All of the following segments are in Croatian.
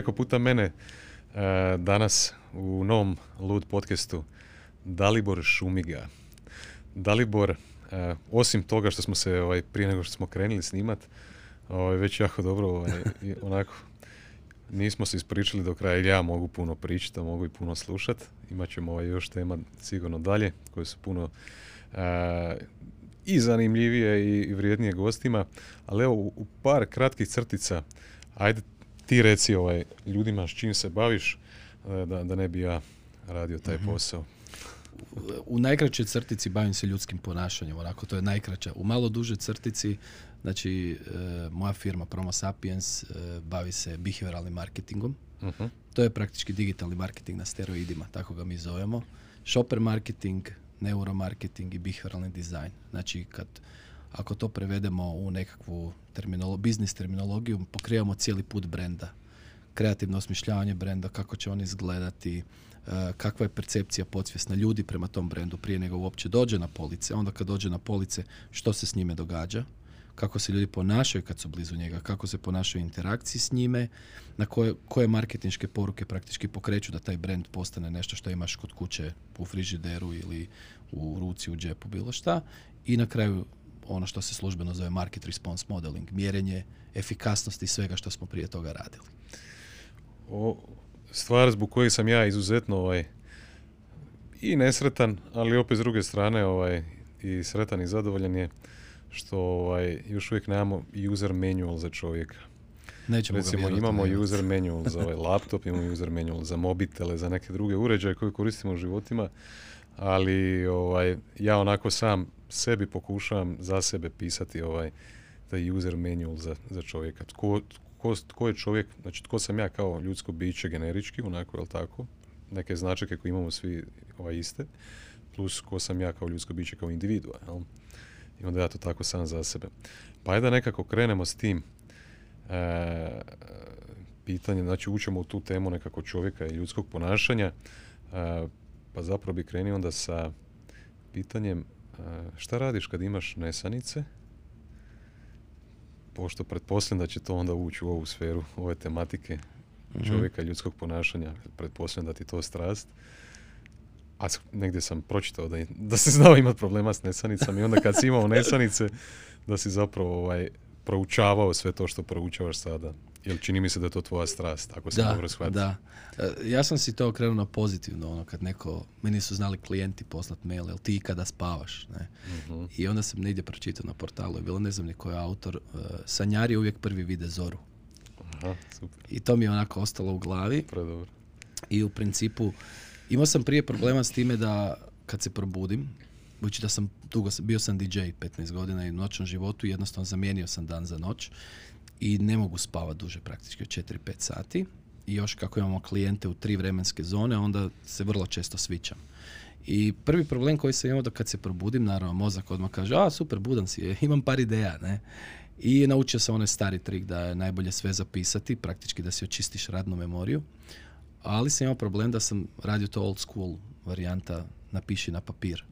preko puta mene e, danas u novom Lud podcastu Dalibor Šumiga. Dalibor, e, osim toga što smo se ovaj, prije nego što smo krenuli snimat, ovaj, već jako dobro ovaj, onako nismo se ispričali do kraja, ja mogu puno pričati, a mogu i puno slušati. Imaćemo ovaj, još tema sigurno dalje, koje su puno e, i zanimljivije i, i vrijednije gostima, ali evo u, par kratkih crtica, ajde ti reci ovaj, ljudima s čim se baviš, e, da, da ne bi ja radio taj mhm. posao. U najkraćoj crtici bavim se ljudskim ponašanjem, onako to je najkraća. U malo duže crtici, znači e, moja firma Promo Sapiens e, bavi se behavioralnim marketingom. uh To je praktički digitalni marketing na steroidima, tako ga mi zovemo. Shopper marketing, neuromarketing i behavioralni dizajn. Znači, kad, ako to prevedemo u nekakvu terminolo, biznis terminologiju, pokrivamo cijeli put brenda. Kreativno osmišljavanje brenda, kako će on izgledati, e, kakva je percepcija podsvjesna ljudi prema tom brendu prije nego uopće dođe na police. Onda kad dođe na police, što se s njime događa, kako se ljudi ponašaju kad su blizu njega, kako se ponašaju interakciji s njime, na koje, koje marketinške poruke praktički pokreću da taj brand postane nešto što imaš kod kuće u frižideru ili u ruci, u džepu, bilo šta. I na kraju ono što se službeno zove market response modeling, mjerenje efikasnosti svega što smo prije toga radili. O, stvar zbog koje sam ja izuzetno ovaj, i nesretan, ali opet s druge strane ovaj, i sretan i zadovoljan je što ovaj, još uvijek nemamo user manual za čovjeka. Nećemo Recimo, imamo user manual za ovaj laptop, imamo user manual za mobitele, za neke druge uređaje koje koristimo u životima, ali ovaj, ja onako sam sebi pokušavam za sebe pisati ovaj taj user manual za, za čovjeka. Tko, tko, tko, je čovjek, znači tko sam ja kao ljudsko biće generički, onako, jel tako? Neke značake koje imamo svi ovaj, iste, plus ko sam ja kao ljudsko biće kao individua, jel? I onda ja to tako sam za sebe. Pa ajde nekako krenemo s tim e, pitanjem, znači učemo u tu temu nekako čovjeka i ljudskog ponašanja, e, pa zapravo bi krenio onda sa pitanjem e, šta radiš kad imaš nesanice, pošto pretpostavljam da će to onda ući u ovu sferu, ove tematike mhm. čovjeka i ljudskog ponašanja, pretpostavljam da ti to strast a negdje sam pročitao da, da se znao imati problema s nesanicama i onda kad si imao nesanice da si zapravo ovaj, proučavao sve to što proučavaš sada. Jel čini mi se da je to tvoja strast, ako sam dobro shvatio. Da, e, ja sam si to okrenuo pozitivno, ono, kad neko, meni su znali klijenti poslati mail, jel ti kada spavaš, ne? Mhm. I onda sam negdje pročitao na portalu, je bilo ne znam ni koji autor, uh, sanjari uvijek prvi vide zoru. Aha, super. I to mi je onako ostalo u glavi. Predobro. I u principu, Imao sam prije problema s time da kad se probudim, budući da sam dugo, bio sam DJ 15 godina i u noćnom životu, jednostavno zamijenio sam dan za noć i ne mogu spavati duže, praktički 4-5 sati. I još kako imamo klijente u tri vremenske zone, onda se vrlo često svićam. I prvi problem koji sam imao da kad se probudim, naravno mozak odmah kaže, a super, budan si, imam par ideja, ne. I naučio sam onaj stari trik da je najbolje sve zapisati, praktički da si očistiš radnu memoriju ali sam imao problem da sam radio to old school varijanta napiši na papir.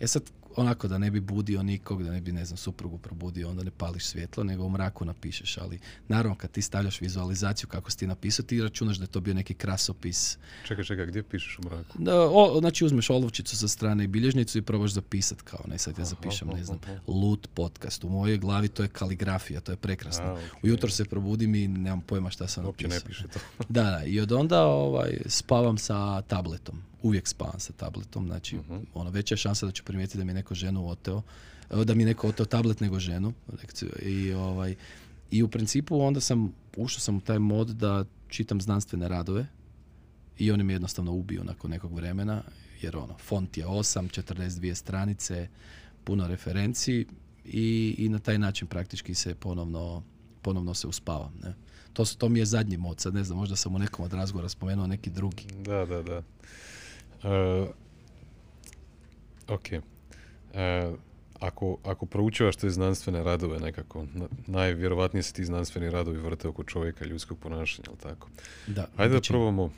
E sad, onako da ne bi budio nikog, da ne bi, ne znam, suprugu probudio, onda ne pališ svjetlo, nego u mraku napišeš, ali naravno kad ti stavljaš vizualizaciju kako si ti napisao, ti računaš da je to bio neki krasopis. Čekaj, čekaj, gdje pišeš u mraku? Da, o, znači uzmeš olovčicu sa strane i bilježnicu i probaš zapisat kao, ne sad ja zapišem, ne znam, lut podcast. U mojoj glavi to je kaligrafija, to je prekrasno. A, Ujutro se probudim i nemam pojma šta sam napisao. ne piše to. da, da, i od onda ovaj, spavam sa tabletom uvijek spavam sa tabletom, znači uh ono, veća je šansa da ću primijetiti da mi je neko ženu oteo, e, da mi je neko oteo tablet nego ženu. I, ovaj, I u principu onda sam, ušao sam u taj mod da čitam znanstvene radove i oni mi jednostavno ubiju nakon nekog vremena, jer ono, font je 8, 42 stranice, puno referenciji i, i na taj način praktički se ponovno, ponovno se uspavam. Ne? To, to mi je zadnji mod, sad ne znam, možda sam u nekom od razgovora spomenuo neki drugi. Da, da, da. Uh, ok. Uh, ako, ako proučavaš te znanstvene radove nekako, najvjerovatnije se ti znanstveni radovi vrte oko čovjeka ljudskog ponašanja, ali tako? Da. Ajde da probamo,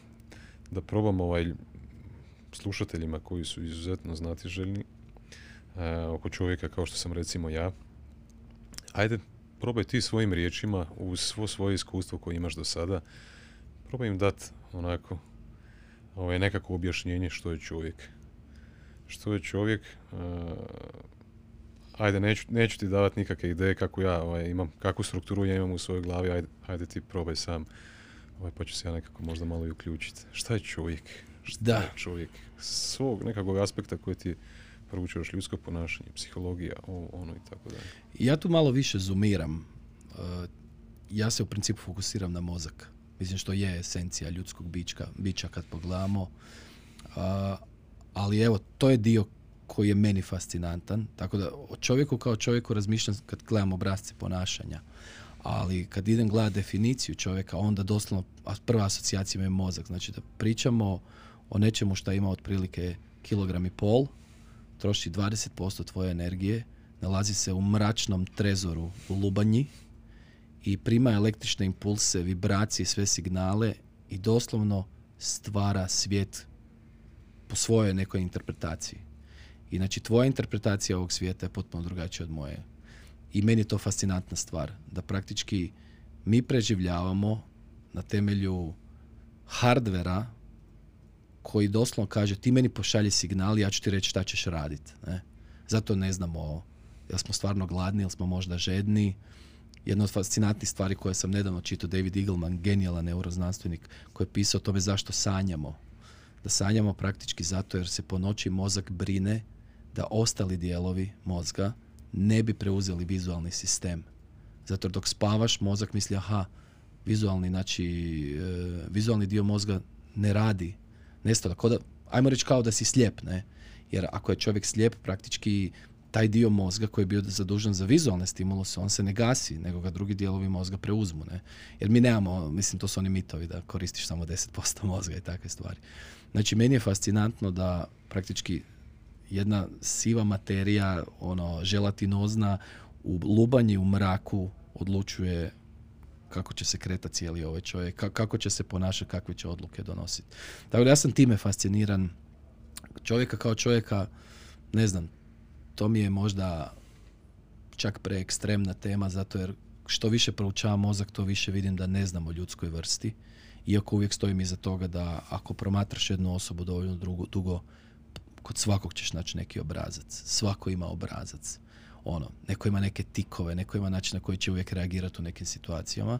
da probamo ovaj, slušateljima koji su izuzetno znatiželjni uh, oko čovjeka kao što sam recimo ja. Ajde probaj ti svojim riječima, uz svo svoje iskustvo koje imaš do sada, probaj im dati onako ovaj, nekako objašnjenje što je čovjek. Što je čovjek, uh, ajde, neću, neću ti davati nikakve ideje kako ja ovaj, imam, kakvu strukturu ja imam u svojoj glavi, ajde, ajde ti probaj sam, ovaj, pa ću se ja nekako možda malo i uključiti. Šta je čovjek? Šta Da. je čovjek? Svog nekakvog aspekta koji ti proučavaš ljudsko ponašanje, psihologija, ovo, ono i tako dalje. Ja tu malo više zoomiram. Uh, ja se u principu fokusiram na mozak. Mislim što je esencija ljudskog bička, bića kad pogledamo. Uh, ali evo, to je dio koji je meni fascinantan. Tako da o čovjeku kao čovjeku razmišljam kad gledam obrazce ponašanja. Ali kad idem gledati definiciju čovjeka, onda doslovno a prva asocijacija mi je mozak. Znači da pričamo o nečemu što ima otprilike kilogram i pol, troši 20% tvoje energije, nalazi se u mračnom trezoru u Lubanji i prima električne impulse, vibracije, sve signale i doslovno stvara svijet po svojoj nekoj interpretaciji. I znači tvoja interpretacija ovog svijeta je potpuno drugačija od moje. I meni je to fascinantna stvar, da praktički mi preživljavamo na temelju hardvera koji doslovno kaže ti meni pošalji signal, ja ću ti reći šta ćeš raditi. Zato ne znamo jel smo stvarno gladni, jel smo možda žedni. Jedna od fascinantnih stvari koje sam nedavno čitao, David Eagleman, genijalan neuroznanstvenik, koji je pisao o tome zašto sanjamo. Da sanjamo praktički zato jer se po noći mozak brine da ostali dijelovi mozga ne bi preuzeli vizualni sistem. Zato dok spavaš, mozak misli, aha, vizualni, znači, e, vizualni dio mozga ne radi. Nestalo. Ko da, ajmo reći kao da si slijep, ne? Jer ako je čovjek slijep, praktički taj dio mozga koji je bio zadužen za vizualne stimuluse, on se ne gasi, nego ga drugi dijelovi mozga preuzmu. Ne? Jer mi nemamo, mislim, to su oni mitovi da koristiš samo 10% mozga i takve stvari. Znači, meni je fascinantno da praktički jedna siva materija, ono, želatinozna, u lubanji, u mraku odlučuje kako će se kretati cijeli ovaj čovjek, ka- kako će se ponašati, kakve će odluke donositi. Tako da ja sam time fasciniran. Čovjeka kao čovjeka, ne znam, to mi je možda čak preekstremna tema, zato jer što više proučavam mozak, to više vidim da ne znam o ljudskoj vrsti. Iako uvijek stojim iza toga da ako promatraš jednu osobu dovoljno dugo, dugo kod svakog ćeš naći neki obrazac. Svako ima obrazac. Ono, neko ima neke tikove, neko ima način na koji će uvijek reagirati u nekim situacijama.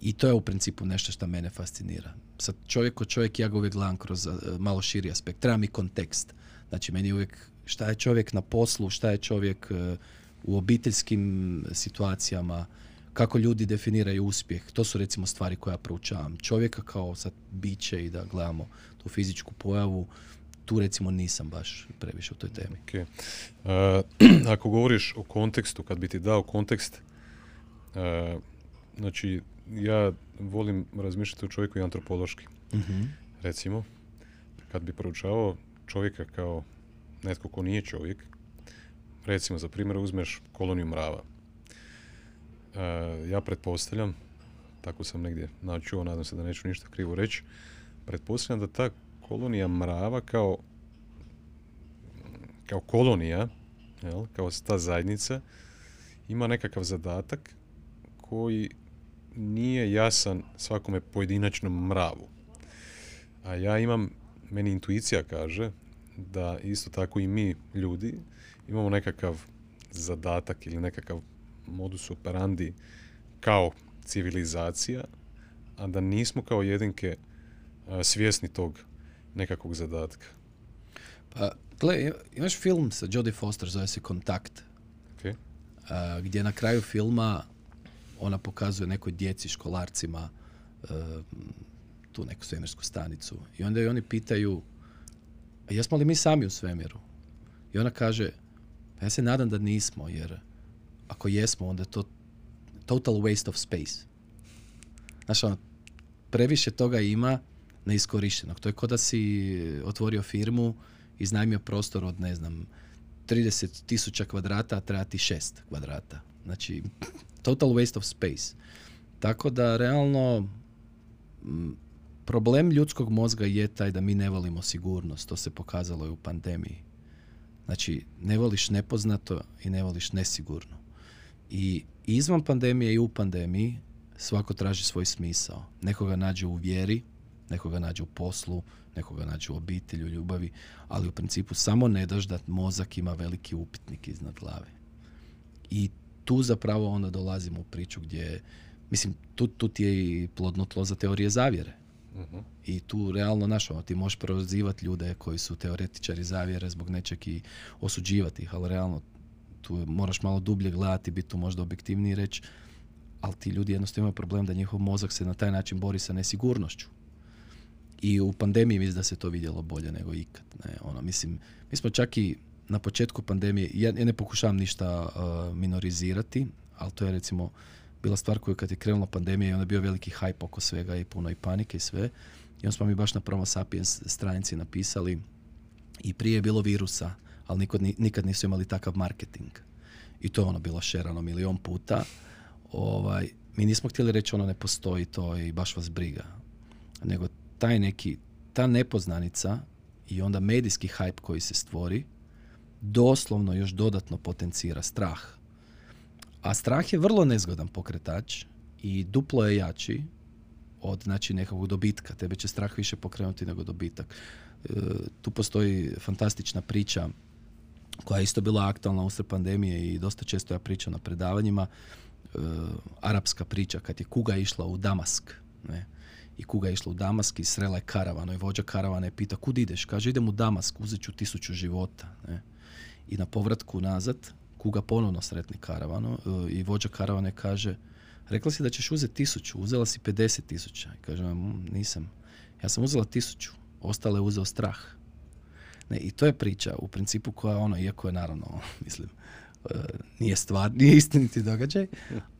I to je u principu nešto što mene fascinira. Sad čovjek ko čovjek, ja ga uvijek gledam kroz uh, malo širi aspekt. Treba mi kontekst. Znači, meni je uvijek šta je čovjek na poslu, šta je čovjek uh, u obiteljskim situacijama, kako ljudi definiraju uspjeh. To su recimo stvari koje ja proučavam. Čovjeka kao sad biće i da gledamo tu fizičku pojavu, tu recimo nisam baš previše u toj temi. Ok. Uh, ako govoriš o kontekstu, kad bi ti dao kontekst, uh, znači ja volim razmišljati o čovjeku i antropološki. Recimo, kad bi proučavao čovjeka kao netko ko nije čovjek, recimo za primjer uzmeš koloniju mrava. Uh, ja pretpostavljam, tako sam negdje načuo, nadam se da neću ništa krivo reći, pretpostavljam da ta kolonija mrava kao kao kolonija, jel, kao ta zajednica, ima nekakav zadatak koji nije jasan svakome pojedinačnom mravu. A ja imam, meni intuicija kaže da isto tako i mi ljudi imamo nekakav zadatak ili nekakav modus operandi kao civilizacija, a da nismo kao jedinke a, svjesni tog nekakvog zadatka. Pa, gle, imaš film sa Jodie Foster, zove se Kontakt, Okay? a, gdje na kraju filma ona pokazuje nekoj djeci, školarcima, e, tu neku svemirsku stanicu. I onda je oni pitaju, jesmo li mi sami u svemiru? I ona kaže, pa ja se nadam da nismo, jer ako jesmo, onda je to total waste of space. Znaš, ono, previše toga ima neiskorištenog. To je kao da si otvorio firmu, iznajmio prostor od, ne znam, 30 tisuća kvadrata, a treba ti 6 kvadrata. Znači, total waste of space. Tako da, realno, problem ljudskog mozga je taj da mi ne volimo sigurnost. To se pokazalo i u pandemiji. Znači, ne voliš nepoznato i ne voliš nesigurno. I izvan pandemije i u pandemiji svako traži svoj smisao. Nekoga nađe u vjeri, nekoga nađe u poslu, nekoga nađe u obitelji, u ljubavi, ali u principu samo ne daš da mozak ima veliki upitnik iznad glave. I tu zapravo onda dolazimo u priču gdje, mislim, tu, tu ti je i plodno tlo za teorije zavjere. Mhm. I tu realno naš, ono, ti možeš prozivati ljude koji su teoretičari zavjere zbog nečeg i osuđivati ih, ali realno tu moraš malo dublje gledati, biti tu možda objektivniji reći, ali ti ljudi jednostavno imaju problem da njihov mozak se na taj način bori sa nesigurnošću. I u pandemiji mislim da se to vidjelo bolje nego ikad. Ne? Ono, mislim, mi smo čak i na početku pandemije, ja, ja ne pokušavam ništa uh, minorizirati, ali to je recimo bila stvar koju kad je krenula pandemija i onda je bio veliki hype oko svega i puno i panike i sve. I onda smo mi baš na Promo Sapiens stranici napisali i prije je bilo virusa, ali nikad, ni- nikad nisu imali takav marketing. I to je ono bilo šerano milion puta. Ovaj, mi nismo htjeli reći ono ne postoji to i baš vas briga. Nego taj neki, ta nepoznanica i onda medijski hype koji se stvori doslovno još dodatno potencira strah. A strah je vrlo nezgodan pokretač i duplo je jači od znači nekakvog dobitka. Tebe će strah više pokrenuti nego dobitak. E, tu postoji fantastična priča koja je isto bila aktualna usred pandemije i dosta često ja pričam na predavanjima. E, arapska priča kad je kuga išla u Damask. Ne? I kuga je išla u Damask i srela je karavanu i vođa karavana je pita kud ideš? Kaže idem u Damask, uzet ću tisuću života. Ne? I na povratku nazad kuga ponovno sretni karavanu e, i vođa karavane kaže rekla si da ćeš uzeti tisuću, uzela si 50 tisuća. I kaže, "Mm, nisam. Ja sam uzela tisuću, ostale je uzeo strah. Ne, I to je priča u principu koja ono, iako je naravno, mislim, e, nije stvar, nije istiniti događaj,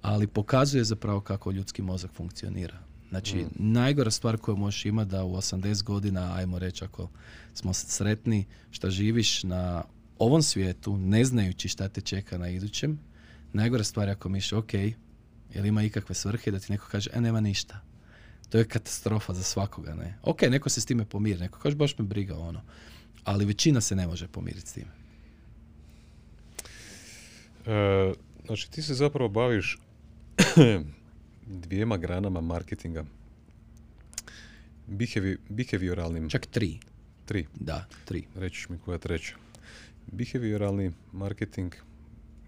ali pokazuje zapravo kako ljudski mozak funkcionira. Znači, najgora stvar koju možeš imati da u 80 godina, ajmo reći ako smo sretni, šta živiš na ovom svijetu, ne znajući šta te čeka na idućem, najgora stvar je ako misliš, ok, jel ima ikakve svrhe da ti neko kaže, e, nema ništa. To je katastrofa za svakoga, ne. Ok, neko se s time pomiri, neko kaže, baš me briga ono. Ali većina se ne može pomiriti s time. E, znači ti se zapravo baviš dvijema granama marketinga. Behavioralnim, Čak tri. tri, Da, tri. reći ćeš mi koja treća. Behavioralni marketing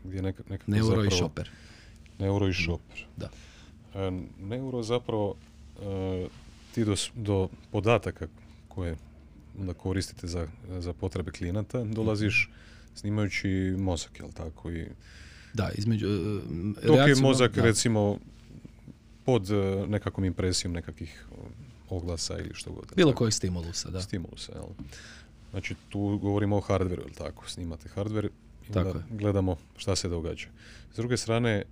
gdje neka, nekako Neuro i zapravo- shopper. Neuro i shopper. Da. E, Neuro zapravo e, ti do, do podataka koje onda koristite za, za potrebe klijenata dolaziš snimajući mozak, jel tako? I Da, između... e, dok je mozak da. recimo pod e, nekakvom impresijom nekakvih oglasa ili što god. Bilo kojeg stimulusa, da. Stimulusa, jel? Znači tu govorimo o hardveru, jel tako? Snimate hardver i onda Tako je. gledamo šta se događa. S druge strane, e,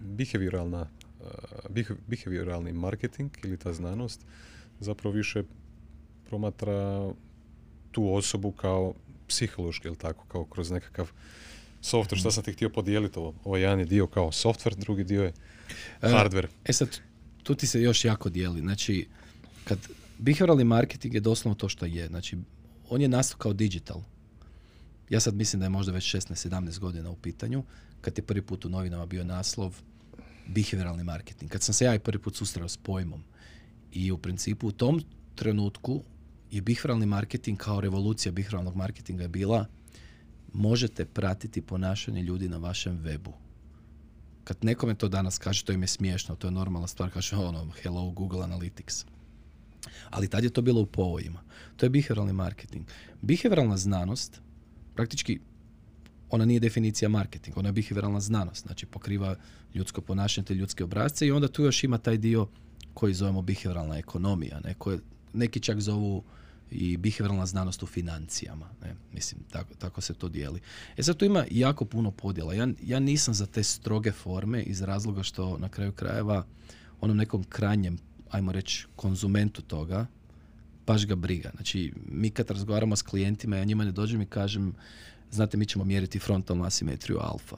behavioralna, e, beha- behavioralni marketing ili ta znanost zapravo više promatra tu osobu kao psihološki, jel tako? Kao kroz nekakav software, šta sam ti htio podijeliti ovo? Ovo jedan je dio kao software, drugi dio je E, hardware. E sad, tu ti se još jako dijeli. Znači, kad behavioralni marketing je doslovno to što je. Znači, on je nastao kao digital. Ja sad mislim da je možda već 16-17 godina u pitanju, kad je prvi put u novinama bio naslov behavioralni marketing. Kad sam se ja i prvi put susreo s pojmom. I u principu u tom trenutku je behavioralni marketing kao revolucija behavioralnog marketinga je bila možete pratiti ponašanje ljudi na vašem webu kad nekome to danas kaže, to im je smiješno, to je normalna stvar, kaže ono, hello Google Analytics. Ali tad je to bilo u povojima. To je behavioralni marketing. Behavioralna znanost, praktički, ona nije definicija marketing, ona je behavioralna znanost, znači pokriva ljudsko ponašanje te ljudske obrazce i onda tu još ima taj dio koji zovemo behavioralna ekonomija, ne, koje neki čak zovu i behavioralna znanost u financijama. Ne? Mislim, tako, tako se to dijeli. E sad tu ima jako puno podjela. Ja, ja nisam za te stroge forme iz razloga što na kraju krajeva onom nekom krajnjem, ajmo reći, konzumentu toga, baš ga briga. Znači, mi kad razgovaramo s klijentima, ja njima ne dođem i kažem, znate, mi ćemo mjeriti frontalnu asimetriju alfa.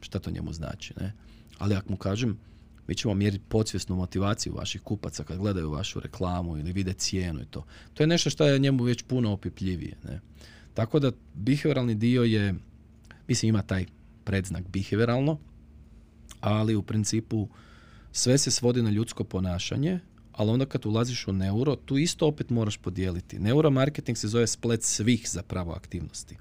Šta to njemu znači, ne? Ali ako mu kažem, mi ćemo mjeriti podsvjesnu motivaciju vaših kupaca kad gledaju vašu reklamu ili vide cijenu i to. To je nešto što je njemu već puno opipljivije. Ne? Tako da behavioralni dio je, mislim ima taj predznak behavioralno, ali u principu sve se svodi na ljudsko ponašanje, ali onda kad ulaziš u neuro, tu isto opet moraš podijeliti. Neuromarketing se zove splet svih zapravo aktivnosti.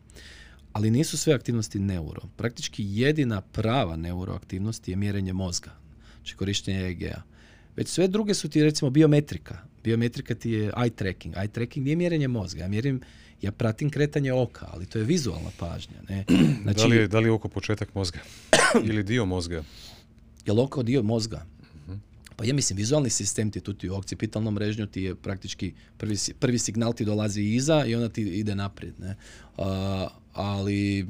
Ali nisu sve aktivnosti neuro. Praktički jedina prava neuroaktivnost je mjerenje mozga, znači korištenje EEG-a. Već sve druge su ti recimo biometrika. Biometrika ti je eye tracking. Eye tracking nije mjerenje mozga. Ja mjerim, ja pratim kretanje oka, ali to je vizualna pažnja. Ne? Znači, da, li je, da li je oko početak mozga? Ili dio mozga? Je li oko dio mozga? Pa ja mislim, vizualni sistem ti tu ti u okcipitalnom mrežnju ti je praktički prvi, prvi signal ti dolazi iza i onda ti ide naprijed. Ne? ali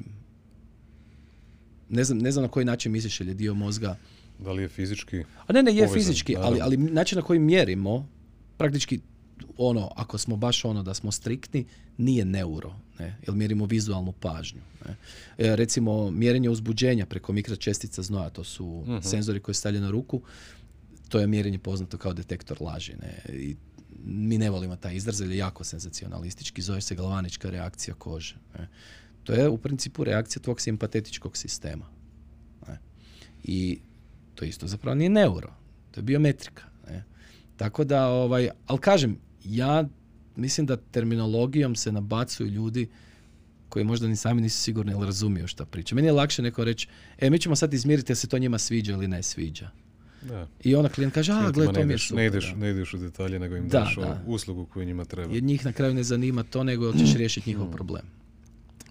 ne znam, ne znam na koji način misliš, je dio mozga da li je fizički? A ne, ne, je fizički, ali, ali način na koji mjerimo, praktički ono, ako smo baš ono da smo striktni, nije neuro, ne, jer mjerimo vizualnu pažnju. Ne. E, recimo, mjerenje uzbuđenja preko mikročestica znoja, to su uh senzori koji stavljaju na ruku, to je mjerenje poznato kao detektor laži. Ne. I mi ne volimo taj izraz, jer je jako senzacionalistički, zove se galvanička reakcija kože. Ne. To je u principu reakcija tvog simpatetičkog sistema. Ne. I to isto zapravo nije neuro, to je biometrika. Ne. Tako da, ovaj, ali kažem, ja mislim da terminologijom se nabacuju ljudi koji možda ni sami nisu sigurni ili razumiju šta priča. Meni je lakše neko reći, e, mi ćemo sad izmiriti se to njima sviđa ili ne sviđa. Da. I onda klijent kaže, a, gle, to mi je super. Ne ideš, ne ideš u detalje, nego im da, daš da. uslugu koju njima treba. Jer njih na kraju ne zanima to, nego ćeš riješiti njihov mm. problem.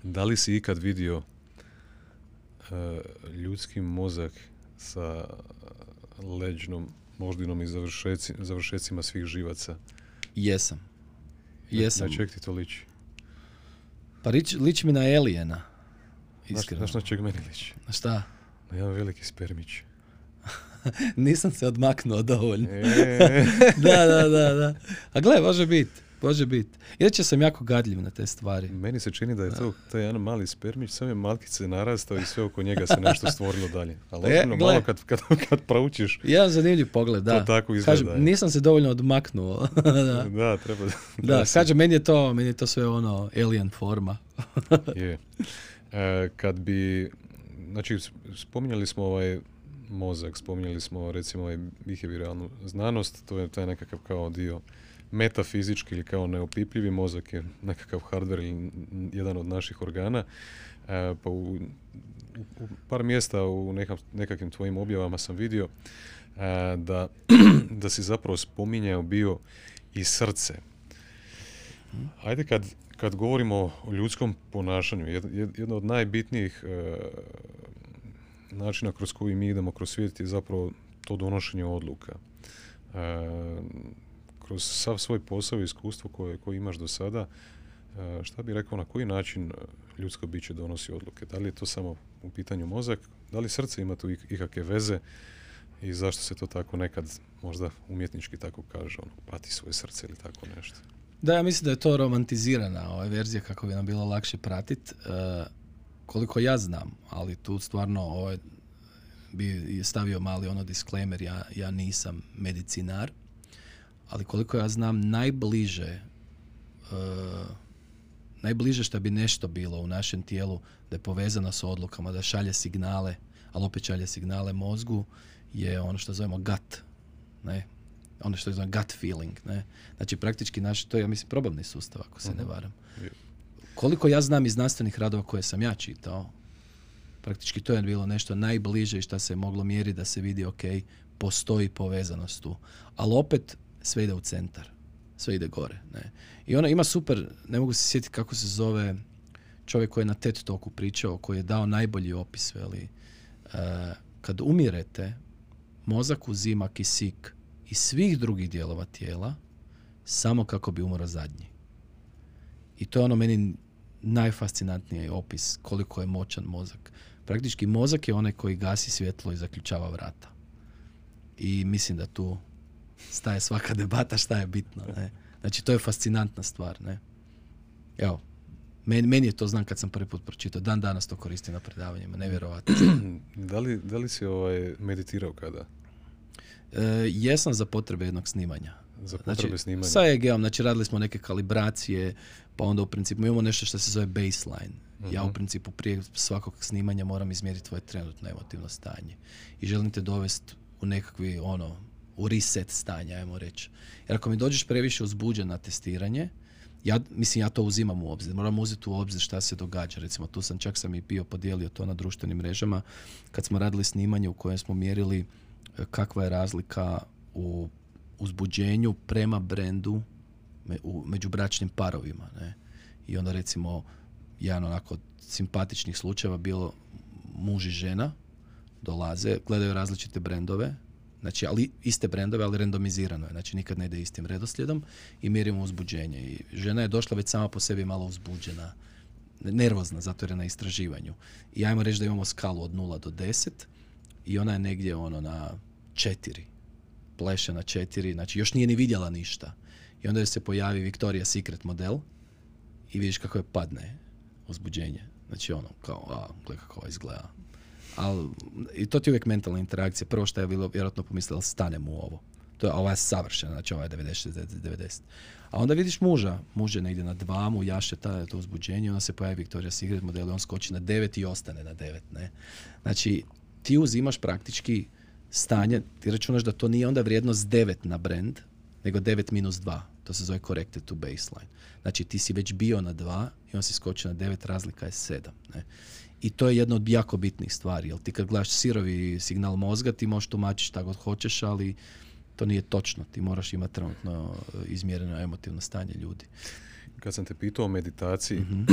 Da li si ikad vidio uh, ljudski mozak sa leđnom moždinom i završeci, završecima svih živaca? Jesam. Jesam. Na čeg ti to liči? Pa liči, mi na Elijena. Iskreno. Znaš na čeg meni liči? Na šta? Na jedan veliki spermić. Nisam se odmaknuo dovoljno. E. da, da, da, da. A gle, može biti. Može biti. Inače sam jako gadljiv na te stvari. Meni se čini da je to taj jedan mali spermić, sam je malkice narastao i sve oko njega se nešto stvorilo dalje. Ali e, malo kad, kad, kad proučiš... Jedan zanimljiv pogled, da. To tako izgleda. Kažem, nisam se dovoljno odmaknuo. da. da, treba. Da, kažem, meni je to, meni je to sve ono alien forma. je. E, kad bi, znači, spominjali smo ovaj mozak, spominjali smo recimo ovaj behavioralnu znanost, to je taj nekakav kao dio metafizički ili kao neopipljivi mozak je nekakav hardware ili jedan od naših organa. E, pa u, u, par mjesta u nekakvim tvojim objavama sam vidio e, da, da si zapravo spominjao bio i srce. Ajde kad, kad govorimo o ljudskom ponašanju, jedno od najbitnijih e, načina kroz koji mi idemo kroz svijet je zapravo to donošenje odluka. E, kroz sav svoj posao i iskustvo koje, koje imaš do sada, e, šta bi rekao, na koji način ljudsko biće donosi odluke? Da li je to samo u pitanju mozak? Da li srce ima tu ikakve veze? I zašto se to tako nekad možda umjetnički tako kaže, ono, pati svoje srce ili tako nešto? Da, ja mislim da je to romantizirana ova verzija kako bi nam bilo lakše pratiti. E, koliko ja znam, ali tu stvarno ovaj, bi stavio mali ono disclaimer, ja, ja nisam medicinar, ali koliko ja znam najbliže uh, najbliže što bi nešto bilo u našem tijelu da je povezano s odlukama, da šalje signale, ali opet šalje signale mozgu, je ono što zovemo gut. Ne? Ono što zovemo gut feeling. Ne? Znači praktički naš, to je, ja mislim, probavni sustav, ako se ne mhm. varam. Koliko ja znam iz znanstvenih radova koje sam ja čitao, praktički to je bilo nešto najbliže i što se je moglo mjeriti da se vidi, ok, postoji povezanost tu. Ali opet sve ide u centar, sve ide gore. Ne. I ona ima super, ne mogu se sjetiti kako se zove čovjek koji je na TED Talku pričao, koji je dao najbolji opis, veli, e, kad umirete, mozak uzima kisik iz svih drugih dijelova tijela, samo kako bi umro zadnji. I to je ono meni najfascinantniji opis koliko je moćan mozak. Praktički mozak je onaj koji gasi svjetlo i zaključava vrata. I mislim da tu staje svaka debata šta je bitno. Ne? Znači, to je fascinantna stvar. Ne? Evo, meni, meni je to znam kad sam prvi put pročitao. Dan danas to koristim na predavanjima. Nevjerovatno. da, li, da li si ovaj meditirao kada? E, jesam za potrebe jednog snimanja. Za potrebe znači, snimanja? Sa EG-om, znači radili smo neke kalibracije, pa onda u principu imamo nešto što se zove baseline. Ja u Mhm. principu prije svakog snimanja moram izmjeriti tvoje trenutno emotivno stanje. I želim te dovesti u nekakvi ono, u reset stanje, ajmo reći. Jer ako mi dođeš previše uzbuđen na testiranje, ja, mislim, ja to uzimam u obzir. Moram uzeti u obzir šta se događa. Recimo, tu sam čak sam i bio podijelio to na društvenim mrežama kad smo radili snimanje u kojem smo mjerili e, kakva je razlika u uzbuđenju prema brendu me- u međubračnim parovima. Ne? I onda recimo jedan onako od simpatičnih slučajeva bilo muž i žena dolaze, gledaju različite brendove, znači ali iste brendove, ali randomizirano je, znači nikad ne ide istim redoslijedom i mjerimo uzbuđenje. I žena je došla već sama po sebi malo uzbuđena, nervozna zato jer je na istraživanju. I ajmo reći da imamo skalu od 0 do 10 i ona je negdje ono na 4. Pleše na 4, znači još nije ni vidjela ništa. I onda joj se pojavi Victoria's Secret model i vidiš kako je padne uzbuđenje. Znači ono, kao, a, gle kako ovo izgleda. Al, I to ti je uvijek mentalna interakcija. Prvo što je bilo, vjerojatno pomislila, stanem u ovo. To je, ova je savršena, znači ova je 90, 60, 90. A onda vidiš muža, muž je negdje na dva, mu jaše ta, to uzbuđenje, onda se pojavi Victoria's Secret model i on skoči na 9 i ostane na 9. Ne? Znači, ti uzimaš praktički stanje, ti računaš da to nije onda vrijednost 9 na brand, nego 9 minus 2. To se zove corrected to baseline. Znači ti si već bio na 2 i on si skoči na 9, razlika je 7. Ne? I to je jedna od jako bitnih stvari. Jer ti kad gledaš sirovi signal mozga, ti možeš tumačiti šta god hoćeš, ali to nije točno. Ti moraš imati trenutno e, izmjereno emotivno stanje ljudi. Kad sam te pitao o meditaciji, Mhm.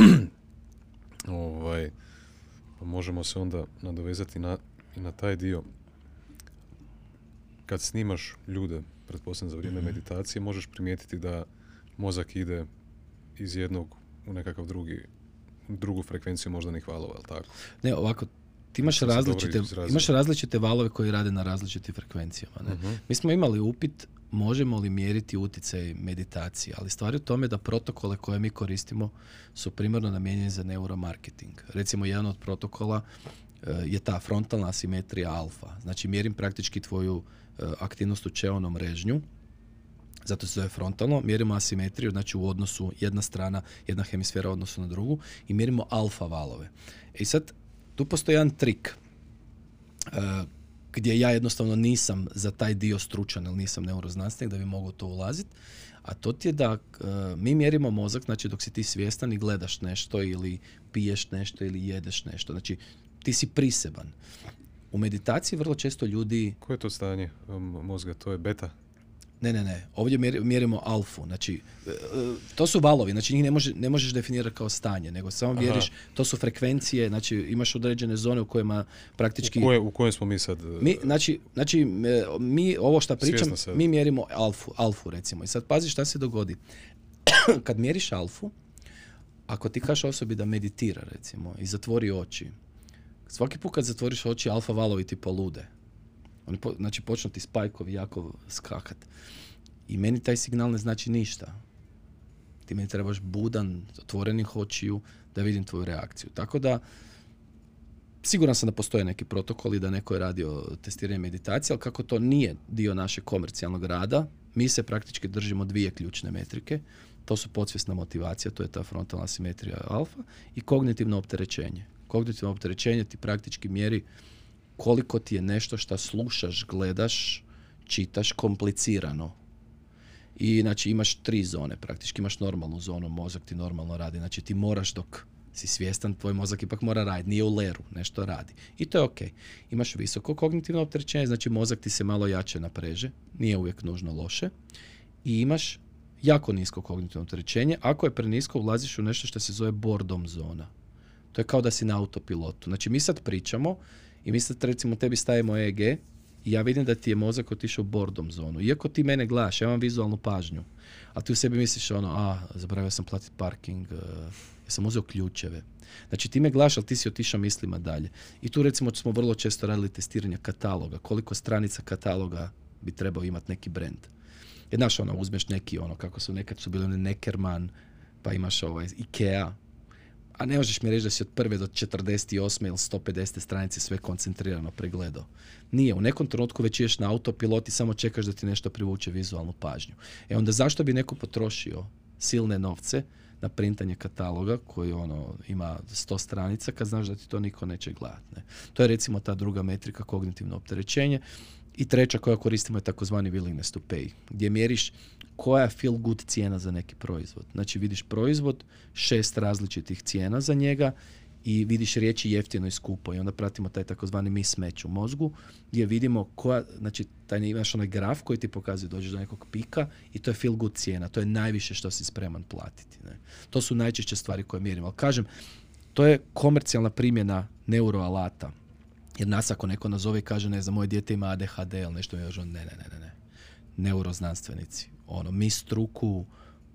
ovaj, pa možemo se onda nadovezati na, i na taj dio. Kad snimaš ljude, pretpostavljam za vrijeme Mhm. meditacije, možeš primijetiti da mozak ide iz jednog u nekakav drugi, drugu frekvenciju moždanih valova, jel tako? Ne, ovako, ti imaš različite, imaš različite valove koji rade na različitim frekvencijama. Ne? Mhm. Mi smo imali upit možemo li mjeriti utjecaj meditacije, ali stvar je u tome da protokole koje mi koristimo su primarno namijenjeni za neuromarketing. Recimo, jedan od protokola e, je ta frontalna asimetrija alfa. Znači, mjerim praktički tvoju aktivnost u čeonom mrežnju, zato se zove frontalno, mjerimo asimetriju, znači u odnosu jedna strana, jedna hemisfera u odnosu na drugu i mjerimo alfa valove. I sad, tu postoji jedan trik e, gdje ja jednostavno nisam za taj dio stručan, jer nisam neuroznanstvenik da bi mogao to ulaziti, a to ti je da e, mi mjerimo mozak, znači dok si ti svjestan i gledaš nešto ili piješ nešto ili jedeš nešto, znači ti si priseban. U meditaciji vrlo često ljudi Koje je to stanje um, mozga? To je beta? ne, ne, ne. Ovdje mjeri- mjerimo alfu. Znači, e, e, to su valovi. Znači, njih ne, može, ne možeš definirati kao stanje, nego samo Aha. mjeriš, to su frekvencije, znači imaš određene zone u kojima praktički... U, koje, u kojem smo mi sad? uh, Mi, znači, znači, e, mi ovo što pričam, mi mjerimo alfu, alfu recimo. I sad pazi šta se dogodi. Kad mjeriš alfu, ako ti kažeš osobi da meditira recimo i zatvori oči, svaki put kad zatvoriš oči, alfa valovi ti polude. Oni po, znači počnu ti spajkovi jako skakat. I meni taj signal ne znači ništa. Ti meni trebaš budan, otvorenih očiju da vidim tvoju reakciju. Tako da, siguran sam da postoje neki protokoli da neko je radio testiranje meditacije, ali kako to nije dio našeg komercijalnog rada, mi se praktički držimo dvije ključne metrike. To su podsvjesna motivacija, to je ta frontalna simetrija alfa i kognitivno opterećenje. Kognitivno opterećenje ti praktički mjeri koliko ti je nešto što slušaš, gledaš, čitaš komplicirano. I znači imaš tri zone, praktički imaš normalnu zonu, mozak ti normalno radi, znači ti moraš dok si svjestan, tvoj mozak ipak mora raditi, nije u leru, nešto radi. I to je ok. Imaš visoko kognitivno opterećenje, znači mozak ti se malo jače napreže, nije uvijek nužno loše. I imaš jako nisko kognitivno opterećenje, ako je prenisko ulaziš u nešto što se zove boredom zona. To je kao da si na autopilotu. Znači mi sad pričamo i mi sad recimo tebi stavimo EEG i ja vidim da ti je mozak otišao u boredom zonu. Iako ti mene gledaš, ja imam vizualnu pažnju, a ti u sebi misliš ono, a, zaboravio sam platiti parking, uh, ja sam uzeo ključeve. Znači ti me gledaš, ali ti si otišao mislima dalje. I tu recimo smo vrlo često radili testiranje kataloga, koliko stranica kataloga bi trebao imati neki brand. Jer znaš, ono, uzmeš neki, ono, kako su nekad su bili oni Neckerman, pa imaš ovaj Ikea, a ne možeš mi reći da si od prve do 48. ili 150. stranice sve koncentrirano pregledao. Nije, u nekom trenutku već ješ na autopilot i samo čekaš da ti nešto privuče vizualnu pažnju. E onda zašto bi neko potrošio silne novce na printanje kataloga koji ono ima 100 stranica kad znaš da ti to niko neće gledati. Ne. To je recimo ta druga metrika kognitivno opterećenje. I treća koja koristimo je takozvani willingness to pay, gdje mjeriš koja je feel good cijena za neki proizvod. Znači vidiš proizvod, šest različitih cijena za njega i vidiš riječi jeftino i skupo i onda pratimo taj takozvani mismatch u mozgu gdje vidimo koja, znači taj imaš onaj graf koji ti pokazuje dođeš do nekog pika i to je feel good cijena, to je najviše što si spreman platiti. Ne? To su najčešće stvari koje mjerimo. Ali kažem, to je komercijalna primjena neuroalata. Jer nas ako neko nazove i kaže, ne znam, moje dijete ima ADHD ili nešto, je ne, ne, ne, ne, ne. Neuroznanstvenici. Ono, mi struku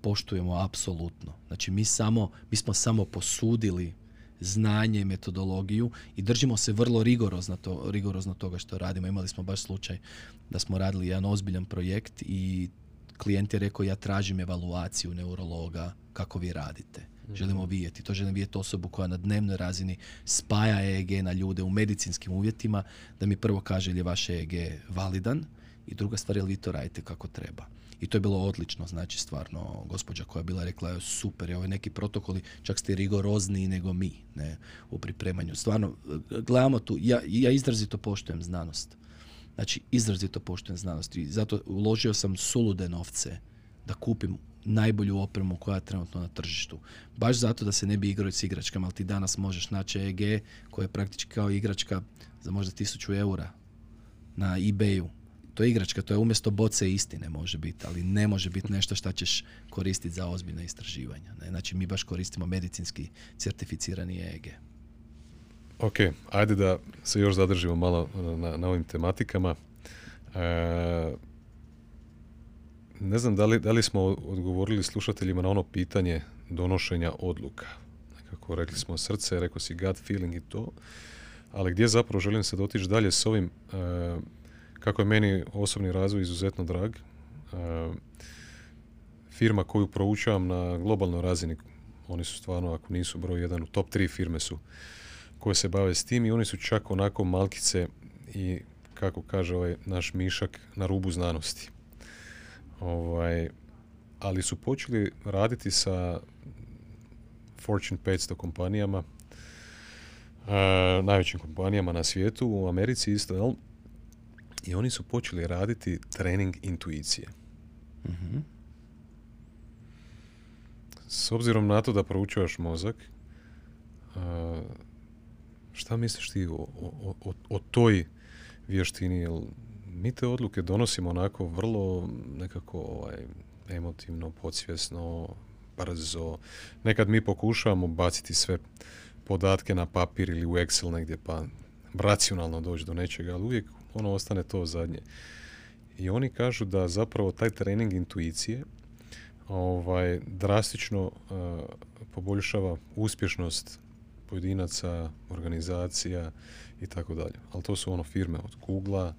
poštujemo apsolutno. Znači, mi samo, mi smo samo posudili znanje i metodologiju i držimo se vrlo rigorozno, to, rigorozno toga što radimo. Imali smo baš slučaj da smo radili jedan ozbiljan projekt i klijent je rekao ja tražim evaluaciju neurologa kako vi radite. Mhm. Želimo vidjeti. To želim vidjeti osobu koja na dnevnoj razini spaja EEG na ljude u medicinskim uvjetima, da mi prvo kaže je li vaš EEG validan i druga stvar je li vi to radite kako treba. I to je bilo odlično, znači stvarno gospođa koja je bila rekla je super, je neki protokoli, čak ste rigorozniji nego mi ne, u pripremanju. Stvarno, gledamo tu, ja, ja izrazito poštujem znanost. Znači, izrazito poštujem znanost i zato uložio sam sulude novce da kupim najbolju opremu koja je trenutno na tržištu. Baš zato da se ne bi igrao s igračkama, ali ti danas možeš naći EG koja je praktički kao igračka za možda tisuću eura na ebayu to je igračka, to je umjesto boce istine može biti, ali ne može biti nešto što ćeš koristiti za ozbiljna istraživanja. Ne? Znači mi baš koristimo medicinski certificirani EEG. Ok, ajde da se još zadržimo malo na, na ovim tematikama. E, ne znam da li, da li smo odgovorili slušateljima na ono pitanje donošenja odluka. Nekako rekli smo srce, rekao si gut feeling i to, ali gdje zapravo želim se dotići dalje s ovim e, kako je meni osobni razvoj izuzetno drag, e, firma koju proučavam na globalnoj razini, oni su stvarno, ako nisu broj jedan, u top tri firme su koje se bave s tim i oni su čak onako malkice i kako kaže ovaj naš mišak na rubu znanosti. Ovaj, ali su počeli raditi sa Fortune 500 kompanijama, uh, najvećim kompanijama na svijetu, u Americi isto, jel? I oni su počeli raditi trening intuicije. mm S obzirom na to da proučavaš mozak, šta misliš ti o, o, o, toj vještini? Jel mi te odluke donosimo onako vrlo nekako ovaj, emotivno, podsvjesno, brzo. Nekad mi pokušavamo baciti sve podatke na papir ili u Excel negdje pa racionalno doći do nečega, ali uvijek ono ostane to zadnje. I oni kažu da zapravo taj trening intuicije ovaj, drastično uh, poboljšava uspješnost pojedinaca, organizacija i tako dalje. Ali to su ono firme od Google-a,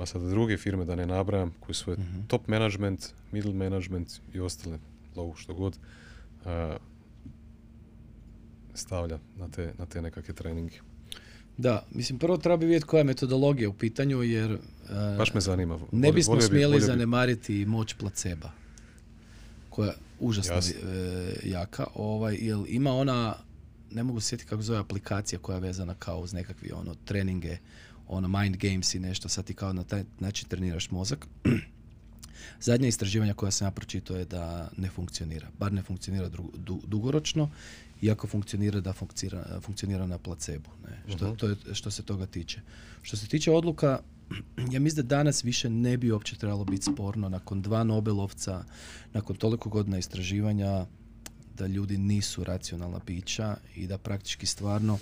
pa sada druge firme da ne nabrajam, koji su mm top management, middle management i ostale low što god uh, stavlja na te, na te nekakve treninge. Da, mislim prvo treba bi vidjeti koja je metodologija u pitanju jer uh, Baš me zanima. ne bismo smjeli zanemariti moć placeba koja je užasno e, jaka. Ovaj, jel ima ona, ne mogu sjetiti kako zove aplikacija koja je vezana kao uz nekakvi ono, treninge, ono mind games i nešto, sad ti kao na taj način treniraš mozak. Zadnja istraživanja koja sam ja pročitao je da ne funkcionira. Bar ne funkcionira dugoročno iako funkcionira da funkcionira, funkcionira na placebu. Ne? Što, mhm. to je, što se toga tiče. Što se tiče odluka, ja mislim da danas više ne bi uopće trebalo biti sporno nakon dva Nobelovca, nakon toliko godina istraživanja da ljudi nisu racionalna bića i da praktički stvarno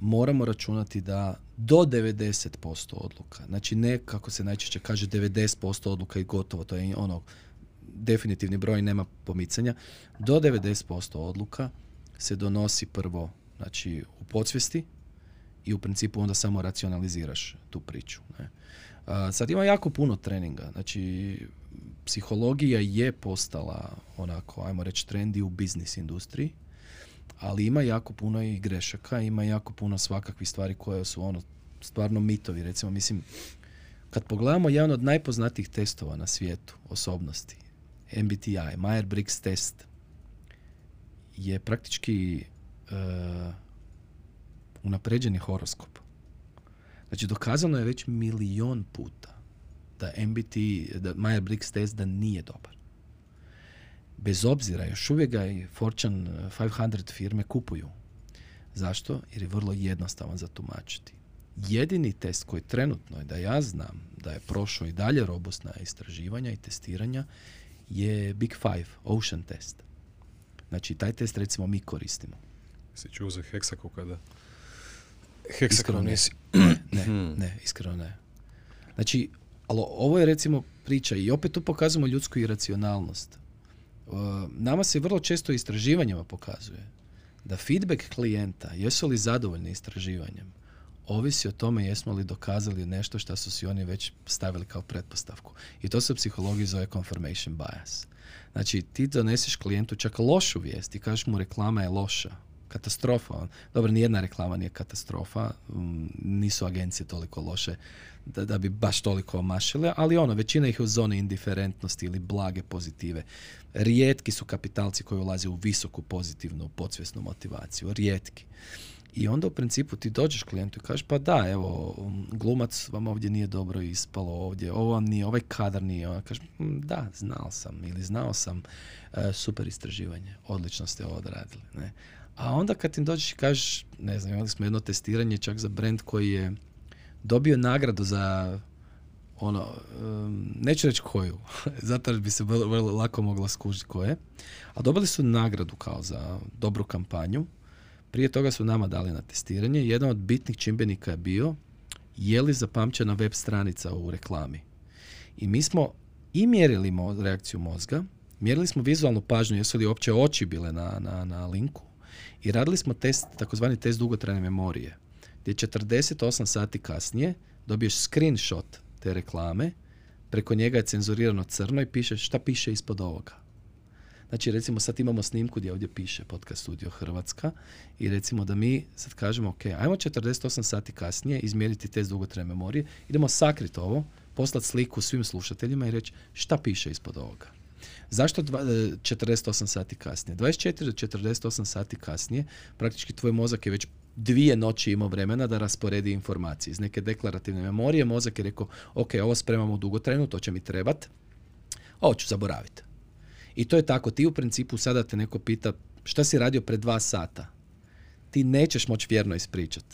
moramo računati da do 90% odluka, znači ne kako se najčešće kaže 90% odluka i gotovo, to je ono definitivni broj, nema pomicanja, do 90% odluka se donosi prvo znači, u podsvijesti i u principu onda samo racionaliziraš tu priču. Ne. sad ima jako puno treninga. Znači, psihologija je postala onako, ajmo reći, trendi u biznis industriji, ali ima jako puno i grešaka, ima jako puno svakakvih stvari koje su ono stvarno mitovi. Recimo, mislim, kad pogledamo jedan od najpoznatijih testova na svijetu osobnosti, MBTI, Myers-Briggs test, je praktički uh, unapređeni horoskop. Znači, dokazano je već milion puta da MBT, da Meyer-Briggs test da nije dobar. Bez obzira, još uvijek ga i Fortune 500 firme kupuju. Zašto? Jer je vrlo jednostavan za tumačiti. Jedini test koji trenutno je da ja znam da je prošao i dalje robustna istraživanja i testiranja je Big Five, Ocean test. Znači, taj test recimo mi koristimo. Si čuo za heksako kada? Iskreno ne. ne, hmm. ne, iskreno ne. Znači, ali ovo je recimo priča i opet tu pokazujemo ljudsku iracionalnost. Uh, nama se vrlo često istraživanjima pokazuje da feedback klijenta, jesu li zadovoljni istraživanjem, ovisi o tome jesmo li dokazali nešto što su si oni već stavili kao pretpostavku. I to se u psihologiji zove confirmation bias. Znači, ti doneseš klijentu čak lošu vijest i kažeš mu reklama je loša, katastrofa. Dobro, nijedna reklama nije katastrofa, mm, nisu agencije toliko loše da, da bi baš toliko omašile, ali ono, većina ih je u zoni indiferentnosti ili blage pozitive. Rijetki su kapitalci koji ulaze u visoku pozitivnu podsvjesnu motivaciju, rijetki. I onda u principu ti dođeš klijentu i kažeš pa da, evo, glumac vam ovdje nije dobro ispalo ovdje, ovo vam nije, ovaj kadar nije. Ona kaže, hm, da, znao sam ili znao sam, e, super istraživanje, odlično ste ovo odradili. Ne? A onda kad im dođeš i kažeš, ne znam, imali smo jedno testiranje čak za brand koji je dobio nagradu za ono, neću reći koju, zato bi se vrlo, lako mogla skužiti koje, a dobili su nagradu kao za dobru kampanju. Prije toga su nama dali na testiranje. Jedan od bitnih čimbenika je bio je li zapamćena web stranica u reklami. I mi smo i mjerili reakciju mozga, mjerili smo vizualnu pažnju, jesu li uopće oči bile na, na, na linku i radili smo test, takozvani test dugotrajne memorije gdje 48 sati kasnije dobiješ screenshot te reklame, preko njega je cenzurirano crno i piše šta piše ispod ovoga. Znači recimo sad imamo snimku gdje ovdje piše Podcast Studio Hrvatska i recimo da mi sad kažemo ok, ajmo 48 sati kasnije izmjeriti test dugotrajne memorije, idemo sakriti ovo, poslati sliku svim slušateljima i reći šta piše ispod ovoga. Zašto 48 sati kasnije? 24 do 48 sati kasnije praktički tvoj mozak je već dvije noći imao vremena da rasporedi informacije. Iz neke deklarativne memorije mozak je rekao, ok, ovo spremamo dugotrajno, to će mi trebat, ovo ću zaboraviti. I to je tako, ti u principu sada te neko pita šta si radio pred dva sata. Ti nećeš moći vjerno ispričat.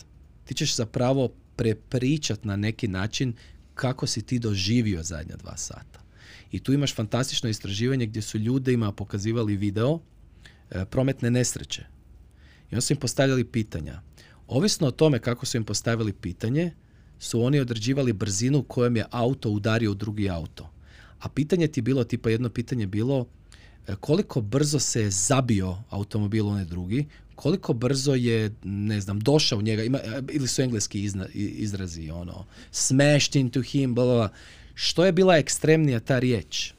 Ti ćeš zapravo prepričat na neki način kako si ti doživio zadnja dva sata. I tu imaš fantastično istraživanje gdje su ljudima pokazivali video e, prometne nesreće. I onda su im postavljali pitanja. Ovisno o tome kako su im postavili pitanje, su oni određivali brzinu kojom je auto udario u drugi auto. A pitanje ti je bilo, tipa jedno pitanje bilo e, koliko brzo se je zabio automobil onaj drugi, koliko brzo je, ne znam, došao njega, ima, e, ili su engleski izrazi, ono, smashed into him, bla, bla, Što je bila ekstremnija ta riječ?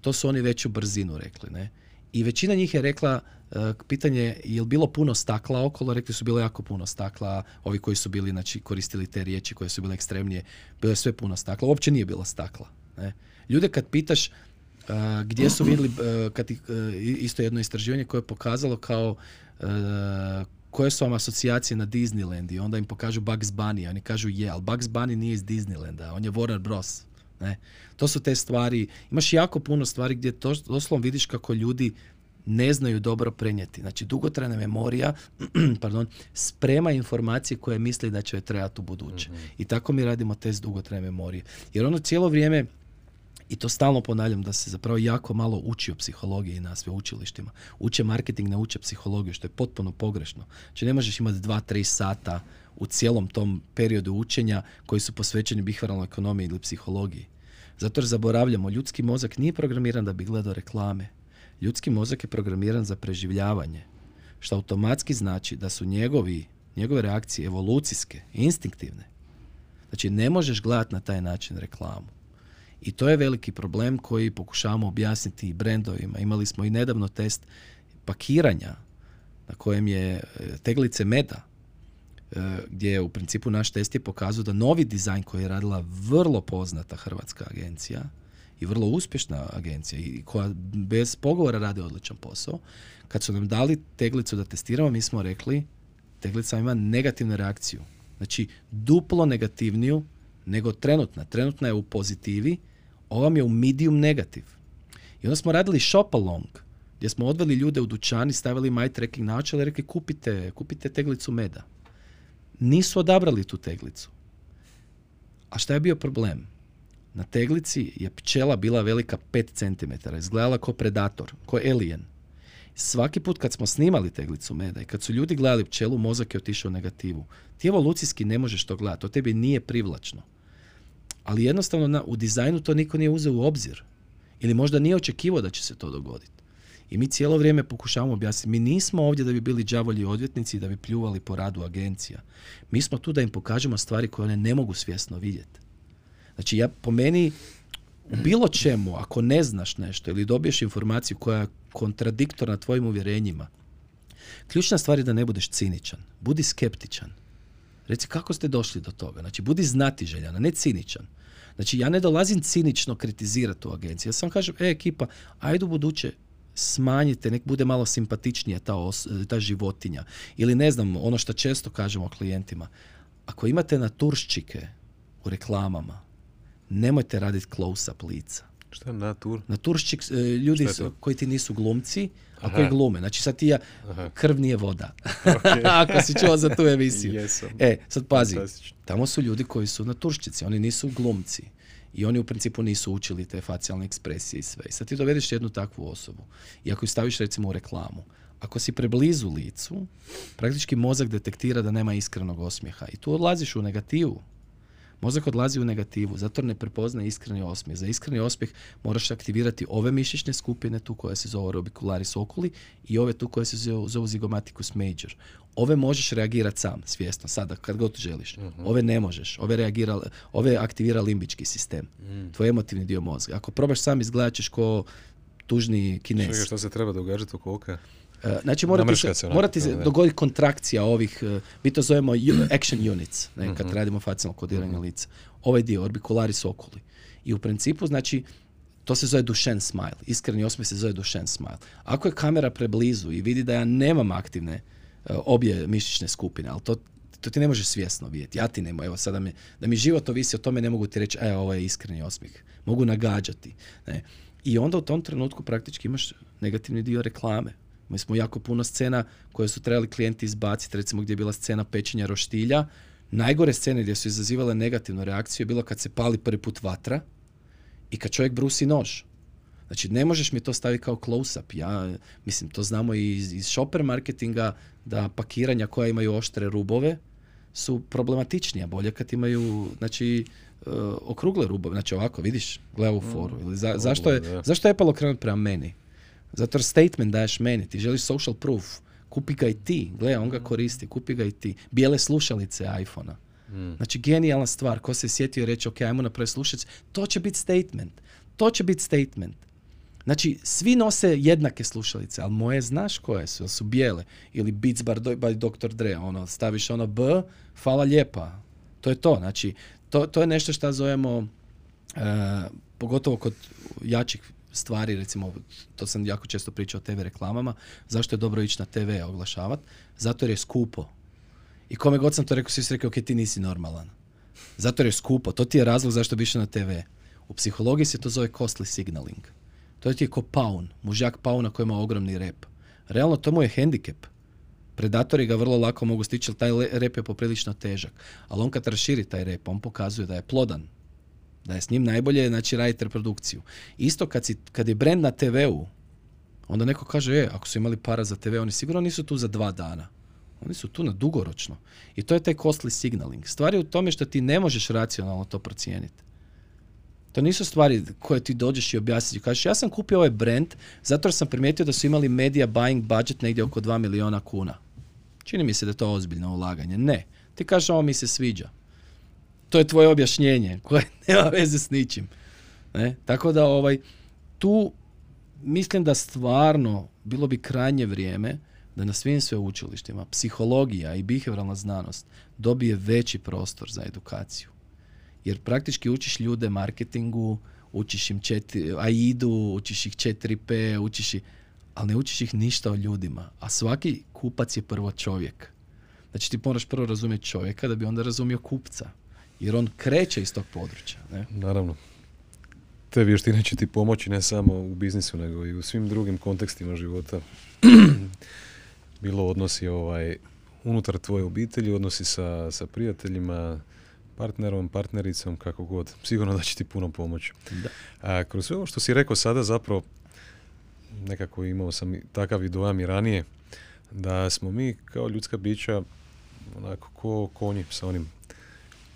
To su oni veću brzinu rekli, ne? I većina njih je rekla, E, pitanje je li bilo puno stakla okolo, rekli su bilo jako puno stakla, ovi koji su bili, znači koristili te riječi koje su bile ekstremnije, bilo je sve puno stakla, uopće nije bilo stakla. Ne. Ljude kad pitaš uh, gdje su vidjeli, uh, kad, uh, isto jedno istraživanje koje je pokazalo kao koje su vam asocijacije na Disneyland i onda im pokažu Bugs Bunny, oni kažu je, ali Bugs Bunny nije iz Disneylanda, on je Warner Bros. Ne? To su te stvari, imaš jako puno stvari gdje to, doslovno vidiš kako ljudi ne znaju dobro prenijeti. Znači, dugotrajna memorija pardon, sprema informacije koje misli da će joj trebati u buduće. Mhm. I tako mi radimo test dugotrajne memorije. Jer ono cijelo vrijeme i to stalno ponavljam da se zapravo jako malo uči o psihologiji na sveučilištima. Uče marketing, ne uče psihologiju, što je potpuno pogrešno. Znači ne možeš imati dva, tri sata u cijelom tom periodu učenja koji su posvećeni bihvaralnoj ekonomiji ili psihologiji. Zato jer zaboravljamo, ljudski mozak nije programiran da bi gledao reklame. Ljudski mozak je programiran za preživljavanje, što automatski znači da su njegovi, njegove reakcije evolucijske, instinktivne. Znači, ne možeš gledati na taj način reklamu. I to je veliki problem koji pokušavamo objasniti i brendovima. Imali smo i nedavno test pakiranja na kojem je e, teglice meda, gdje je u principu naš test je pokazao da novi dizajn koji je radila vrlo poznata hrvatska agencija, i vrlo uspješna agencija i koja bez pogovora radi odličan posao. Kad su nam dali teglicu da testiramo, mi smo rekli teglica ima negativnu reakciju. Znači, duplo negativniju nego trenutna. Trenutna je u pozitivi, ova je u medium negativ. I onda smo radili shop along, gdje smo odveli ljude u dućani, stavili my tracking načel i rekli kupite, kupite teglicu meda. Nisu odabrali tu teglicu. A šta je bio problem? Na teglici je pčela bila velika 5 cm, izgledala kao predator, kao alien. Svaki put kad smo snimali teglicu meda i kad su ljudi gledali pčelu, mozak je otišao u negativu. Ti evolucijski ne možeš to gledati, to tebi nije privlačno. Ali jednostavno na, u dizajnu to niko nije uzeo u obzir. Ili možda nije očekivao da će se to dogoditi. I mi cijelo vrijeme pokušavamo objasniti, mi nismo ovdje da bi bili đavolji odvjetnici i da bi pljuvali po radu agencija. Mi smo tu da im pokažemo stvari koje one ne mogu svjesno vidjeti. Znači ja po meni u bilo čemu, ako ne znaš nešto ili dobiješ informaciju koja je kontradiktorna tvojim uvjerenjima, ključna stvar je da ne budeš ciničan. Budi skeptičan. Reci kako ste došli do toga. Znači budi znatiželjan, a ne ciničan. Znači ja ne dolazim cinično kritizirati tu agenciju. Ja sam kažem, e ekipa, ajde buduće smanjite, nek bude malo simpatičnija ta, ta životinja. Ili ne znam, ono što često kažemo klijentima, ako imate naturščike u reklamama, nemojte raditi close-up lica. Šta je natur? Naturščik, e, ljudi su, koji ti nisu glumci, a koji glume. Znači sad ti ja, krv nije voda. Ako si čuo za tu emisiju. E, sad pazi, tamo su ljudi koji su naturščici, oni nisu glumci. I oni u principu nisu učili te facijalne ekspresije i sve. I sad ti dovedeš jednu takvu osobu. I ako ju staviš recimo u reklamu, ako si preblizu licu, praktički mozak detektira da nema iskrenog osmijeha. I tu odlaziš u negativu. Mozak odlazi u negativu, zato ne prepozna iskreni osmijeh. Za iskreni osmijeh moraš aktivirati ove mišićne skupine, tu koje se zove orbicularis oculi i ove tu koje se zove zigomaticus major. Ove možeš reagirati sam, svjesno, sada, kad god želiš. Mhm. Ove ne možeš. Ove, reagira, ove aktivira limbički sistem. Mm. Tvoj emotivni dio mozga. Ako probaš sam, izgledat ćeš ko tužni kinez. Čekaj, što se treba događati oko oka? E, znači morati se, morati se dogoditi kontrakcija ovih, e, mi to zovemo action units, ne, kad mhm. radimo facijalno kodiranje mhm. lica. Ovaj dio, orbicularis oculi. I u principu, znači, to se zove Duchenne smile. Iskreni osmijeh se zove Duchenne smile. Ako je kamera preblizu i vidi da ja nemam aktivne e, obje mišićne skupine, ali to, to ti ne možeš svjesno vidjeti. Ja ti ne mogu. Evo sada mi, da mi život ovisi o tome ne mogu ti reći, e, ovo je iskreni osmijeh. Mogu nagađati. Ne. I onda u tom trenutku praktički imaš negativni dio reklame. Mi smo jako puno scena koje su trebali klijenti izbaciti, recimo gdje je bila scena pečenja roštilja. Najgore scene gdje su izazivale negativnu reakciju je bilo kad se pali prvi put vatra i kad čovjek brusi nož. Znači, ne možeš mi to staviti kao close-up. Ja, mislim, to znamo i iz, iz shopper marketinga, da pakiranja koja imaju oštre rubove su problematičnija. Bolje kad imaju, znači, uh, okrugle rubove. Znači, ovako, vidiš, gle u foru. Ili zašto, je, zašto je Apple okrenut prema meni? Zato jer statement daješ meni, ti želiš social proof, kupi ga i ti, gle, on ga koristi, kupi ga i ti. Bijele slušalice iPhone-a. Mm. Znači, genijalna stvar, ko se sjetio i reći, ok, ajmo napraviti slušalice, to će biti statement. To će biti statement. Znači, svi nose jednake slušalice, ali moje znaš koje su, su bijele. Ili Beats by Dr. Dre, ono, staviš ono B, hvala lijepa. To je to, znači, to, to je nešto što zovemo, uh, pogotovo kod jačih stvari, recimo, to sam jako često pričao o TV reklamama, zašto je dobro ići na TV oglašavati? Zato jer je skupo. I kome god sam to rekao, svi su rekli, ok, ti nisi normalan. Zato jer je skupo. To ti je razlog zašto bi išao na TV. U psihologiji se to zove costly signaling. To ti je ko paun, mužjak pauna koji ima ogromni rep. Realno to mu je hendikep. Predatori ga vrlo lako mogu stići, ali taj rep je poprilično težak. Ali on kad raširi taj rep, on pokazuje da je plodan, da je s njim najbolje znači raditi reprodukciju. Isto kad, si, kad je brand na TV-u, onda neko kaže, e, ako su imali para za TV, oni sigurno nisu tu za dva dana. Oni su tu na dugoročno. I to je taj costly signaling. Stvar je u tome što ti ne možeš racionalno to procijeniti. To nisu stvari koje ti dođeš i objasniš. Kažeš, ja sam kupio ovaj brand zato jer sam primijetio da su imali media buying budget negdje oko 2 miliona kuna. Čini mi se da je to ozbiljno ulaganje. Ne. Ti kažeš, ovo mi se sviđa. To je tvoje objašnjenje koje nema veze s ničim. Ne? Tako da ovaj, tu mislim da stvarno bilo bi krajnje vrijeme da na svim sveučilištima psihologija i behavioralna znanost dobije veći prostor za edukaciju. Jer praktički učiš ljude marketingu, učiš im četiri, AIDU, učiš ih 4P, učiš ih, ali ne učiš ih ništa o ljudima. A svaki kupac je prvo čovjek. Znači ti moraš prvo razumjeti čovjeka da bi onda razumio kupca. Jer on kreće iz tog područja. Ne? Naravno. Te vještine će ti pomoći ne samo u biznisu, nego i u svim drugim kontekstima života. Bilo odnosi ovaj, unutar tvoje obitelji, odnosi sa, sa prijateljima, partnerom, partnericom, kako god. Sigurno da će ti puno pomoći. Da. A, kroz sve ovo što si rekao sada zapravo nekako imao sam i takav i dojam i ranije da smo mi kao ljudska bića onako ko konji sa onim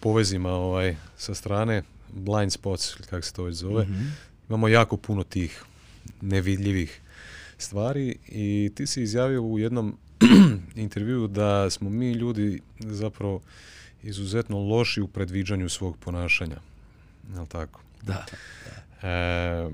povezima ovaj, sa strane blind spots, kako se to već zove. Mhm. Imamo jako puno tih nevidljivih stvari i ti si izjavio u jednom intervjuu da smo mi ljudi zapravo izuzetno loši u predviđanju svog ponašanja. Jel tako? Da. E,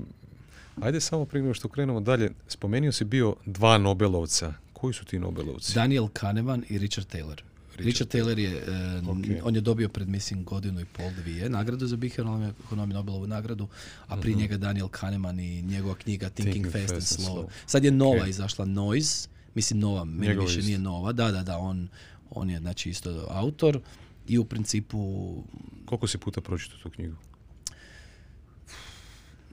ajde samo prije što krenemo dalje. Spomenuo si bio dva Nobelovca. Koji su ti Nobelovci? Daniel Kahneman i Richard Taylor. Richard, Taylor je, e, Ok. on je dobio pred mislim godinu i pol dvije nagradu za behavioralnu ekonomiju Nobelovu nagradu, a prije njega Daniel Kahneman i njegova knjiga Thinking. Thinking Fast, and Slow. Slow. Sad je nova izašla Noise, mislim nova, meni Njegova više nije nova. Da, da, da, on, on je znači isto autor i u principu Koliko si puta pročitao tu knjigu?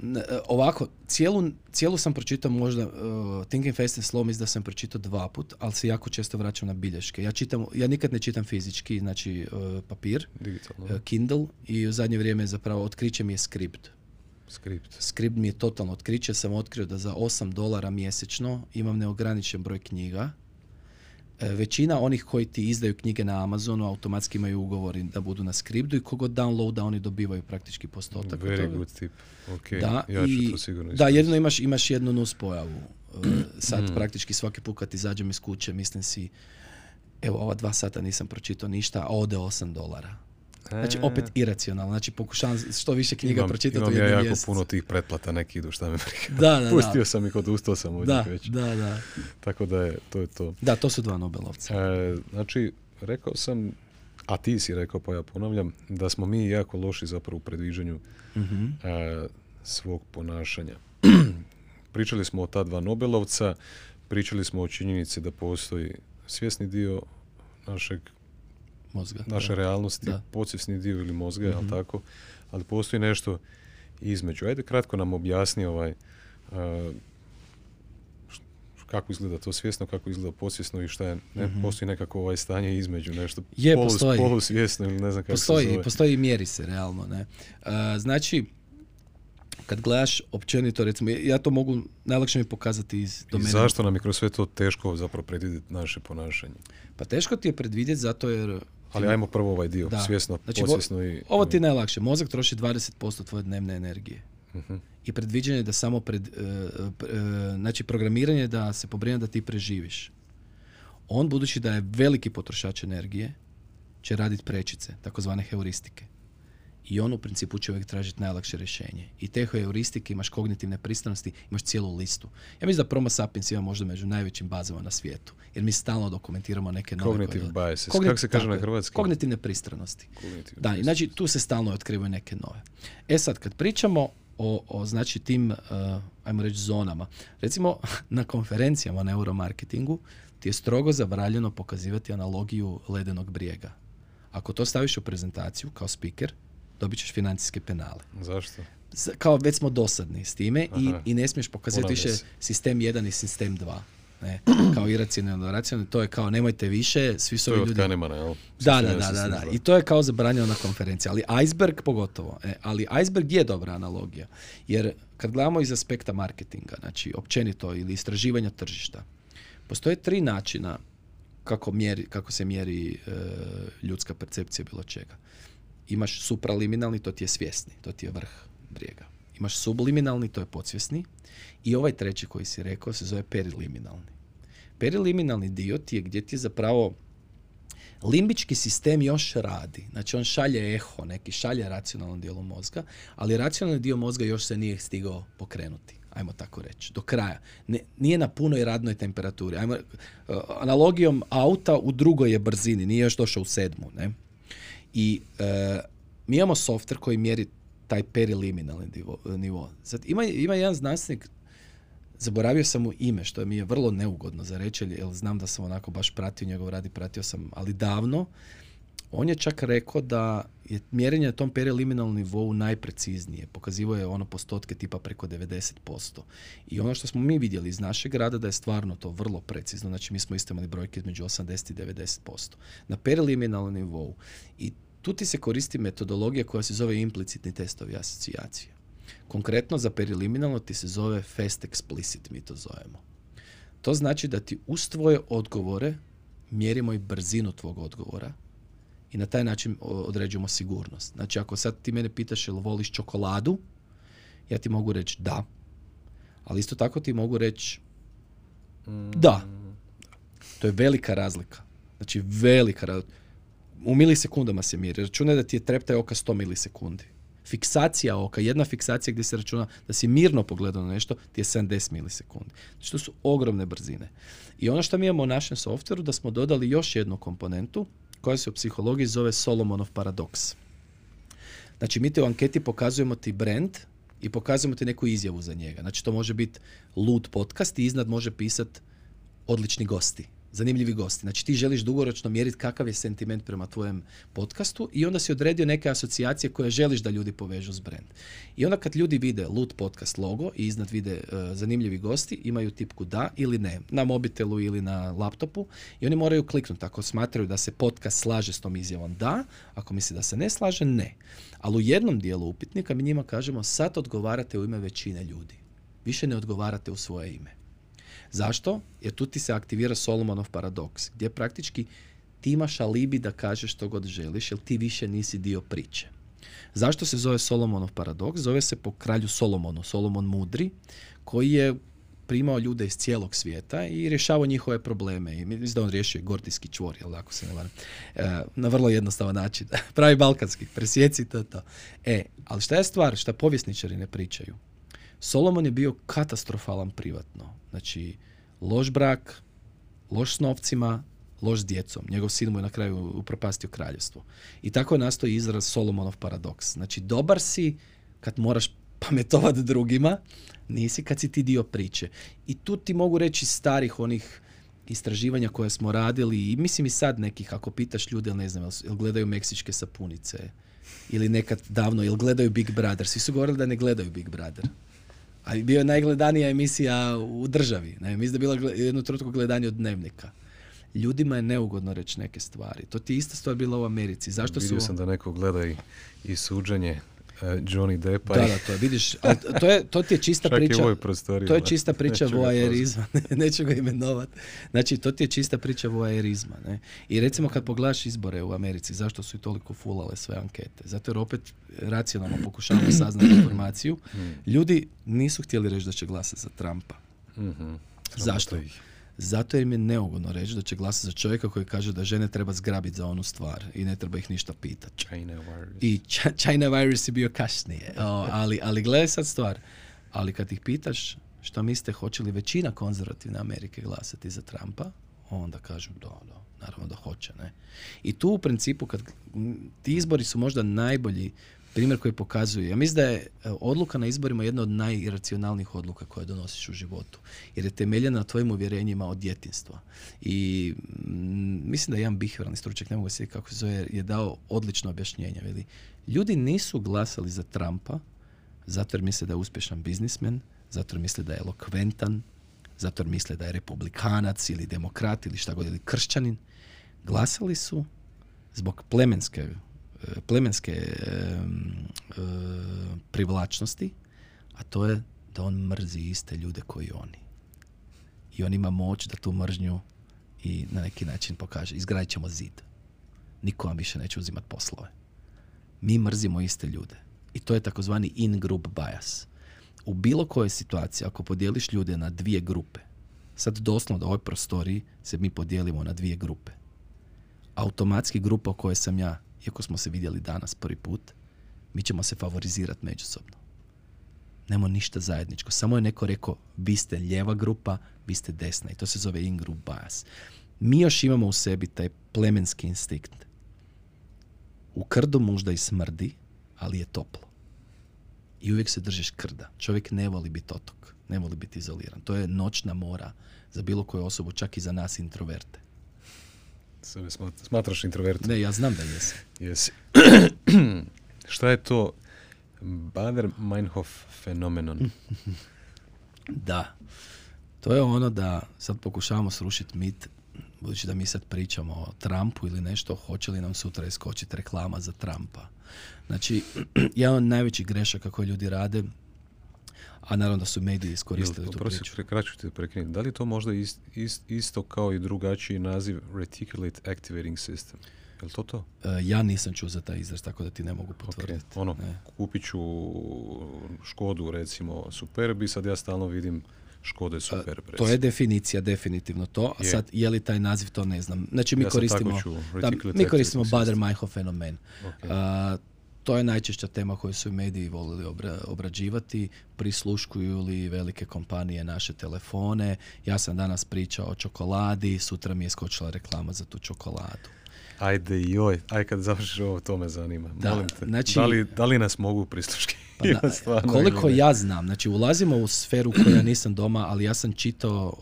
E, ovako, cijelu, cijelu sam pročitao možda, uh, Thinking Fast and Slow mislim da sam pročitao dva put, ali se jako često vraćam na bilješke. Ja, čitam, ja nikad ne čitam fizički, znači uh, papir, Digitalno. uh, Kindle i u zadnje vrijeme zapravo otkriće mi je skript. Skript. Skript mi je totalno otkriće, sam otkrio da za 8 dolara mjesečno imam neograničen broj knjiga. E, većina onih koji ti izdaju knjige na Amazonu automatski imaju ugovori da budu na skriptu i kogod downloada oni dobivaju praktički postotak. Very toga. good tip. Ok, Da, ja ću i, to sigurno da, jedino imaš, imaš jednu nus pojavu. E, Sad Mm. praktički svaki put kad izađem iz kuće mislim si evo ova dva sata nisam pročitao ništa, a ode 8 dolara. Znači E, opet iracionalno, znači pokušavam što više knjiga imam, pročitati imam u ja jednom jako mjesecu. puno tih pretplata, neki idu šta me briga. Da, da, Pustio da. sam ih, odustao sam od njih već. da, da. Tako da je, to je to. Da, to su dva Nobelovca. E, znači, rekao sam, a ti si rekao, pa ja ponavljam, da smo mi jako loši zapravo u predviđanju Mhm. e, svog ponašanja. Pričali smo o ta dva Nobelovca, pričali smo o činjenici da postoji svjesni dio našeg, Mozga. naše da. realnosti, Da. podsvjesni dio ili mozga, jel Mhm. tako? Ali postoji nešto između. Ajde kratko nam objasni ovaj, š- kako izgleda to svjesno, kako izgleda podsvjesno i šta je, ne, Mhm. postoji nekako ovaj stanje između, nešto Je, polu, postoji. polusvjesno ili ne znam kako Postoji, se zove. postoji i mjeri se realno. Ne? E, znači, kad gledaš općenito, recimo, ja to mogu najlakše mi pokazati iz I domene. zašto nam je kroz sve to teško zapravo predvidjeti naše ponašanje? Pa teško ti je predvidjeti zato jer... Ali ajmo prvo ovaj dio, Da. svjesno, Znači, podsvjesno i... Ovo ti je najlakše. Mozak troši 20% tvoje dnevne energije. Mhm. I predviđanje da samo pred, p- e, znači programiranje je da se pobrine da ti preživiš. On, budući da je veliki potrošač energije, će raditi prečice, takozvane heuristike. I on u principu će uvijek tražiti najlakše rješenje. I te heuristike imaš kognitivne pristranosti, imaš cijelu listu. Ja mislim da Promo Sapiens ima možda među najvećim bazama na svijetu. Jer mi stalno dokumentiramo neke nove... Cognitive koje- biases. Kogni- Kako se kaže na hrvatski? Kognitivne pristranosti. Da, i biases. znači tu se stalno otkrivaju neke nove. E sad, kad pričamo o, o znači tim, uh, ajmo reći, zonama. Recimo, na konferencijama na neuromarketingu ti je strogo zabranjeno pokazivati analogiju ledenog brijega. Ako to staviš u prezentaciju kao speaker, dobit ćeš financijske penale. Zašto? Kao već smo dosadni s time i, i ne smiješ pokazati više sistem 1 i sistem 2. Ne, kao iracionalno, racionalno, to je kao nemojte više, svi su To je ovi od ljudi jel? da, da, da, da, da. I to je kao zabranjeno na konferenciji. Ali iceberg pogotovo. E, ali iceberg je dobra analogija. Jer kad gledamo iz aspekta marketinga, znači općenito ili istraživanja tržišta, postoje tri načina kako, mjeri, kako se mjeri e, ljudska percepcija bilo čega. Imaš supraliminalni, to ti je svjesni, to ti je vrh brijega. Imaš subliminalni, to je podsvjesni. I ovaj treći koji si rekao se zove periliminalni. Periliminalni dio ti je gdje ti je zapravo limbički sistem još radi. Znači on šalje eho, neki šalje racionalnom dijelu mozga, ali racionalni dio mozga još se nije stigao pokrenuti. Ajmo tako reći, do kraja. Ne, nije na punoj radnoj temperaturi. Ajmo, uh, analogijom auta u drugoj je brzini, nije još došao u sedmu. Ne? I uh, mi imamo softver koji mjeri taj periliminalni nivo. Sad, ima, ima jedan znanstvenik, zaboravio sam mu ime, što mi je vrlo neugodno za reći, jer znam da sam onako baš pratio njegov rad pratio sam, ali davno, on je čak rekao da je mjerenje na tom periliminalnom nivou najpreciznije. Pokazivo je ono postotke tipa preko 90%. I ono što smo mi vidjeli iz našeg rada da je stvarno to vrlo precizno. Znači mi smo isto imali brojke između 80 i 90%. Na periliminalnom nivou. I tu ti se koristi metodologija koja se zove implicitni testovi asocijacije. Konkretno za periliminalno ti se zove fast explicit, mi to zovemo. To znači da ti uz tvoje odgovore mjerimo i brzinu tvog odgovora i na taj način određujemo sigurnost. Znači ako sad ti mene pitaš jel voliš čokoladu, ja ti mogu reći da, ali isto tako ti mogu reći da. To je velika razlika. Znači velika razlika. U milisekundama se mjeri. Računaj da ti je treptaj oka 100 milisekundi. Fiksacija oka, jedna fiksacija gdje se računa da si mirno pogledao na nešto, ti je 70 milisekundi. Znači to su ogromne brzine. I ono što mi imamo u našem softveru, da smo dodali još jednu komponentu, koja se u psihologiji zove Solomonov paradoks. Znači, mi te u anketi pokazujemo ti brand i pokazujemo ti neku izjavu za njega. Znači, to može biti lud podcast i iznad može pisati odlični gosti zanimljivi gosti. Znači ti želiš dugoročno mjeriti kakav je sentiment prema tvojem podcastu i onda si odredio neke asocijacije koje želiš da ljudi povežu s brand. I onda kad ljudi vide Lut podcast logo i iznad vide e, zanimljivi gosti, imaju tipku da ili ne, na mobitelu ili na laptopu i oni moraju kliknuti. Ako smatraju da se podcast slaže s tom izjavom da, ako misli da se ne slaže, ne. Ali u jednom dijelu upitnika mi njima kažemo sad odgovarate u ime većine ljudi. Više ne odgovarate u svoje ime. Zašto? Jer tu ti se aktivira Solomonov paradoks, gdje praktički ti imaš alibi da kažeš što god želiš, jer ti više nisi dio priče. Zašto se zove Solomonov paradoks? Zove se po kralju Solomonu, Solomon mudri, koji je primao ljude iz cijelog svijeta i rješavao njihove probleme. I mislim da on riješio gordijski čvor, jel ako se ne varam. E, na vrlo jednostavan način. Pravi balkanski, presjeci to, to. E, ali šta je stvar, šta povjesničari ne pričaju? Solomon je bio katastrofalan privatno. Znači, loš brak, loš s novcima, loš s djecom. Njegov sin mu je na kraju upropastio kraljevstvo. I tako nastoji izraz Solomonov paradoks. Znači, dobar si kad moraš pametovati drugima, nisi kad si ti dio priče. I tu ti mogu reći starih onih istraživanja koje smo radili i mislim i sad nekih, ako pitaš ljude, ne znam, jel gledaju meksičke sapunice ili nekad davno, jel gledaju Big Brother. Svi su govorili da ne gledaju Big Brother. A bio je najgledanija emisija u državi. Ne? Mislim da je bila jednu trenutku gledanje od dnevnika. Ljudima je neugodno reći neke stvari. To ti je ista stvar bila u Americi. Zašto Vidio su... sam da neko gleda i, i suđenje Johnny Deppa. Da, da, to je, vidiš, to, je, to ti je čista priča. to je čista priča voajerizma, ne, neću ga imenovat. Znači, to ti je čista priča voajerizma. Ne? I recimo kad pogledaš izbore u Americi, zašto su i toliko fulale sve ankete? Zato jer opet racionalno pokušavamo saznati informaciju. Hmm. Ljudi nisu htjeli reći da će glasati za Trumpa. mm Zašto? Ih. Zato jer mi je neugodno reći da će glasati za čovjeka koji kaže da žene treba zgrabiti za onu stvar i ne treba ih ništa pitati. China virus. I China virus je bio kasnije. ali, ali gledaj sad stvar. Ali kad ih pitaš što mislite, hoće li većina konzervativne Amerike glasati za Trumpa, onda kažu da, da, naravno da hoće. Ne? I tu u principu, kad ti izbori su možda najbolji primjer koji pokazuje. Ja mislim da je e, odluka na izborima jedna od najiracionalnijih odluka koje donosiš u životu. Jer je temeljena na tvojim uvjerenjima od djetinstva. I mm, mislim da jedan bihevralni stručnjak, ne mogu se kako se zove, je dao odlično objašnjenje. Veli. Ljudi nisu glasali za Trumpa zato jer misle da je uspješan biznismen, zato jer misle da je elokventan, zato jer misle da je republikanac ili demokrat ili šta god, ili kršćanin. Glasali su zbog plemenske plemenske privlačnosti, a to je da on mrzi iste ljude koji oni. I on ima moć da tu mržnju i na neki način pokaže. Izgradit ćemo zid. Niko vam više neće uzimati poslove. Mi mrzimo iste ljude. I to je takozvani in-group bias. U bilo kojoj situaciji, ako podijeliš ljude na dvije grupe, sad doslovno u ovoj prostoriji se mi podijelimo na dvije grupe. Automatski grupa o kojoj sam ja iako smo se vidjeli danas prvi put, mi ćemo se favorizirati međusobno. Nemo ništa zajedničko. Samo je neko rekao, vi ste lijeva grupa, vi ste desna. I to se zove in-group bias. Mi još imamo u sebi taj plemenski instinkt. U krdu možda i smrdi, ali je toplo. i uvijek se držiš krda. Čovjek ne voli biti otok, ne voli biti izoliran. To je noćna mora za bilo koju osobu, čak i za nas introverte. Sebe smatraš introvertom? Ne, ja znam da jesam. Jesi. Šta je to Bader-Meinhof fenomenon? Da. To je ono da sad pokušavamo srušiti mit, budući da mi sad pričamo o Trumpu ili nešto, hoće li nam sutra iskočiti reklama za Trumpa. Znači, jedan od najvećih grešaka koje ljudi rade, a naravno da su mediji iskoristili tu priču. Prekraću te prekinuti. Da li je to možda isto kao i drugačiji naziv Reticulate Activating System? Je li to to? E, ja nisam čuo za taj izraz, tako da ti ne mogu potvrditi. Ono, kupit ću Škodu, recimo, Superbi, sad ja stalno vidim Škode super. To je definicija, definitivno to. A sad, je li taj naziv, to ne znam. Znači, mi koristimo, da, mi koristimo Bader-Meinhof fenomen. To je najčešća tema koju su mediji volili obrađivati. Prisluškuju li velike kompanije naše telefone. Ja sam danas pričao o čokoladi, sutra mi je skočila reklama za tu čokoladu. Ajde joj, aj kad završiš ovo, to me zanima. Da, Molim te, znači, da, li, da li nas mogu prisluški? Pa koliko ja znam, znači ulazimo u sferu koja nisam doma, ali ja sam čitao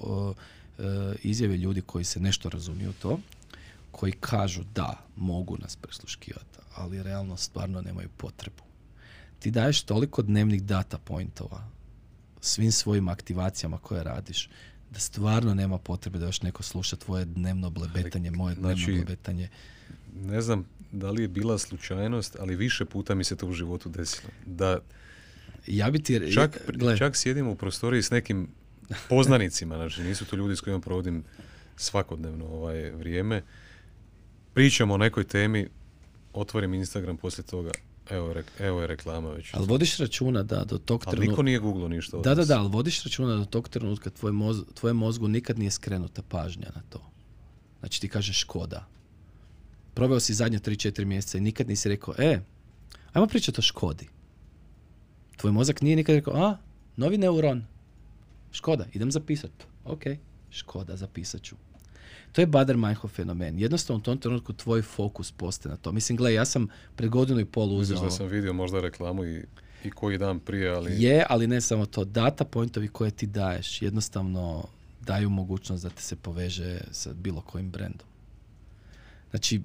e, izjave ljudi koji se nešto razumiju to, koji kažu da, mogu nas prisluškivati, ali realno stvarno nemaju potrebu. Ti daješ toliko dnevnih data pointova svim svojim aktivacijama koje radiš, da stvarno nema potrebe da još neko sluša tvoje dnevno blebetanje, moje dnevno znači, blebetanje. Ne znam da li je bila slučajnost, ali više puta mi se to u životu desilo. Da ja bi ti... Čak, čak sjedim u prostoriji s nekim poznanicima, znači nisu to ljudi s kojima provodim svakodnevno ovaj vrijeme. Pričamo o nekoj temi, otvorim Instagram poslije toga, Evo, evo je reklama već. Ali vodiš računa da do tog trenutka... Ali niko nije googlao ništa Da, da, da, ali vodiš računa da do tog trenutka tvoj moz, tvoje mozgu nikad nije skrenuta pažnja na to. Znači ti kažeš škoda. Proveo si zadnje 3-4 mjeseca i nikad nisi rekao, e, ajmo pričati o škodi. Tvoj mozak nije nikad rekao, a, novi neuron. Škoda, idem zapisat. Ok, škoda, zapisat ću. To je Bader-Meinhof fenomen. Jednostavno u tom trenutku tvoj fokus postaje na to. Mislim, gle, ja sam pred godinu i pol uzeo... Mislim da sam vidio možda reklamu i, i koji dan prije, ali... Je, ali ne samo to. Data pointovi koje ti daješ jednostavno daju mogućnost da te se poveže sa bilo kojim brendom. Znači,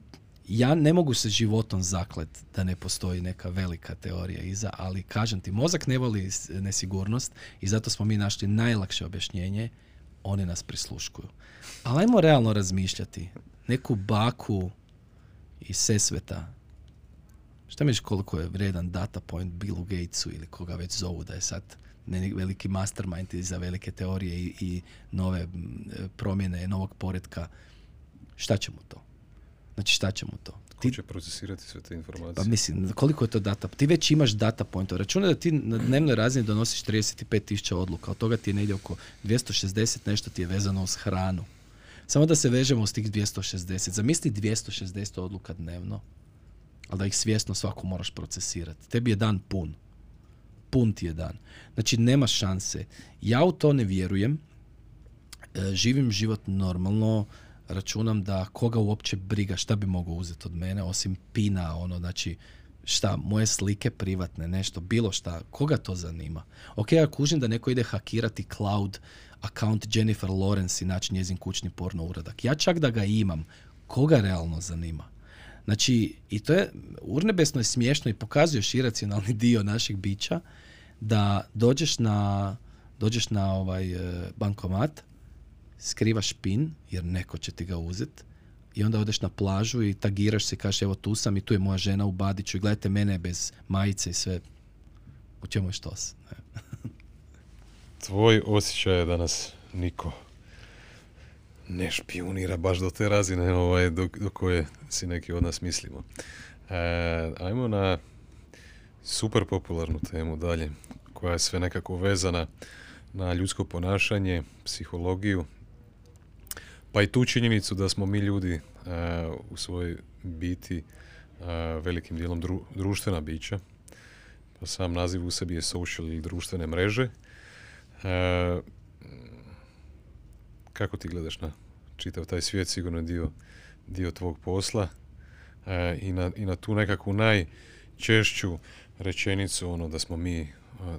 ja ne mogu se životom zaklet da ne postoji neka velika teorija iza, ali kažem ti, mozak ne voli nesigurnost i zato smo mi našli najlakše objašnjenje, oni nas prisluškuju. Ali ajmo realno razmišljati. Neku baku iz Sesveta, šta misliš koliko je vredan data point Billu Gatesu ili koga već zovu da je sad veliki mastermind za velike teorije i, i nove promjene, novog poredka. Šta će mu to? Znači šta će mu to? Ti će procesirati sve te informacije? Pa mislim, koliko je to data? Ti već imaš data point. Računaj da ti na dnevnoj razini donosiš 35.000 odluka. Od toga ti je negdje oko 260 nešto ti je vezano uz hranu. Samo da se vežemo uz tih 260. Zamisli 260 odluka dnevno, ali da ih svjesno svako moraš procesirati. Tebi je dan pun. Pun ti je dan. Znači, nema šanse. Ja u to ne vjerujem. E, živim život normalno računam da koga uopće briga šta bi mogao uzeti od mene osim pina, ono, znači šta, moje slike privatne, nešto, bilo šta, koga to zanima? Ok, ja kužim da neko ide hakirati cloud account Jennifer Lawrence i naći njezin kućni porno uradak. Ja čak da ga imam, koga realno zanima? Znači, i to je urnebesno i smiješno i pokazuješ iracionalni dio naših bića da dođeš na, dođeš na ovaj e, bankomat, skrivaš pin, jer neko će ti ga uzet, i onda odeš na plažu i tagiraš se i kažeš evo tu sam i tu je moja žena u Badiću i gledajte mene bez majice i sve. U čemu je štos? Tvoj osjećaj je da nas niko ne špionira baš do te razine ovaj, do, do koje si neki od nas mislimo. E, ajmo na super popularnu temu dalje, koja je sve nekako vezana na ljudsko ponašanje, psihologiju, pa i tu činjenicu da smo mi ljudi uh, u svojoj biti uh, velikim dijelom društvena bića. Pa sam naziv u sebi je social ili društvene mreže. Uh, kako ti gledaš na čitav taj svijet, sigurno je dio, dio tvog posla i na, i na tu nekakvu najčešću rečenicu ono da smo mi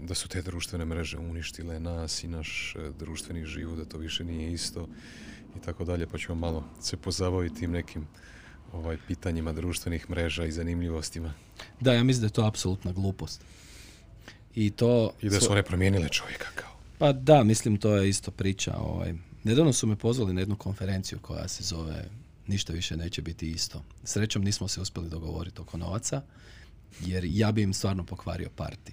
da su te društvene mreže uništile nas i naš e, društveni život, da to više nije isto i tako dalje, pa ćemo malo se pozabaviti tim nekim ovaj, pitanjima društvenih mreža i zanimljivostima. Da, ja mislim da je to apsolutna glupost. I to... I da su one promijenile čovjeka kao. Pa da, mislim to je isto priča. Ovaj. Nedavno su me pozvali na jednu konferenciju koja se zove Ništa više neće biti isto. Srećom nismo se uspjeli dogovoriti oko novaca, jer ja bi im stvarno pokvario parti.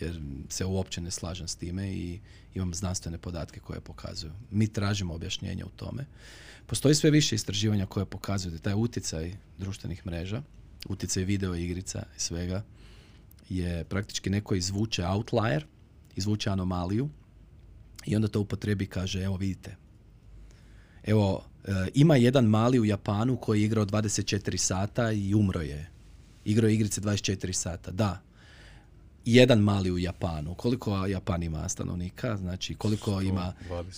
Jer se uopće ne slažem s time i imam znanstvene podatke koje pokazuju. Mi tražimo objašnjenje u tome. Postoji sve više istraživanja koje pokazuju da taj utjecaj društvenih mreža, utjecaj video igrica i svega, je praktički neko izvuče outlier, izvuče anomaliju i onda to upotrebi i kaže, evo vidite, evo, e, ima jedan mali u Japanu koji je igrao 24 sata i umro je. Igrao je igrice 24 sata, da. Jedan mali u Japanu. Koliko Japan ima stanovnika? Znači, koliko ima...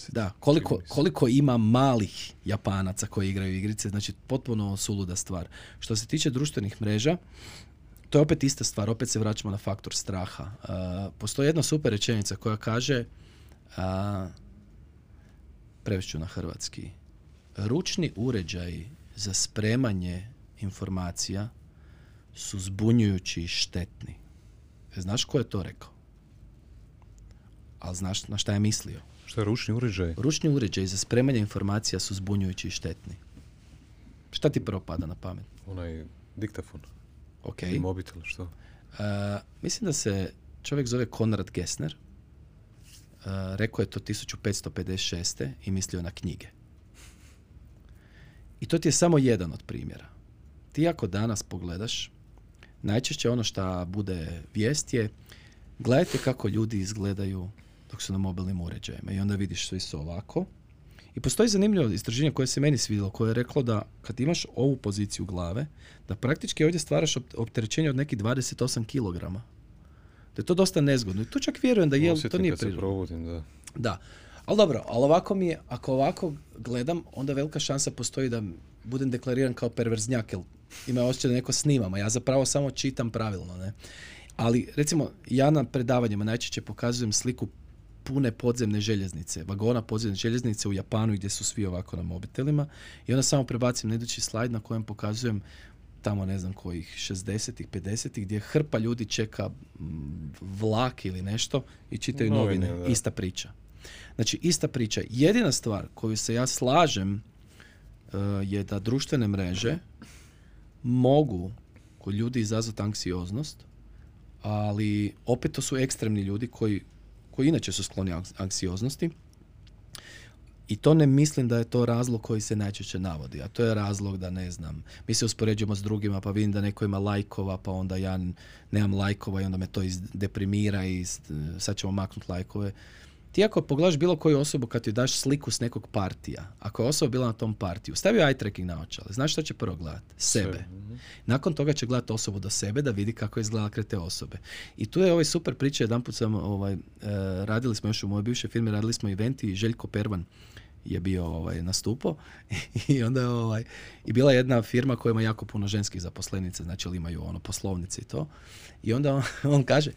Da, koliko, koliko ima malih Japanaca koji igraju igrice? Znači, potpuno suluda stvar. Što se tiče društvenih mreža, to je opet ista stvar, opet se vraćamo na faktor straha. Uh, postoji jedna super rečenica koja kaže, uh, prevešću na hrvatski, ručni uređaji za spremanje informacija su zbunjujući i štetni. Znaš ko je to rekao? Ali znaš na šta je mislio? Šta je ručni uređaj? Ručni uređaj za spremanje informacija su zbunjujući i štetni. Šta ti prvo pada na pamet? Onaj diktafon. Ok. I mobitel, što? Uh, mislim da se čovjek zove Konrad Gessner. Uh, rekao je to 1556. i mislio na knjige. I to ti je samo jedan od primjera. Ti ako danas pogledaš, najčešće ono što bude vijest je gledajte kako ljudi izgledaju dok su na mobilnim uređajima i onda vidiš svi su ovako. I postoji zanimljivo istraživanje koje se meni svidjelo, koje je reklo da kad imaš ovu poziciju glave, da praktički ovdje stvaraš opterećenje od nekih 28 kg. Da je to dosta nezgodno. I to čak vjerujem da je, to nije prirodno. da. Da. Ali dobro, ali ovako mi je, ako ovako gledam, onda velika šansa postoji da budem deklariran kao perverznjak, jer ima osjećaj da neko snimam, a ja zapravo samo čitam pravilno. Ne? Ali, recimo, ja na predavanjima najčešće pokazujem sliku pune podzemne željeznice, vagona podzemne željeznice u Japanu gdje su svi ovako na mobitelima i onda samo prebacim na idući slajd na kojem pokazujem tamo ne znam kojih 60-ih, 50-ih gdje hrpa ljudi čeka vlak ili nešto i čitaju novine. Ista priča. Znači, ista priča. Jedina stvar koju se ja slažem uh, je da društvene mreže mogu kod ljudi izazvati anksioznost, ali opet to su ekstremni ljudi koji, koji inače su skloni anksioznosti. I to ne mislim da je to razlog koji se najčešće navodi, a to je razlog da ne znam, mi se uspoređujemo s drugima pa vidim da neko ima lajkova pa onda ja nemam lajkova i onda me to deprimira i sad ćemo maknuti lajkove ti ako pogledaš bilo koju osobu kad ti daš sliku s nekog partija, ako je osoba bila na tom partiju, stavi eye tracking naočale, znaš što će prvo gledati? Sebe. Mhm. Nakon toga će gledati osobu do sebe da vidi kako izgleda kraj te osobe. I tu je ovaj super priča, jedan put sam, ovaj, e, radili smo još u mojoj bivšoj firmi, radili smo eventi i Željko Pervan je bio ovaj, nastupo i onda ovaj, i bila jedna firma koja ima jako puno ženskih zaposlenica, znači imaju ono poslovnice i to. I onda on, on kaže,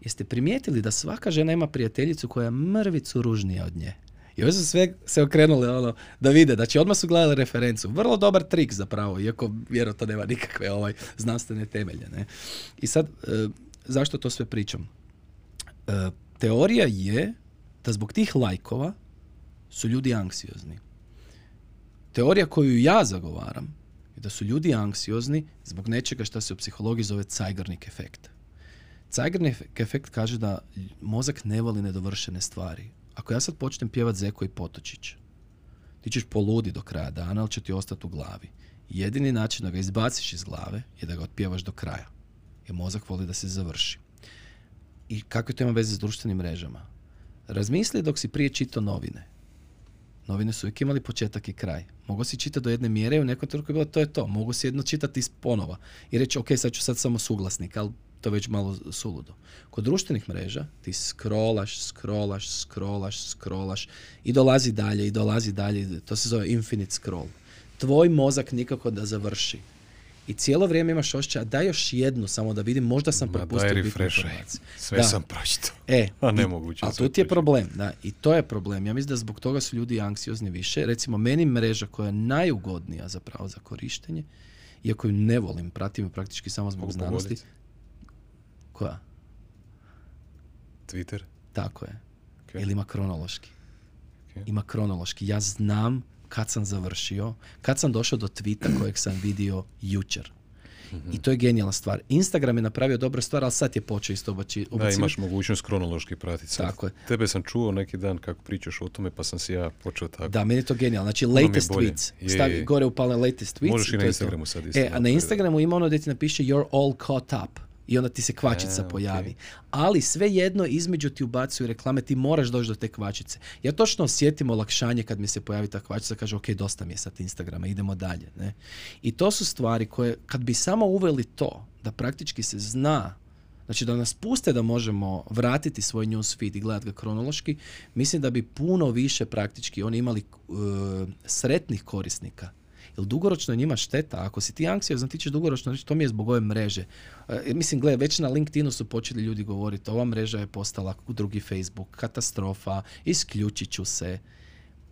Jeste primijetili da svaka žena ima prijateljicu koja je mrvicu ružnija od nje? I ovdje su sve se okrenuli ono, da vide, znači odmah su gledali referencu. Vrlo dobar trik zapravo, iako vjerojatno nema nikakve ovaj, znanstvene temelje. Ne? I sad, e, zašto to sve pričam? E, teorija je da zbog tih lajkova su ljudi anksijozni. Teorija koju ja zagovaram je da su ljudi anksiozni zbog nečega što se u psihologiji zove Zeigarnik efekt. Zeigarnik efekt kaže da mozak ne voli nedovršene stvari. Ako ja sad počnem pjevat Zeko i Potočić, ti ćeš poludi do kraja dana, ali će ti ostati u glavi. Jedini način da ga izbaciš iz glave je da ga otpjevaš do kraja. Jer mozak voli da se završi. I kako to ima veze s društvenim mrežama? Razmisli dok si prije čitao novine. Novine su uvijek imali početak i kraj. Mogu si čitati do jedne mjere i u nekoj trenutku je bilo to je to. Mogu si jedno čitati iz ponova i reći ok, sad ću sad samo suglasnik, ali to već malo suludo. Kod društvenih mreža ti scrollaš, scrollaš, scrollaš, scrollaš i dolazi dalje i dolazi dalje. To se zove infinite scroll. Tvoj mozak nikako da završi. I cijelo vrijeme imaš osjećaj, a daj još jednu samo da vidim, možda sam propustio bitnu informaciju. Sve Da. sam pročitao. E, A nemoguće A tu ti je problem, da, i to je problem. Ja mislim da zbog toga su ljudi anksiozni više. Recimo, meni mreža koja je najugodnija zapravo za korištenje, iako ju ne volim, pratim ju praktički samo zbog Mogu znanosti. pogoditi? Koja? Twitter? Tako je. Ok. Ili ima kronološki. Ok. Ima kronološki. Ja znam kad sam završio, kad sam došao do tweeta kojeg sam vidio jučer. Mhm. I to je genijalna stvar. Instagram je napravio dobru stvar, ali sad je počeo isto ubaci, Da, imaš mogućnost kronološki pratiti. Sad, Tako je. Tebe sam čuo neki dan kako pričaš o tome, pa sam si ja počeo tako. Da, meni je to genijalno. Znači, je latest tweets. Je, Stavi je. gore upale latest tweets. Možeš i na je to. Instagramu sad isto E, a na. Instagramu ima ono gdje ti napiše you're all caught up. I onda ti se kvačica E, pojavi. Ali sve jedno između ti ubacuju reklame, ti moraš doći do te kvačice. Ja točno osjetim olakšanje kad mi se pojavi ta kvačica, kaže ok, dosta mi je sad Instagrama, idemo dalje. Ne? I to su stvari koje, kad bi samo uveli to, da praktički se zna Znači da nas puste da možemo vratiti svoj newsfeed i gledati ga kronološki, mislim da bi puno više praktički oni imali uh, sretnih korisnika. Jer dugoročno je njima šteta. Ako si ti anksiozan, ti ćeš dugoročno reći to mi je zbog ove mreže. Jer mislim, gle, već na LinkedInu su počeli ljudi govoriti ova mreža je postala drugi Facebook, katastrofa, isključit ću se.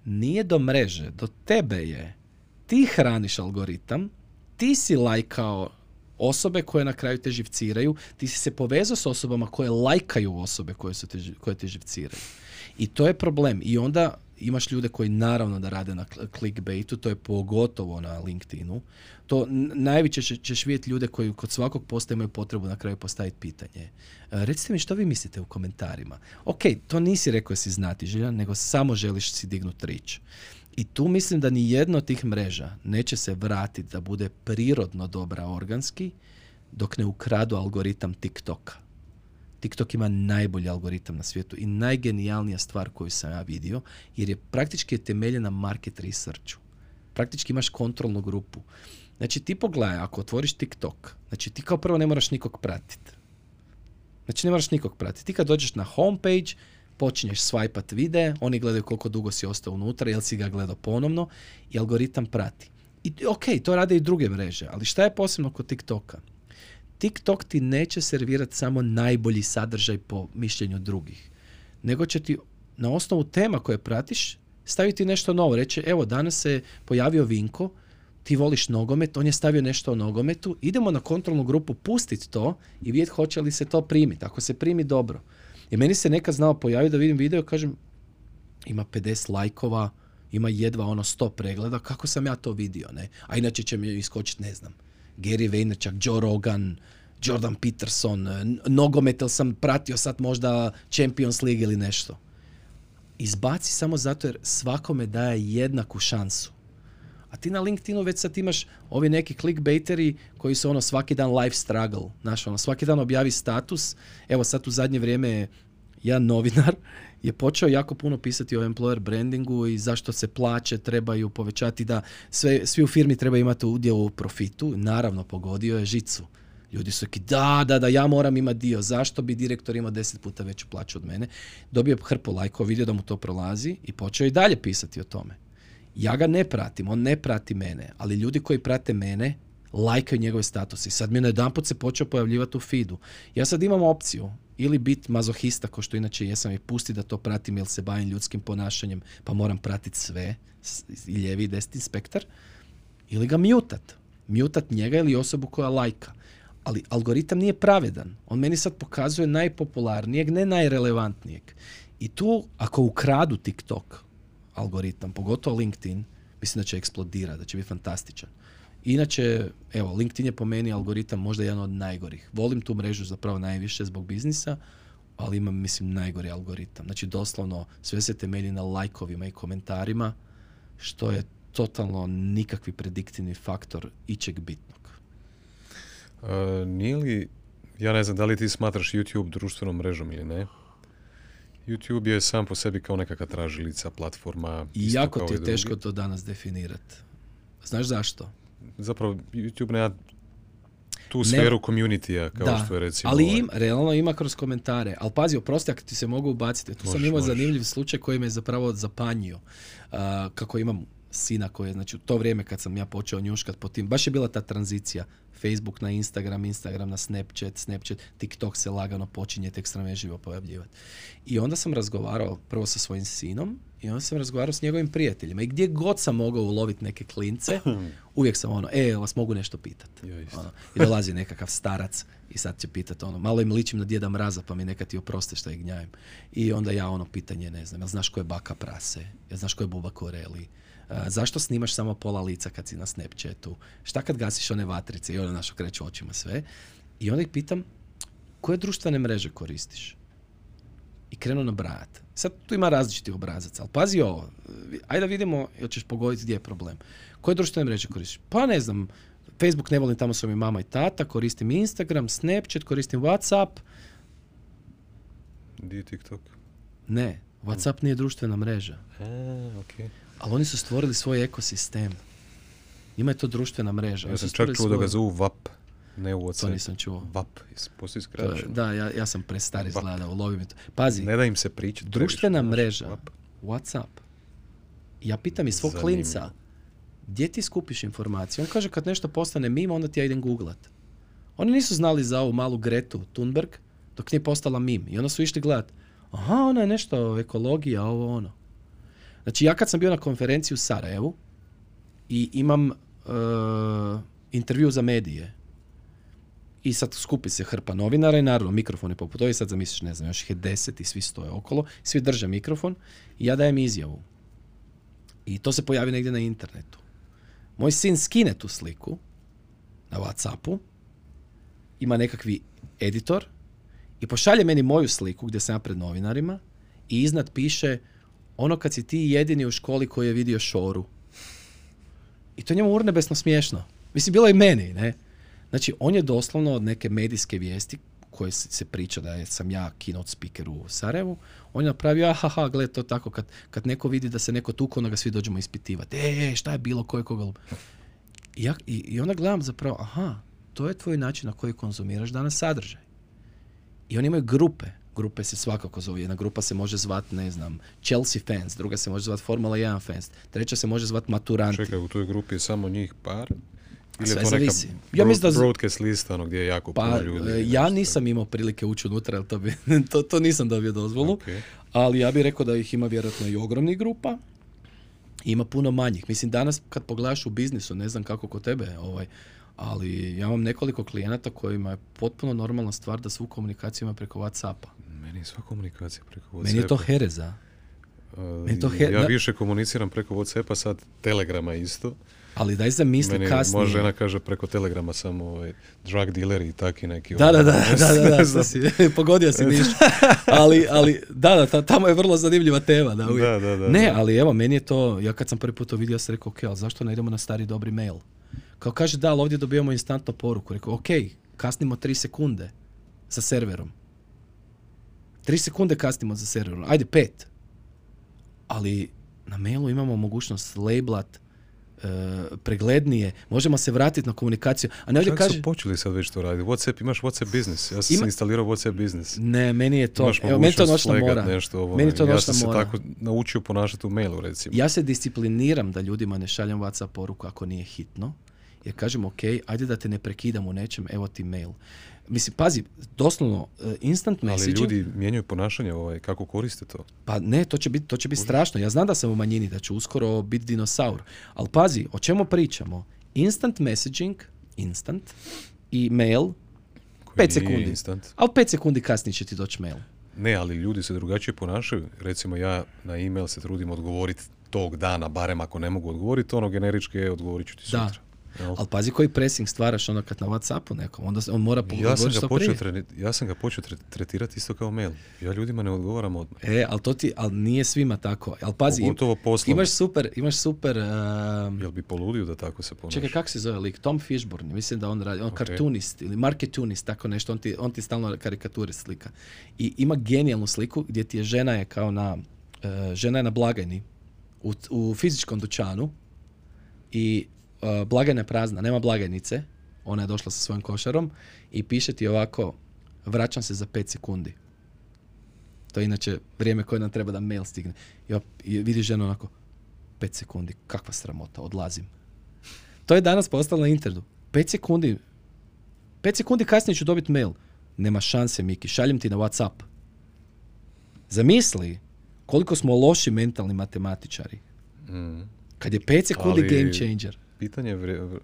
Nije do mreže, do tebe je. Ti hraniš algoritam, ti si lajkao osobe koje na kraju te živciraju, ti si se povezao s osobama koje lajkaju osobe koje, su koje te živciraju. I to je problem. I onda imaš ljude koji naravno da rade na clickbaitu, to je pogotovo na LinkedInu. To najviše će- ćeš vidjeti ljude koji kod svakog posta imaju potrebu na kraju postaviti pitanje. E, recite mi što vi mislite u komentarima. Ok, to nisi rekao si znati željan, nego samo želiš si dignuti rič. I tu mislim da ni jedna od tih mreža neće se vratiti da bude prirodno dobra organski dok ne ukradu algoritam TikToka. TikTok ima najbolji algoritam na svijetu i najgenijalnija stvar koju sam ja vidio, jer je praktički je temeljen na market researchu. Praktički imaš kontrolnu grupu. Znači ti pogledaj, ako otvoriš TikTok, znači ti kao prvo ne moraš nikog pratiti. Znači ne moraš nikog pratiti. Ti kad dođeš na homepage, počinješ swajpat vide, oni gledaju koliko dugo si ostao unutra, jel si ga gledao ponovno i algoritam prati. I ok, to rade i druge mreže, ali šta je posebno kod TikToka? TikTok ti neće servirati samo najbolji sadržaj po mišljenju drugih, nego će ti na osnovu tema koje pratiš staviti nešto novo. Reći, evo danas se pojavio Vinko, ti voliš nogomet, on je stavio nešto o nogometu, idemo na kontrolnu grupu pustiti to i vidjeti hoće li se to primiti. Ako se primi, dobro. I meni se nekad znao pojaviti da vidim video kažem, ima 50 lajkova, ima jedva ono 100 pregleda, kako sam ja to vidio, ne? A inače će mi iskočiti, ne znam, Gary Vaynerchuk, Joe Rogan, Jordan Peterson, n- nogomet, jel sam pratio sad možda Champions League ili nešto. Izbaci samo zato jer svakome daje jednaku šansu. A ti na LinkedInu već sad imaš ovi neki clickbaiteri koji su ono svaki dan life struggle. Znaš, ono svaki dan objavi status. Evo sad u zadnje vrijeme je jedan novinar je počeo jako puno pisati o employer brandingu i zašto se plaće trebaju povećati, da sve, svi u firmi trebaju imati udjel u profitu. Naravno, pogodio je žicu. Ljudi su rekli, da, da, da, ja moram imati dio. Zašto bi direktor imao deset puta veću plaću od mene? Dobio hrpu lajkova, vidio da mu to prolazi i počeo i dalje pisati o tome. Ja ga ne pratim, on ne prati mene, ali ljudi koji prate mene lajkaju njegove statuse. I sad mi na se počeo pojavljivati u feedu. Ja sad imam opciju ili biti mazohista, ko što inače jesam i pusti da to pratim jer se bavim ljudskim ponašanjem, pa moram pratiti sve, i lijevi i desni spektar, ili ga mutat. Mutat njega ili osobu koja lajka. Ali algoritam nije pravedan. On meni sad pokazuje najpopularnijeg, ne najrelevantnijeg. I tu, ako ukradu TikTok algoritam, pogotovo LinkedIn, mislim da će eksplodirati, da će biti fantastičan. Inače, evo, LinkedIn je po meni algoritam možda jedan od najgorih. Volim tu mrežu zapravo najviše zbog biznisa, ali imam, mislim, najgori algoritam. Znači, doslovno, sve se temelji na lajkovima i komentarima, što je totalno nikakvi prediktivni faktor ičeg bitnog. A, nije li, ja ne znam da li ti smatraš YouTube društvenom mrežom ili ne? YouTube je sam po sebi kao nekakva tražilica, platforma. I jako ti je teško to danas definirati. Znaš zašto? Zapravo, YouTube nema tu sferu community kao da, što je recimo... ali ovaj- im, realno ima kroz komentare. Ali pazi, oprosti ako ti se mogu ubaciti. Tu sam Možeš, imao možeš. zanimljiv slučaj koji me zapravo zapanjio. A, kako imam sina koji je, znači u to vrijeme kad sam ja počeo njuškat po tim, baš je bila ta tranzicija. Facebook na Instagram, Instagram na Snapchat, Snapchat, TikTok se lagano počinje tek srameživo pojavljivati. I onda sam razgovarao prvo sa svojim sinom i onda sam razgovarao s njegovim prijateljima. I gdje god sam mogao uloviti neke klince, uvijek sam ono, e, vas mogu nešto pitati. Ono, I dolazi nekakav starac i sad će pitati ono, malo im ličim na djeda mraza pa mi neka ti oproste što ih gnjavim. I onda ja ono pitanje, ne znam, jel znaš ko je baka prase? Jel znaš ko je buba koreli? Zašto snimaš samo pola lica kad si na Snapchatu? Šta kad gasiš one vatrice? I ono naš okreću očima sve. I onda ih pitam, koje društvene mreže koristiš? I krenu nabrajat. Sad tu ima različitih obrazaca, ali pazi ovo, ajde da vidimo, jel ćeš pogoditi gdje je problem. Koje društvene mreže koristiš? Pa ne znam, Facebook ne volim, tamo su mi mama i tata, koristim Instagram, Snapchat, koristim Whatsapp. Di je TikTok? Ne, Whatsapp nije društvena mreža. A, okej. Ali oni su stvorili svoj ekosistem. Njima je to društvena mreža. Ja sam čak čuo da ga svoj- zovu VAP, ne u To nisam čuo. VAP, postoji skraćeno. da, ja, ja sam prestar Vap. izgleda, ulovi mi to. Pazi, Ne da im se pričati. društvena mreža, VAP. Whatsapp. Ja pitam i svog klinca, gdje ti skupiš informacije? On kaže kad nešto postane mimo, onda ti ja idem googlat. Oni nisu znali za ovu malu Gretu Thunberg dok nije postala mim. I onda su išli gledat, aha, ona je nešto ekologija, ovo ono. Znači ja kad sam bio na konferenciji u Sarajevu i imam e, intervju za medije i sad skupi se hrpa novinara i naravno mikrofon je poput ovih, sad zamisliš, ne znam, još ih je deset i svi stoje okolo, svi drže mikrofon i ja dajem izjavu. I to se pojavi negdje na internetu. Moj sin skine tu sliku na Whatsappu, ima nekakvi editor i pošalje meni moju sliku gdje sam ja pred novinarima i iznad piše ono kad si ti jedini u školi koji je vidio šoru. I to je njemu urnebesno smiješno. Mislim, bilo i meni, ne? Znači, on je doslovno od neke medijske vijesti koje se priča da sam ja keynote speaker u Sarajevu, on je napravio, ahaha, gled, to tako, kad, kad neko vidi da se neko tuko, onda ga svi dođemo ispitivati. E, e, šta je bilo, ko je koga... I, ja, i, I onda gledam zapravo, aha, to je tvoj način na koji konzumiraš danas sadržaj. I oni imaju grupe. Grupe se svakako zove. Jedna grupa se može zvat, ne znam, Chelsea fans, druga se može zvat Formula 1 fans, treća se može zvat Maturanti. Čekaj, u toj grupi je samo njih par? Ili Sve je to neka. Ja mislim da broadcast lista, ono gdje je jako Pa, puno ljudi? e, ja nisam imao prilike ući unutra, jer to, bi, to, to nisam dobio dozvolu, Okej. ali ja bih rekao da ih ima vjerojatno i ogromnih grupa, ima puno manjih. Mislim, danas kad pogledaš u biznisu, ne znam kako kod tebe, ovaj, ali ja imam nekoliko klijenata kojima je potpuno normalna stvar da svu komunikaciju ima preko Whatsappa. Meni je sva komunikacija preko Whatsappa. Meni je to hereza. Uh, meni to he- ja da- više komuniciram preko Whatsappa, sad Telegrama isto. Ali daj zamisli Meni kasnije. moja žena kaže preko Telegrama samo ovaj, drug dealeri i taki neki. Da, ono, da, da, ne da, da, da, to si, pogodio si niš. Ali, ali, da, da, ta- tamo je vrlo zanimljiva tema. Da, uvijek. Da, da, da, ne, da. ali evo, meni je to, ja kad sam prvi put to vidio, ja sam rekao, ok, ali zašto ne idemo na stari dobri mail? Kao kaže, da, ali ovdje dobijamo instantno poruku. Rekao, ok, kasnimo 3 sekunde sa serverom. 3 sekunde kasnimo za serverom, ajde 5. Ali na mailu imamo mogućnost lablat, e, preglednije, možemo se vratiti na komunikaciju. A ne ovdje Čak kaže... su počeli sad već to raditi. Whatsapp, imaš Whatsapp business. Ja sam Ima- instalirao Whatsapp business. Ne, meni je to, evo, meni to noćna mora. nešto ovo. meni to ja noćna sam se tako naučio ponašati u mailu, recimo. Ja se discipliniram da ljudima ne šaljem WhatsApp poruku ako nije hitno. Jer kažem, ok, ajde da te ne prekidam u nečem, evo ti mail. Mislim, pazi, doslovno, e, instant Ali messaging, ljudi mijenjaju ponašanje, ovaj, kako koriste to. pa ne, to će biti to će biti strašno. Ja znam da sam u manjini, da ću uskoro biti dinosaur. Ali pazi, o čemu pričamo? Instant messaging, instant, i mail, Koji Pet nije sekundi. Instant. ali pet sekundi kasnije će ti doći mail. Ne, ali ljudi se drugačije ponašaju. Recimo ja na e-mail se trudim odgovoriti tog dana, barem ako ne mogu odgovoriti, ono generički je odgovorit ću ti Da. sutra. Jel? Ali pazi koji pressing stvaraš ono kad na Whatsappu nekom, onda on mora Ja sam, ga počeo treni- ja sam ga počeo tre- tretirati isto kao mail. Ja ljudima ne odgovaram odmah. E, ali to ti, ali nije svima tako. Ali pazi, im- Pogotovo poslovno. imaš super, imaš super, um, Jel bi poludio da tako se ponaša? čekaj, kako se zove lik? Tom Fishburne, mislim da on radi, on Ok. kartunist ili marketunist, tako nešto, on ti, on ti stalno karikature slika. I ima genijalnu sliku gdje ti je žena je kao na, e, žena je na blagajni u, u fizičkom dućanu i blagajna je prazna, nema blagajnice, ona je došla sa svojim košarom i piše ti ovako, vraćam se za 5 sekundi. To je inače vrijeme koje nam treba da mail stigne. I, vidiš ženu onako, 5 sekundi, kakva sramota, odlazim. To je danas postalo na internetu. 5 sekundi, 5 sekundi kasnije ću dobiti mail. Nema šanse, Miki, šaljem ti na Whatsapp. Zamisli koliko smo loši mentalni matematičari. Mm. Kad je 5 sekundi Ali- game changer. Pitanje je vri-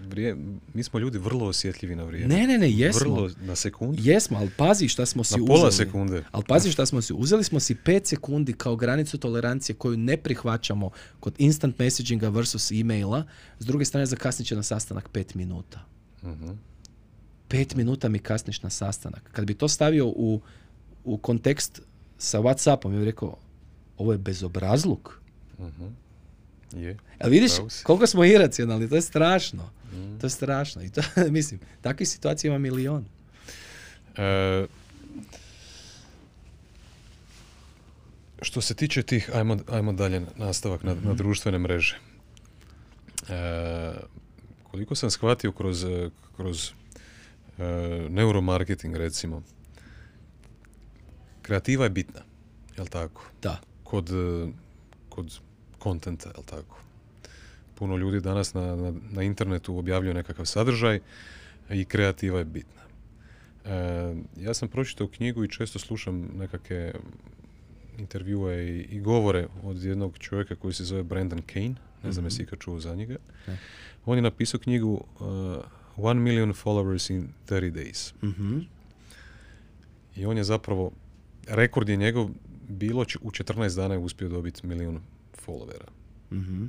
vrije- mi smo ljudi vrlo osjetljivi na vrijeme. Ne, ne, ne, jesmo. Vrlo, na sekundu. Jesmo, ali pazi šta smo si Na pola uzeli. sekunde. Ali pazi šta smo si, uzeli smo si 5 sekundi kao granicu tolerancije koju ne prihvaćamo kod instant messaginga versus e-maila, s druge strane zakasnit će na sastanak 5 minuta. Mhm. 5 minuta mi kasniš na sastanak. Kad bi to stavio u, u kontekst sa Whatsappom, ja bih rekao, ovo je bezobrazluk. Mhm. Je. Jel vidiš koliko smo iracionalni, to je strašno. Mm. To je strašno. I to, mislim, takvih situacija ima milion. E, što se tiče tih, ajmo, ajmo dalje nastavak na, Mhm. na društvene mreže. E, koliko sam shvatio kroz, kroz e, neuromarketing recimo, kreativa je bitna, jel tako? Da. Kod, kod kontenta, jel tako? Puno ljudi danas na, na, na internetu objavljuje nekakav sadržaj i kreativa je bitna. E, ja sam pročitao knjigu i često slušam nekakve intervjue i, i govore od jednog čovjeka koji se zove Brandon Kane, ne znam jesi ikad čuo za njega. Ne. On je napisao knjigu uh, One Million Followers in 30 Days. Mhm. I on je zapravo, rekord je njegov bilo u 14 dana je uspio dobiti milijun followera. Mhm.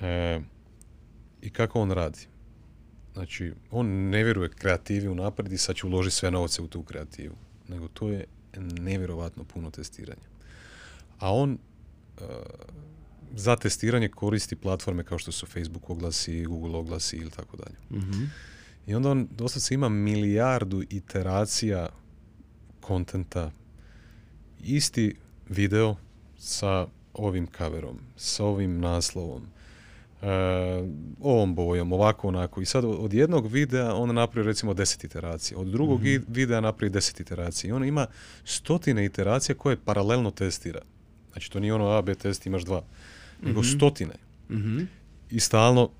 E, I kako on radi? Znači, on ne vjeruje kreativi unaprijed i sad će uložiti sve novce u tu kreativu. Nego to je nevjerovatno puno testiranja. A on e, za testiranje koristi platforme kao što su Facebook oglasi, Google oglasi ili tako dalje. Mhm. I onda on doslovce ima milijardu iteracija kontenta. Isti video sa ovim coverom, sa ovim naslovom, e, ovom bojom, ovako, onako. I sad od jednog videa on napravi recimo 10 iteracija, od drugog i- videa napravi 10 iteracija. I on ima stotine iteracija koje paralelno testira. Znači to nije ono A, B test, imaš dva, nego stotine Mhm. i stalno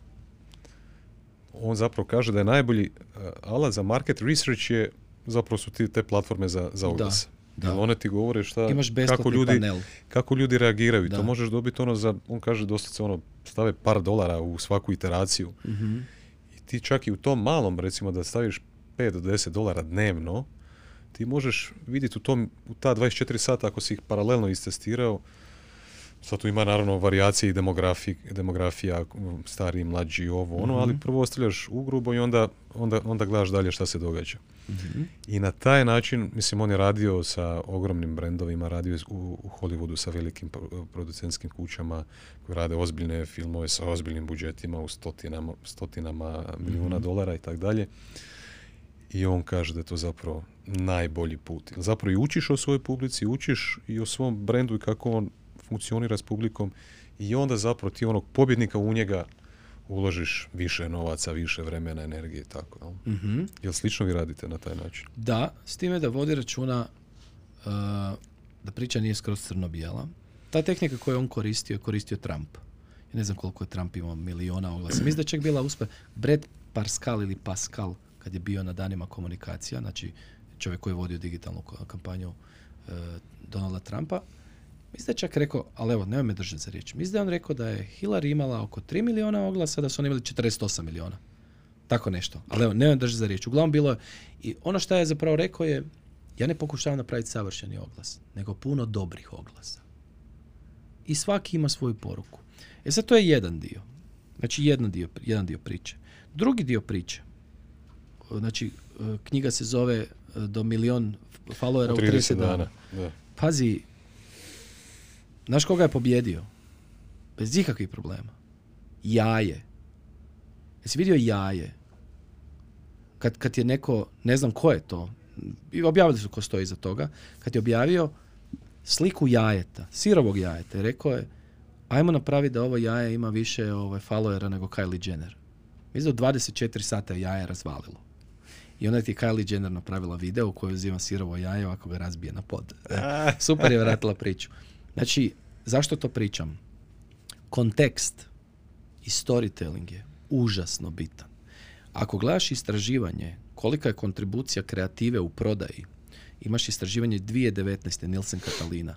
on zapravo kaže da je najbolji uh, alat za market research je zapravo su ti te platforme za, za oglas. Da. One ti govore šta, Imaš kako ljudi, panel. kako ljudi reagiraju. Da. To možeš dobiti ono za, on kaže doslovce ono, stave par dolara u svaku iteraciju. Mhm. I ti čak i u tom malom, recimo da staviš 5 do 10 dolara dnevno, ti možeš vidjeti u, tom, u ta 24 sata ako si ih paralelno istestirao, sad tu ima naravno varijacije i demografi, demografija, stariji, mlađi, ovo, ono, ali prvo ostavljaš ugrubo i onda, onda, onda gledaš dalje šta se događa. Mhm. I na taj način, mislim, on je radio sa ogromnim brendovima, radio u, u Hollywoodu sa velikim pro- producentskim kućama koji rade ozbiljne filmove sa ozbiljnim budžetima u stotinama, stotinama milijuna dolara i tako dalje. I on kaže da je to zapravo najbolji put. Zapravo i učiš o svojoj publici, učiš i o svom brendu i kako on funkcionira s publikom i onda zapravo ti onog pobjednika u njega uložiš više novaca, više vremena, energije i tako. Jel? Mhm. Jel slično vi radite na taj način? Da, s time da vodi računa uh, da priča nije skroz crno-bijela. Ta tehnika koju je on koristio je koristio Trump. Ja ne znam koliko je Trump imao miliona oglasa. Mislim da je čak bila uspeh Brad Pascal ili Pascal kad je bio na danima komunikacija, znači čovjek koji je vodio digitalnu kampanju uh, Donalda Trumpa. Mislim da je čak rekao, ali evo, nemoj me držati za riječ. Mislim da je on rekao da je Hillary imala oko 3 miliona oglasa, da su oni imali 48 miliona. Tako nešto. Ali evo, nemoj me držati za riječ. Uglavnom bilo je, i ono što je zapravo rekao je, ja ne pokušavam napraviti savršeni oglas, nego puno dobrih oglasa. I svaki ima svoju poruku. E sad to je jedan dio. Znači jedan dio, jedan dio priče. Drugi dio priče. Znači, e, knjiga se zove e, do milion followera u 30 dana. Da. Pazi, znaš koga je pobjedio? Bez ikakvih problema. Jaje. Jesi vidio jaje? Kad, kad je neko, ne znam ko je to, i objavili su ko stoji iza toga, kad je objavio sliku jajeta, sirovog jajeta, i rekao je, ajmo napraviti da ovo jaje ima više ovaj, followera nego Kylie Jenner. Mislim da u 24 sata je jaje razvalilo. I onda ti je Kylie Jenner napravila video u kojoj uzima sirovo jaje ovako ga razbije na pod. Super je vratila priču. Znači, zašto to pričam? kontekst i storytelling je užasno bitan. Ako gledaš istraživanje kolika je kontribucija kreative u prodaji, imaš istraživanje 2019. Nilsen Katalina.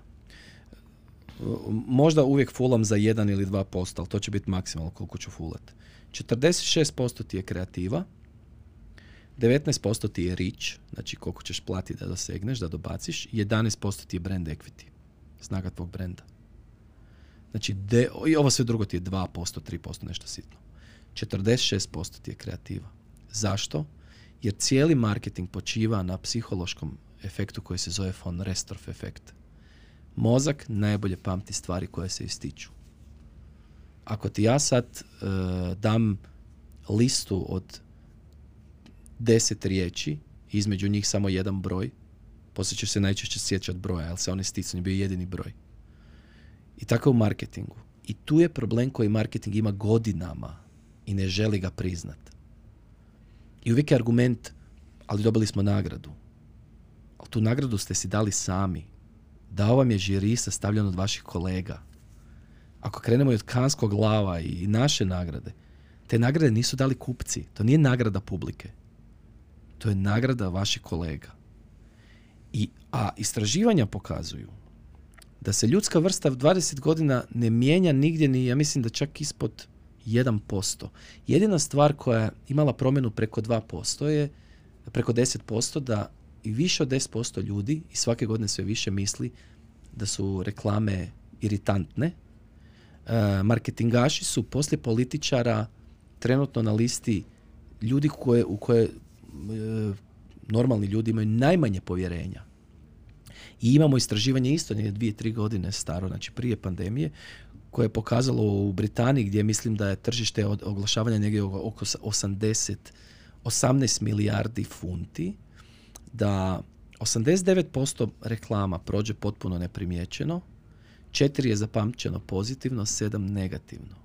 Možda uvijek fulam za 1 ili 2%, ali to će biti maksimalno koliko ću fulat. 46% ti je kreativa, 19% ti je reach, znači koliko ćeš platiti da dosegneš, da dobaciš, 11% ti je brand equity, snaga tvog brenda. Znači, de, i ovo sve drugo ti je 2%, 3%, nešto sitno. 46% ti je kreativa. Zašto? Jer cijeli marketing počiva na psihološkom efektu koji se zove von Restorff efekt. Mozak najbolje pamti stvari koje se ističu. Ako ti ja sad uh, dam listu od deset riječi, između njih samo jedan broj, poslije ćeš se najčešće sjećati broja, jer se on je bio jedini broj. I tako u marketingu. I tu je problem koji marketing ima godinama i ne želi ga priznat. I uvijek je argument, ali dobili smo nagradu. Ali tu nagradu ste si dali sami. Dao vam je žiri sastavljen od vaših kolega. Ako krenemo i od kanskog glava i naše nagrade, te nagrade nisu dali kupci. To nije nagrada publike. To je nagrada vaših kolega. I, a istraživanja pokazuju da se ljudska vrsta v 20 godina ne mijenja nigdje ni, ja mislim da čak ispod 1%. Jedina stvar koja je imala promjenu preko 2% je, preko 10%, da i više od 10% ljudi i svake godine sve više misli da su reklame iritantne. E, marketingaši su poslije političara trenutno na listi ljudi koje, u koje e, normalni ljudi imaju najmanje povjerenja. I imamo istraživanje isto, nije dvije, tri godine staro, znači prije pandemije, koje je pokazalo u Britaniji gdje mislim da je tržište od oglašavanja negdje oko 80 18 milijardi funti da 89% reklama prođe potpuno neprimjećeno, 4 je zapamćeno pozitivno, 7 negativno.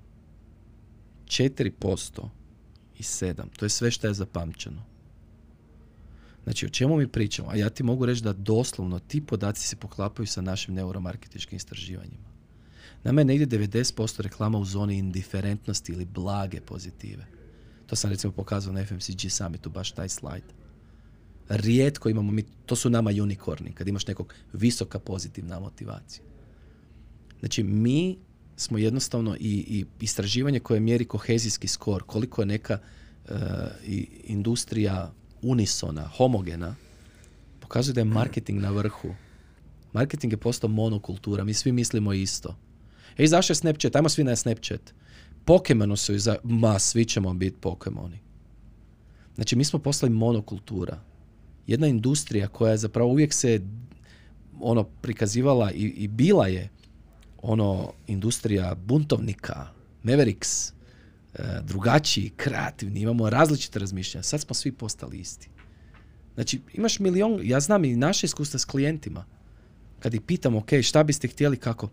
4% i 7. To je sve što je zapamćeno. Znači, o čemu mi pričamo? A ja ti mogu reći da doslovno ti podaci se poklapaju sa našim neuromarketičkim istraživanjima. Nama je negdje 90% reklama u zoni indiferentnosti ili blage pozitive. To sam recimo pokazao na FMCG summitu, baš taj slajd. Rijetko imamo mi, to su nama unicorni, kad imaš nekog visoka pozitivna motivacija. Znači, mi smo jednostavno i, i istraživanje koje mjeri kohezijski skor, koliko je neka uh, industrija unisona, homogena, pokazuje da je marketing na vrhu. Marketing je postao monokultura, mi svi mislimo isto. Ej, zašto je Snapchat? Ajmo svi na Snapchat. Pokemonu su iza... Ma, svi ćemo biti Pokemoni. Znači, mi smo postali monokultura. Jedna industrija koja je zapravo uvijek se ono prikazivala i, i bila je ono industrija buntovnika, Mavericks, drugačiji, kreativni, imamo različite razmišljanja. Sad smo svi postali isti. Znači, imaš milion, ja znam i naše iskustva s klijentima. Kad ih pitam, ok, šta biste htjeli, kako?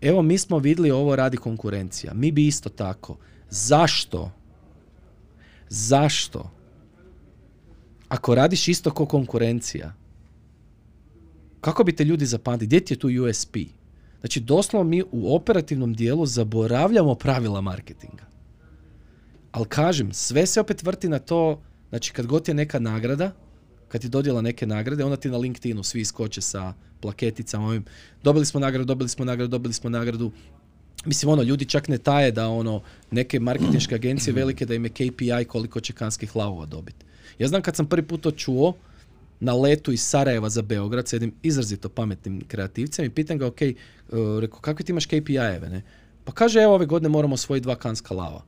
Evo, mi smo vidjeli ovo radi konkurencija. Mi bi isto tako. Zašto? Zašto? Ako radiš isto ko konkurencija, kako bi te ljudi zapamtili? Gdje ti je tu USP? Znači, doslovno mi u operativnom dijelu zaboravljamo pravila marketinga. Ali kažem, sve se opet vrti na to, znači kad god je neka nagrada, kad ti dodjela neke nagrade, onda ti na LinkedInu svi iskoče sa plaketicama ovim, dobili smo nagradu, dobili smo nagradu, dobili smo nagradu. Mislim, ono, ljudi čak ne taje da ono, neke marketinške agencije velike da im je KPI koliko će kanskih lavova dobiti. Ja znam kad sam prvi put to čuo, na letu iz Sarajeva za Beograd s jednim izrazito pametnim kreativcem i pitam ga, ok, uh, rekao, kakve ti imaš KPI-eve, ne? Pa kaže, evo ove godine moramo osvojiti dva kanska lava.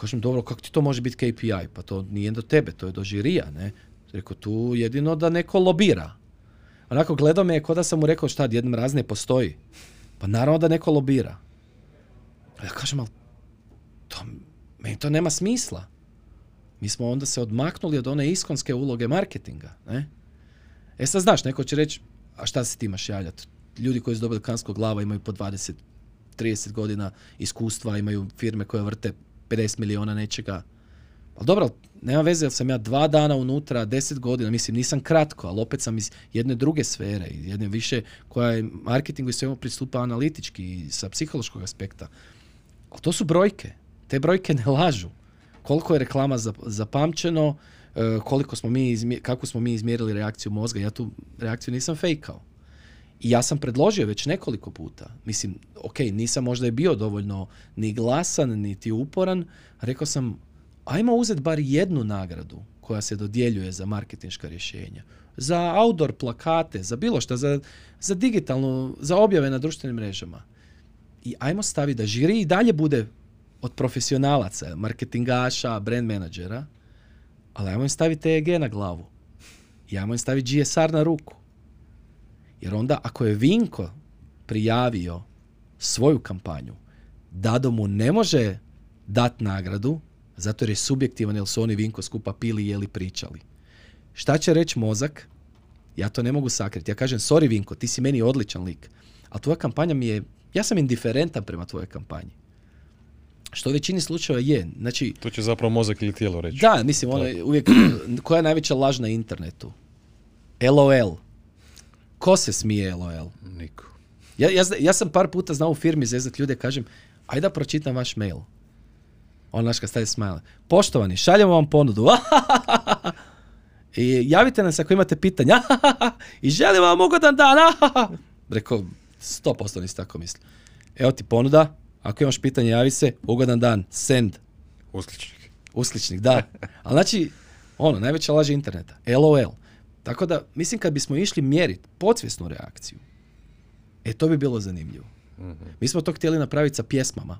Kažem, dobro, kako ti to može biti KPI? Pa to nije do tebe, to je do žirija, ne? Rekao, tu jedino da neko lobira. Onako gledao me kao da sam mu rekao šta, jednom razne postoji. Pa naravno da neko lobira. Ja kažem, ali to, meni to nema smisla. Mi smo onda se odmaknuli od one iskonske uloge marketinga. Ne? E sad znaš, neko će reći, a šta se ti imaš? Ljudi koji su dobili kanskog glava imaju po 20, 30 godina iskustva, imaju firme koje vrte 50 miliona nečega. Ali dobro, nema veze jel sam ja dva dana unutra, deset godina, mislim nisam kratko, ali opet sam iz jedne druge sfere, jedne više koja je marketingu i svemu pristupa analitički i sa psihološkog aspekta. Ali to su brojke. Te brojke ne lažu. Koliko je reklama zapamćeno, e, koliko smo mi, kako smo mi izmjerili reakciju mozga. Ja tu reakciju nisam fejkao. I ja sam predložio već nekoliko puta. Mislim, ok, nisam možda je bio dovoljno ni glasan, niti uporan. Rekao sam, ajmo uzeti bar jednu nagradu koja se dodjeljuje za marketinška rješenja. Za outdoor plakate, za bilo što, za, za digitalnu, za objave na društvenim mrežama. I ajmo staviti da žiri i dalje bude od profesionalaca, marketingaša, brand menadžera, ali ajmo im staviti EEG na glavu. I ajmo im staviti GSR na ruku. Jer onda ako je Vinko prijavio svoju kampanju, Dado mu ne može dat nagradu, zato jer je subjektivan, jer su oni Vinko skupa pili, jeli, pričali. Šta će reći mozak? Ja to ne mogu sakriti. Ja kažem, sorry Vinko, ti si meni odličan lik, ali tvoja kampanja mi je, ja sam indiferentan prema tvojoj kampanji. Što u većini slučajeva je. Znači, to će zapravo mozak ili tijelo reći. Da, mislim, ono, uvijek, koja je najveća laž na internetu? LOL. Ko se smije LOL? Niko. Ja, ja, ja sam par puta znao u firmi zezat ljude, kažem, ajde da pročitam vaš mail. On naš kad staje smile. Poštovani, šaljemo vam ponudu. I javite nam se ako imate pitanja. I želim vam ugodan dan. Rekao, sto posto nisi tako misli. Evo ti ponuda, ako imaš pitanje, javi se, ugodan dan, send. Uskličnik. Uskličnik, da. Ali znači, ono, najveća laž interneta. LOL. Tako da, mislim kad bismo išli mjeriti podsvjesnu reakciju, e to bi bilo zanimljivo. mm Mi smo to htjeli napraviti sa pjesmama.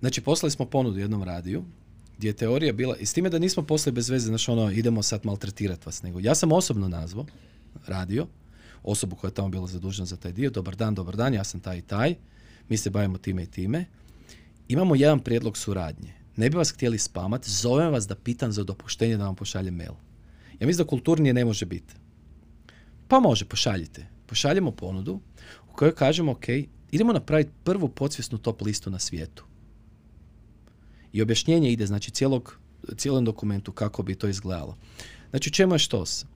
Znači, poslali smo ponudu jednom radiju, gdje je teorija bila, i s time da nismo poslali bez veze, znači ono, idemo sad maltretirati vas, nego ja sam osobno nazvao radio, osobu koja je tamo bila zadužena za taj dio, dobar dan, dobar dan, ja sam taj i taj, mi se bavimo time i time. Imamo jedan prijedlog suradnje. Ne bi vas htjeli spamat, zovem vas da pitam za dopuštenje da vam pošaljem mail. Ja mislim da kulturnije ne može biti. Pa može, pošaljite. Pošaljemo ponudu u kojoj kažemo, ok, idemo napraviti prvu podsvjesnu top listu na svijetu. I objašnjenje ide, znači, cijelog, cijelom dokumentu kako bi to izgledalo. Znači, u čemu je štos?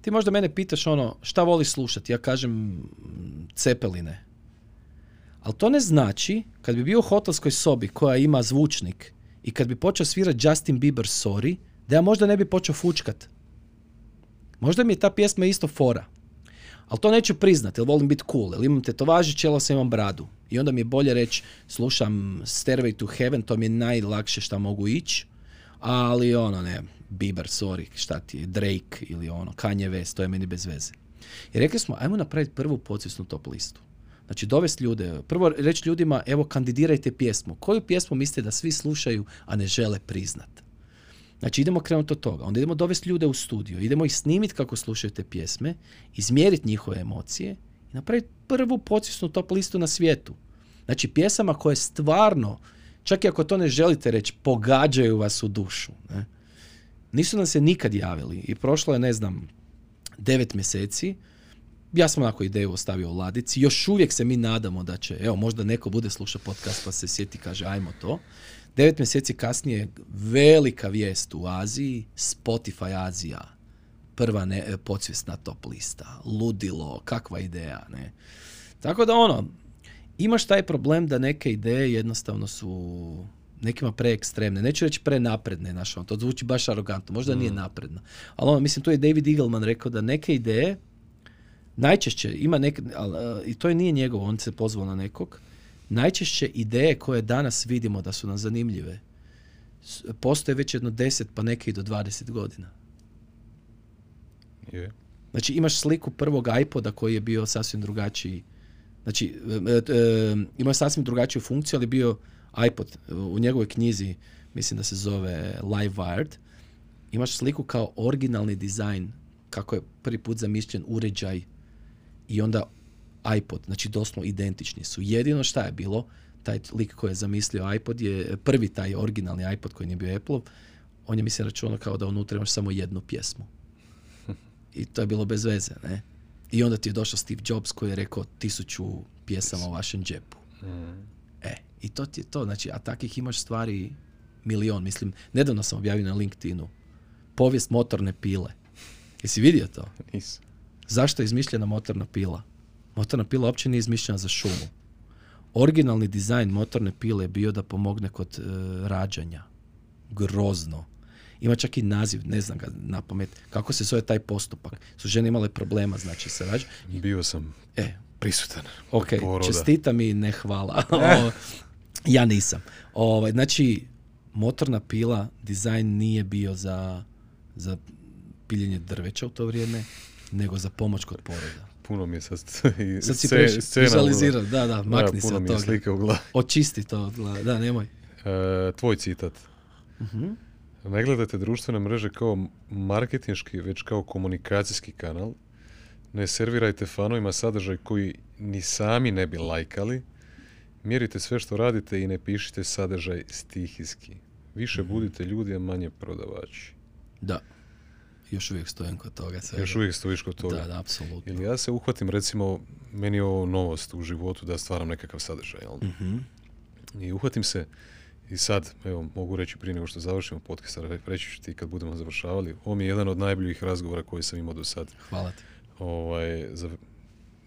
Ti možda mene pitaš ono, šta voliš slušati? Ja kažem cepeline. Ali to ne znači, kad bi bio u hotelskoj sobi koja ima zvučnik i kad bi počeo svirati Justin Bieber Sorry, da ja možda ne bi počeo fučkat. Možda mi je ta pjesma isto fora. Ali to neću priznati, jer volim biti cool, jer imam tetovaži, čelo sam imam bradu. I onda mi je bolje reći, slušam Stairway to Heaven, to mi je najlakše što mogu ići, ali ono, ne, Bieber, sorry, šta ti je, Drake ili ono, Kanye West, to je meni bez veze. I rekli smo, ajmo napraviti prvu podsvjesnu top listu. Znači, dovesti ljude, prvo reći ljudima, evo, kandidirajte pjesmu. Koju pjesmu mislite da svi slušaju, a ne žele priznat? Znači, idemo krenuti od toga. Onda idemo dovesti ljude u studio, idemo ih snimiti kako slušaju te pjesme, izmjeriti njihove emocije i napraviti prvu pocisnu top listu na svijetu. Znači, pjesama koje stvarno, čak i ako to ne želite reći, pogađaju vas u dušu. Ne? Nisu nam se nikad javili i prošlo je, ne znam, devet mjeseci, ja sam onako ideju ostavio u ladici, još uvijek se mi nadamo da će, evo, možda neko bude slušao podcast pa se sjeti kaže ajmo to. Devet mjeseci kasnije velika vijest u Aziji, Spotify Azija, prva ne, podsvjesna top lista, ludilo, kakva ideja, ne. Tako da ono, imaš taj problem da neke ideje jednostavno su nekima preekstremne, neću reći prenapredne, znaš, ono, to zvuči baš arogantno, možda nije mm. napredno. Ali ono, mislim, tu je David Eagleman rekao da neke ideje, najčešće ima neke, i to je nije njegov, on se pozvao na nekog, najčešće ideje koje danas vidimo da su nam zanimljive, postoje već jedno 10 pa neke i do 20 godina. Je. Znači imaš sliku prvog iPoda koji je bio sasvim drugačiji. Znači e, e, imao je sasvim drugačiju funkciju, ali bio iPod u njegovoj knjizi, mislim da se zove Live Wired, imaš sliku kao originalni dizajn kako je prvi put zamišljen uređaj i onda iPod, znači doslovno identični su. Jedino šta je bilo, taj lik koji je zamislio iPod je prvi taj originalni iPod koji nije bio Apple, on je mi se računao kao da unutra imaš samo jednu pjesmu. I to je bilo bez veze, ne? I onda ti je došao Steve Jobs koji je rekao tisuću pjesama u vašem džepu. Mm. E, i to ti je to, znači, a takih imaš stvari milion, mislim, nedavno sam objavio na LinkedInu povijest motorne pile. Jesi vidio to? Zašto je izmišljena motorna pila? Motorna pila uopće nije izmišljena za šumu. Originalni dizajn motorne pile je bio da pomogne kod e, rađanja. Grozno. Ima čak i naziv, ne znam ga na pamet, kako se zove taj postupak. Su žene imale problema, znači se rađa. Bio sam E, prisutan. ok, poroda. čestitam i ne hvala. O, ja nisam. Ovaj, znači, motorna pila, dizajn nije bio za, za piljenje drveća u to vrijeme, nego za pomoć kod poroda. Puno mi je sad i Sad si scena da, da, makni se puno od mi je toga. slike u glavi. Očisti to od glave, da, nemoj. E, tvoj citat. Mhm. Ne gledajte društvene mreže kao marketinški, već kao komunikacijski kanal. Ne servirajte fanovima sadržaj koji ni sami ne bi lajkali. Mjerite sve što radite i ne pišite sadržaj stihijski. Više Mhm. budite ljudi, a manje prodavači. Da. Još uvijek stojim kod toga. svega. Još uvijek stojiš kod toga. Da, da, apsolutno. Ili ja se uhvatim, recimo, meni je ovo novost u životu da stvaram nekakav sadržaj. Jel? Mhm. I uhvatim se i sad, evo, mogu reći prije nego što završimo podcast, reći ću ti kad budemo završavali, ovo mi je jedan od najboljih razgovora koji sam imao do sad, Hvala ti. ovaj, za,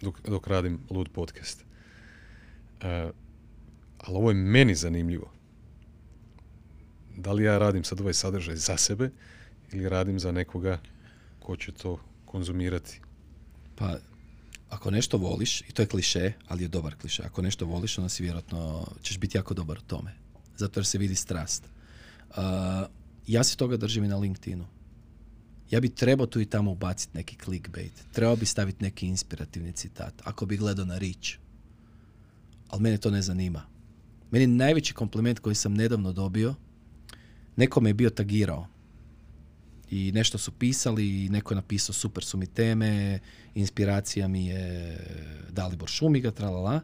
dok, dok radim Lud podcast. E, ali ovo je meni zanimljivo. Da li ja radim sad ovaj sadržaj za sebe ili radim za nekoga ko će to konzumirati. Pa, ako nešto voliš, i to je kliše, ali je dobar kliše, ako nešto voliš, onda si vjerojatno, ćeš biti jako dobar u tome. Zato jer se vidi strast. Uh, ja se toga držim i na LinkedInu. Ja bi trebao tu i tamo ubaciti neki clickbait. Trebao bi staviti neki inspirativni citat. Ako bi gledao na rič. Ali mene to ne zanima. Meni najveći kompliment koji sam nedavno dobio, neko me je bio tagirao i nešto su pisali i neko je napisao super su mi teme, inspiracija mi je Dalibor Šumiga, tralala.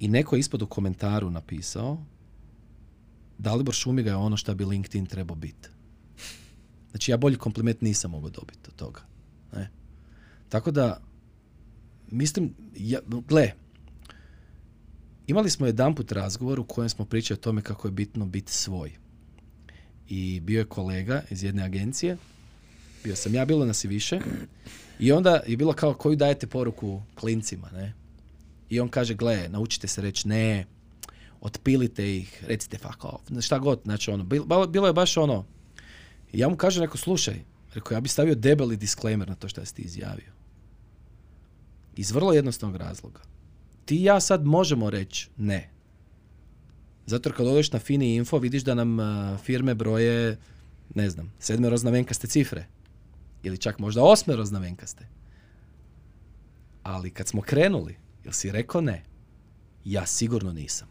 I neko je ispod u komentaru napisao Dalibor Šumiga je ono što bi LinkedIn trebao biti. Znači ja bolji kompliment nisam mogao dobiti od toga. Ne? Tako da, mislim, ja, gle, imali smo jedanput razgovor u kojem smo pričali o tome kako je bitno biti svoj i bio je kolega iz jedne agencije, bio sam ja, bilo nas i više, i onda je bilo kao koju dajete poruku klincima, ne? I on kaže, gle, naučite se reći ne, otpilite ih, recite fuck off, šta god, znači ono, bilo, je baš ono, ja mu kažem, rekao, slušaj, rekao, ja bi stavio debeli disclaimer na to što si ti izjavio. Iz vrlo jednostavnog razloga. Ti i ja sad možemo reći ne, zato jer kad odeš na Fini Info vidiš da nam uh, firme broje, ne znam, sedmero znamenkaste cifre. Ili čak možda osmero znamenkaste. Ali kad smo krenuli, jel si rekao ne? Ja sigurno nisam.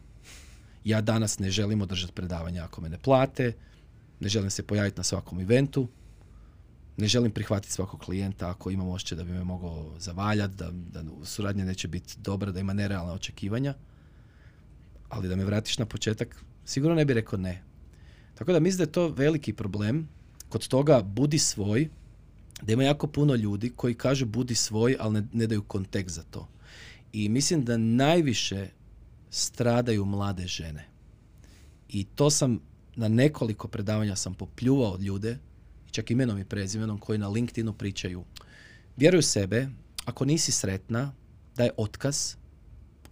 Ja danas ne želim održati predavanja ako me ne plate, ne želim se pojaviti na svakom eventu, ne želim prihvatiti svakog klijenta ako imam osjećaj da bi me mogao zavaljati, da, da suradnja neće biti dobra, da ima nerealna očekivanja ali da me vratiš na početak, sigurno ne bi rekao ne. Tako da mislim da je to veliki problem. Kod toga budi svoj, da ima jako puno ljudi koji kažu budi svoj, ali ne, ne daju kontekst za to. I mislim da najviše stradaju mlade žene. I to sam na nekoliko predavanja sam popljuvao ljude, čak imenom i prezimenom, koji na LinkedInu pričaju. Vjeruj sebe, ako nisi sretna, daj otkaz,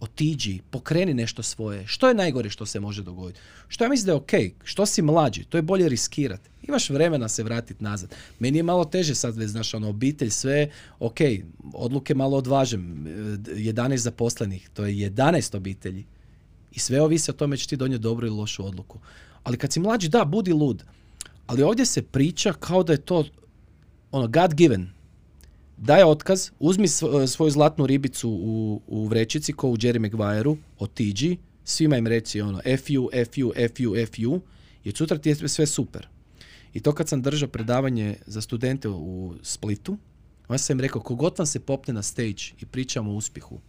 otiđi, pokreni nešto svoje. Što je najgore što se može dogoditi? Što ja mislim da je ok, što si mlađi, to je bolje riskirati. Imaš vremena se vratiti nazad. Meni je malo teže sad već, znaš, ono, obitelj, sve, ok, odluke malo odvažem, 11 zaposlenih, to je 11 obitelji. I sve ovisi o tome će ti donijeti dobru ili lošu odluku. Ali kad si mlađi, da, budi lud. Ali ovdje se priča kao da je to ono, God given, daj otkaz, uzmi svoju zlatnu ribicu u, u vrećici ko u Jerry Maguireu, otiđi, svima im reci ono FU, FU, FU, FU i od sutra ti je sve super. I to kad sam držao predavanje za studente u Splitu, onda sam im rekao, kogod vam se popne na stage i pričamo o uspjehu,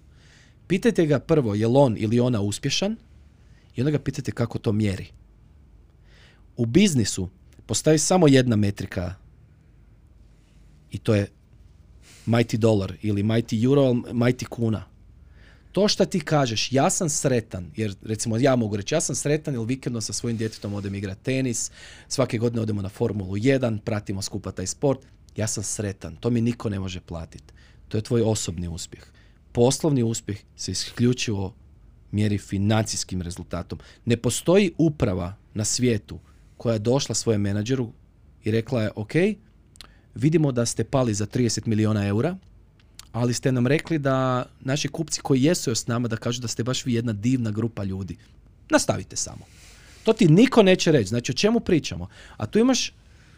pitajte ga prvo je li on ili ona uspješan i onda ga pitajte kako to mjeri. U biznisu postoji samo jedna metrika i to je mighty dolar ili mighty euro, mighty kuna. To što ti kažeš, ja sam sretan, jer recimo ja mogu reći, ja sam sretan jer vikendom sa svojim djetetom odem igrati tenis, svake godine odemo na Formulu 1, pratimo skupa taj sport, ja sam sretan, to mi niko ne može platiti. To je tvoj osobni uspjeh. Poslovni uspjeh se isključivo mjeri financijskim rezultatom. Ne postoji uprava na svijetu koja je došla svojem menadžeru i rekla je, ok, vidimo da ste pali za 30 milijuna eura, ali ste nam rekli da naši kupci koji jesu s nama da kažu da ste baš vi jedna divna grupa ljudi. Nastavite samo. To ti niko neće reći. Znači, o čemu pričamo? A tu imaš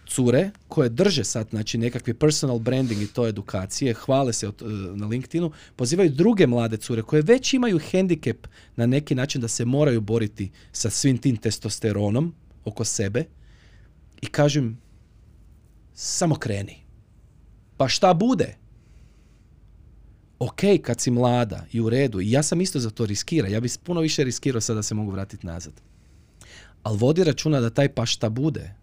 cure koje drže sad znači nekakvi personal branding i to edukacije, hvale se od, e, na LinkedInu, pozivaju druge mlade cure koje već imaju hendikep na neki način da se moraju boriti sa svim tim testosteronom oko sebe i kažem samo kreni. Pa šta bude? Ok, kad si mlada i u redu, i ja sam isto za to riskira, ja bih puno više riskirao sada da se mogu vratiti nazad. Ali vodi računa da taj pa šta bude,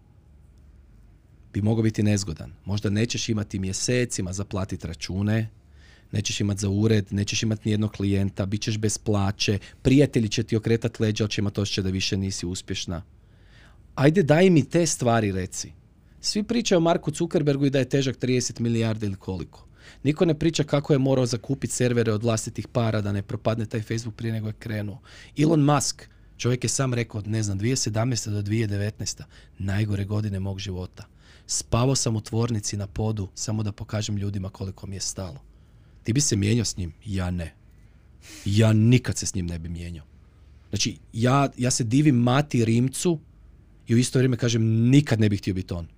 bi mogao biti nezgodan. Možda nećeš imati mjesecima za platiti račune, nećeš imati za ured, nećeš imati nijednog klijenta, bit ćeš bez plaće, prijatelji će ti okretati leđa, ali će imati osjećaj da više nisi uspješna. Ajde daj mi te stvari reci. Svi pričaju o Marku Zuckerbergu i da je težak 30 milijardi ili koliko. Niko ne priča kako je morao zakupiti servere od vlastitih para da ne propadne taj Facebook prije nego je krenuo. Elon Musk, čovjek je sam rekao, ne znam, 2017. do 2019. najgore godine mog života. Spavao sam u tvornici na podu samo da pokažem ljudima koliko mi je stalo. Ti bi se mijenjao s njim? Ja ne. Ja nikad se s njim ne bi mijenjao. Znači, ja, ja se divim Mati Rimcu i u isto vrijeme kažem nikad ne bih htio biti on.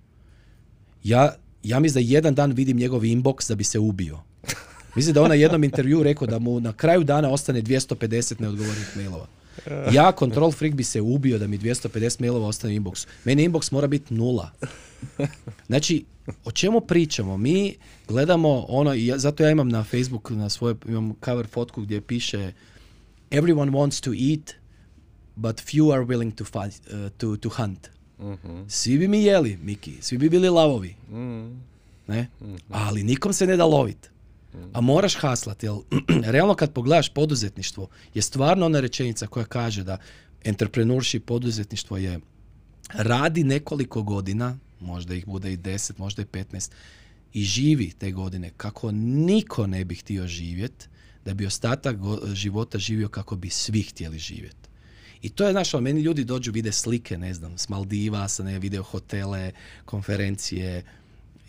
Ja, ja mislim da jedan dan vidim njegov inbox da bi se ubio. Mislim da on na jednom intervju rekao da mu na kraju dana ostane 250 neodgovornih mailova. Ja, control freak, bi se ubio da mi 250 mailova ostane u inboxu. Meni inbox mora biti nula. Znači, o čemu pričamo? Mi gledamo ono, i zato ja imam na Facebook, na svoje, imam cover fotku gdje piše Everyone wants to eat, but few are willing to, fight, uh, to, to hunt. Svi bi mi jeli, Miki, svi bi bili lavovi. Ne? Ali nikom se ne da lovit. A moraš haslati, jer realno kad pogledaš poduzetništvo je stvarno ona rečenica koja kaže da entrepreneurship poduzetništvo je radi nekoliko godina, možda ih bude i 10, možda i 15, i živi te godine kako niko ne bi htio živjeti, da bi ostatak života živio kako bi svi htjeli živjeti. I to je, znaš, ono, meni ljudi dođu, vide slike, ne znam, s Maldiva, sa ne, video hotele, konferencije,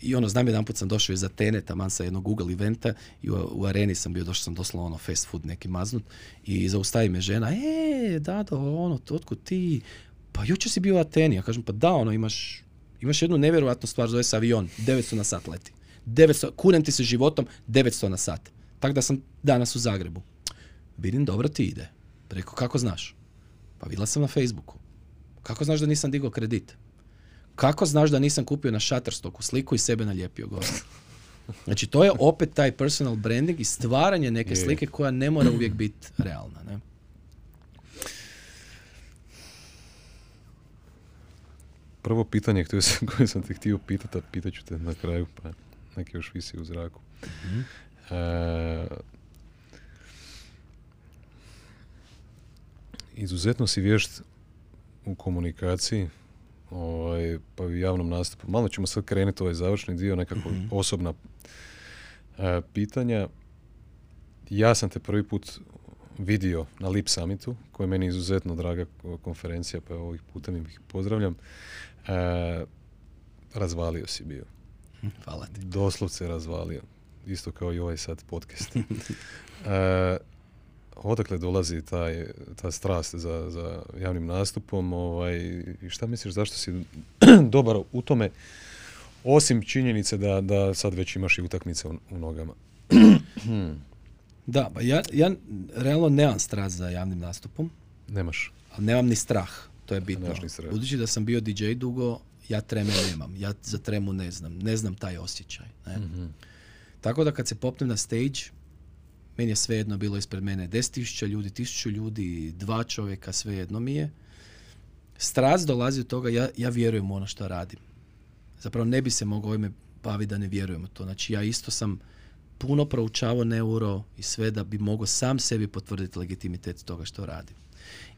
i ono, znam jedan put sam došao iz Atene, taman sa jednog Google eventa i u, areni sam bio, došao sam doslovno ono fast food neki maznut i zaustavi me žena, e, da, da, ono, otkud ti? Pa jučer si bio u Ateni. Ja kažem, pa da, ono, imaš, imaš jednu nevjerojatnu stvar, zove se avion, 900 na sat leti. 900, kunem ti se životom, 900 na sat. Tako da sam danas u Zagrebu. Vidim, dobro ti ide. Preko, kako znaš? Pa vidjela sam na Facebooku. Kako znaš da nisam digao kredit? Kako znaš da nisam kupio na Shutterstocku sliku i sebe nalijepio gore? Znači, to je opet taj personal branding i stvaranje neke slike koja ne mora uvijek biti realna. Ne? Prvo pitanje koje sam te htio pitati, a pitat ću te na kraju, pa neki još visi u zraku. mm izuzetno si vješt u komunikaciji, ovaj, pa u javnom nastupu. Malo ćemo sad krenuti ovaj završni dio, nekako mm osobna e, pitanja. Ja sam te prvi put vidio na Lip Summitu, koja je meni izuzetno draga konferencija, pa ovih putem ih pozdravljam. E, razvalio si bio. Hvala ti. Doslovce razvalio. Isto kao i ovaj sad podcast. e, odakle dolazi taj, ta strast za, za javnim nastupom ovaj, i šta misliš zašto si dobar u tome osim činjenice da, da sad već imaš i utakmice u, u nogama? da, pa ja, ja realno nemam strast za javnim nastupom. Nemaš? Ali nemam ni strah, to je bitno. Budući da sam bio DJ dugo, ja treme nemam, ja za tremu ne znam, ne znam taj osjećaj. Ne? Mhm. Tako da kad se popnem na stage, meni je svejedno bilo ispred mene 10.000 ljudi, 1000 ljudi, dva čovjeka, svejedno mi je. Strast dolazi od toga, ja, ja vjerujem u ono što radim. Zapravo ne bi se mogao ovime baviti da ne vjerujem u to. Znači ja isto sam puno proučavao neuro i sve da bi mogao sam sebi potvrditi legitimitet toga što radim.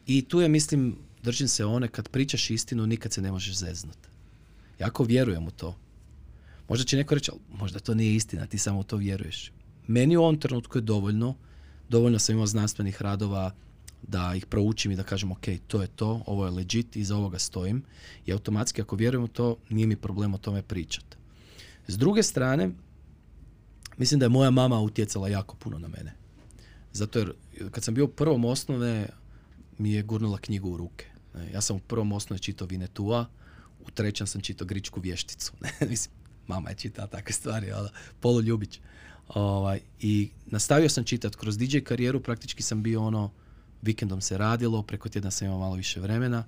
I tu je, mislim, držim se one, kad pričaš istinu, nikad se ne možeš zeznut. Jako vjerujem u to. Možda će neko reći, možda to nije istina, ti samo u to vjeruješ. Meni u ovom trenutku je dovoljno, dovoljno sam imao znanstvenih radova, da ih proučim i da kažem ok, to je to, ovo je legit, iza ovoga stojim i automatski ako vjerujem u to, nije mi problem o tome pričati. S druge strane, mislim da je moja mama utjecala jako puno na mene. Zato jer kad sam bio u prvom osnove, mi je gurnula knjigu u ruke. Ja sam u prvom osnove čitao Vinetua, u trećem sam čitao Gričku vješticu. Mislim, mama je čitala takve stvari, ali Polo Ljubić. Ovaj, I nastavio sam čitati. Kroz DJ karijeru praktički sam bio ono, vikendom se radilo, preko tjedna sam imao malo više vremena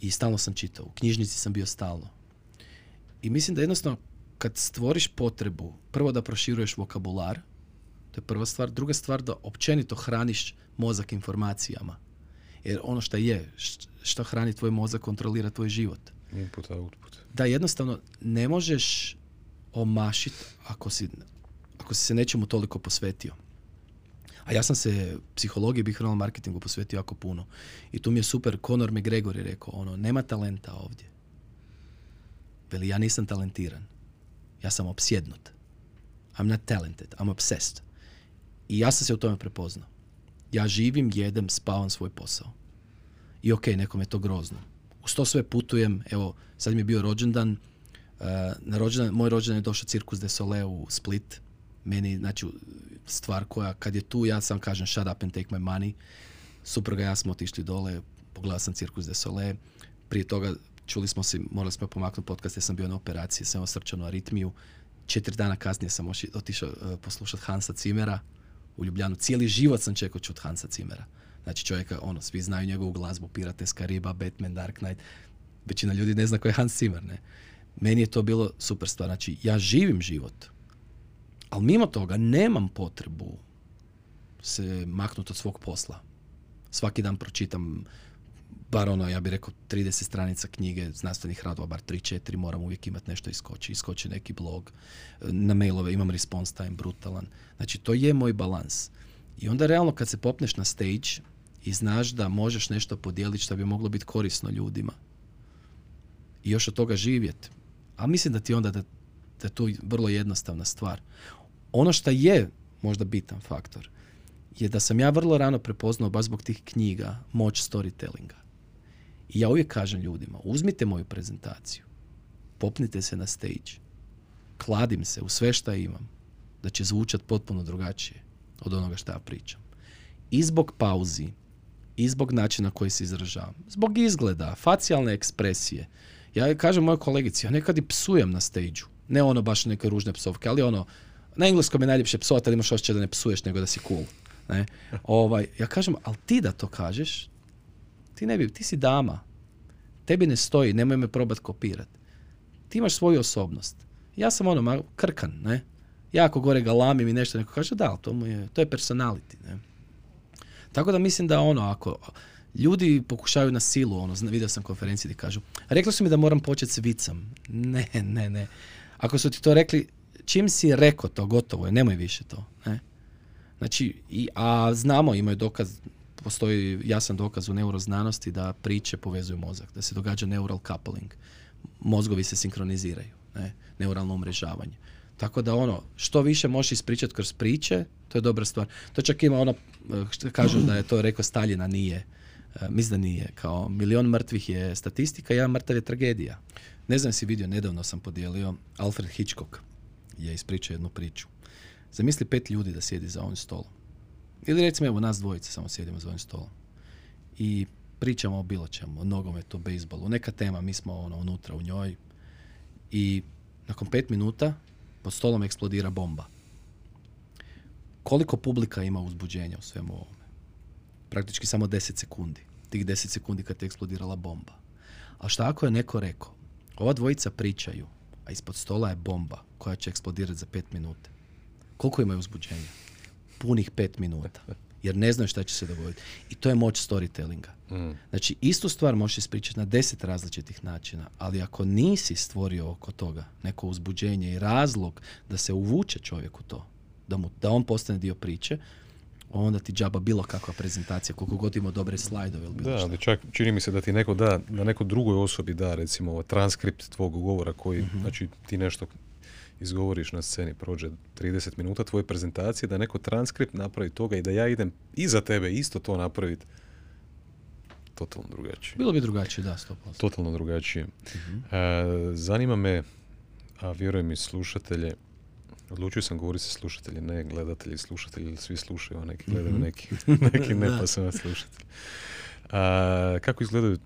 i stalno sam čitao. U knjižnici sam bio stalno. I mislim da jednostavno kad stvoriš potrebu, prvo da proširuješ vokabular, to je prva stvar. Druga stvar da općenito hraniš mozak informacijama. Jer ono što je, što hrani tvoj mozak, kontrolira tvoj život. Input, output. Da jednostavno ne možeš omašiti ako si, ako si se nečemu toliko posvetio. A ja sam se psihologiji i behavioralnom marketingu posvetio jako puno. I tu mi je super, Conor McGregor je rekao, ono, nema talenta ovdje. Veli, ja nisam talentiran. Ja sam opsjednut. I'm not talented, I'm obsessed. I ja sam se u tome prepoznao. Ja živim, jedem, spavam svoj posao. I ok, nekom je to grozno. Uz to sve putujem, evo, sad mi je bio rođendan, uh, na rođendan, moj rođendan je došao Cirkus de Sole u Split. Meni, znači, stvar koja, kad je tu, ja sam kažem shut up and take my money. Supruga ja smo otišli dole, pogledao sam Cirkus de Sole. Prije toga čuli smo se, morali smo pomaknuti podcast jer sam bio na operaciji, sam imao srčanu aritmiju. Četiri dana kasnije sam otišao uh, poslušati Hansa Cimera u Ljubljanu. Cijeli život sam čekao čut Hansa Cimera. Znači čovjeka, ono, svi znaju njegovu glazbu, Pirates Kariba, Batman, Dark Knight. Većina ljudi ne zna ko je Hans Zimmer, ne. Meni je to bilo super stvar. Znači, ja živim život. Ali mimo toga nemam potrebu se maknuti od svog posla. Svaki dan pročitam bar ono, ja bih rekao, 30 stranica knjige, znanstvenih radova, bar 3-4, moram uvijek imati nešto iskoči. Iskoči neki blog, na mailove imam response time brutalan. Znači, to je moj balans. I onda realno kad se popneš na stage i znaš da možeš nešto podijeliti što bi moglo biti korisno ljudima i još od toga živjeti, a mislim da ti onda da, je to vrlo jednostavna stvar. Ono što je možda bitan faktor je da sam ja vrlo rano prepoznao baš zbog tih knjiga moć storytellinga. I ja uvijek kažem ljudima, uzmite moju prezentaciju, popnite se na stage, kladim se u sve što imam, da će zvučati potpuno drugačije od onoga što ja pričam. I zbog pauzi, i zbog načina koji se izražavam, zbog izgleda, facijalne ekspresije. Ja kažem mojoj kolegici, ja nekad i psujem na stage Ne ono baš neke ružne psovke, ali ono, na engleskom je najljepše psovati, ali imaš osjećaj da ne psuješ, nego da si cool. Ne? Ovaj, ja kažem, ali ti da to kažeš, ti ne bi, ti si dama. Tebi ne stoji, nemoj me probat kopirat. Ti imaš svoju osobnost. Ja sam ono, krkan, ne? Jako gore galamim i nešto, neko kaže, da, to, mu je, to je personality, ne? Tako da mislim da ono, ako ljudi pokušaju na silu, ono, vidio sam konferenciji gdje kažu, rekli su mi da moram početi s vicom. Ne, ne, ne. Ako su ti to rekli, čim si rekao to, gotovo je, nemoj više to. Ne? Znači, i, a znamo, imaju dokaz, postoji jasan dokaz u neuroznanosti da priče povezuju mozak, da se događa neural coupling. Mozgovi se sinkroniziraju, ne? neuralno umrežavanje. Tako da ono, što više možeš ispričati kroz priče, to je dobra stvar. To čak ima ono, što kažu da je to rekao Staljina, nije. E, mislim da nije. Kao milion mrtvih je statistika, jedan mrtav je tragedija. Ne znam si vidio, nedavno sam podijelio, Alfred Hitchcock je ispričao jednu priču. Zamisli pet ljudi da sjedi za ovim stolom. Ili recimo evo nas dvojice samo sjedimo za ovim stolom. I pričamo o bilo čemu, o nogometu, o bejsbolu, neka tema, mi smo ono unutra u njoj. I nakon pet minuta pod stolom eksplodira bomba. Koliko publika ima uzbuđenja u svemu ovome? Praktički samo 10 sekundi. Tih 10 sekundi kad je eksplodirala bomba. A šta ako je neko rekao, ova dvojica pričaju, a ispod stola je bomba koja će eksplodirati za 5 minuta. Koliko imaju uzbuđenja? Punih 5 minuta. Jer ne znaju šta će se dogoditi. I to je moć storytellinga. Mm. Znači, istu stvar možeš ispričati na deset različitih načina, ali ako nisi stvorio oko toga neko uzbuđenje i razlog da se uvuče čovjek u to, da, mu, da on postane dio priče, onda ti džaba bilo kakva prezentacija, koliko god ima dobre slajdove ili bilo Da, ali čak čini mi se da ti neko da, da neko drugoj osobi da recimo transkript tvog govora koji, mm znači ti nešto izgovoriš na sceni, prođe 30 minuta tvoje prezentacije, da neko transkript napravi toga i da ja idem iza tebe isto to napraviti, totalno drugačije. Bilo bi drugačije, da, 100%. Totalno drugačije. E, zanima me, a vjerujem i slušatelje, odlučio sam govoriti sa slušatelji, ne gledatelji, slušatelji, svi slušaju, a neki gledaju, Mhm. neki, neki ne, pa sam slušatelj. A, kako izgledaju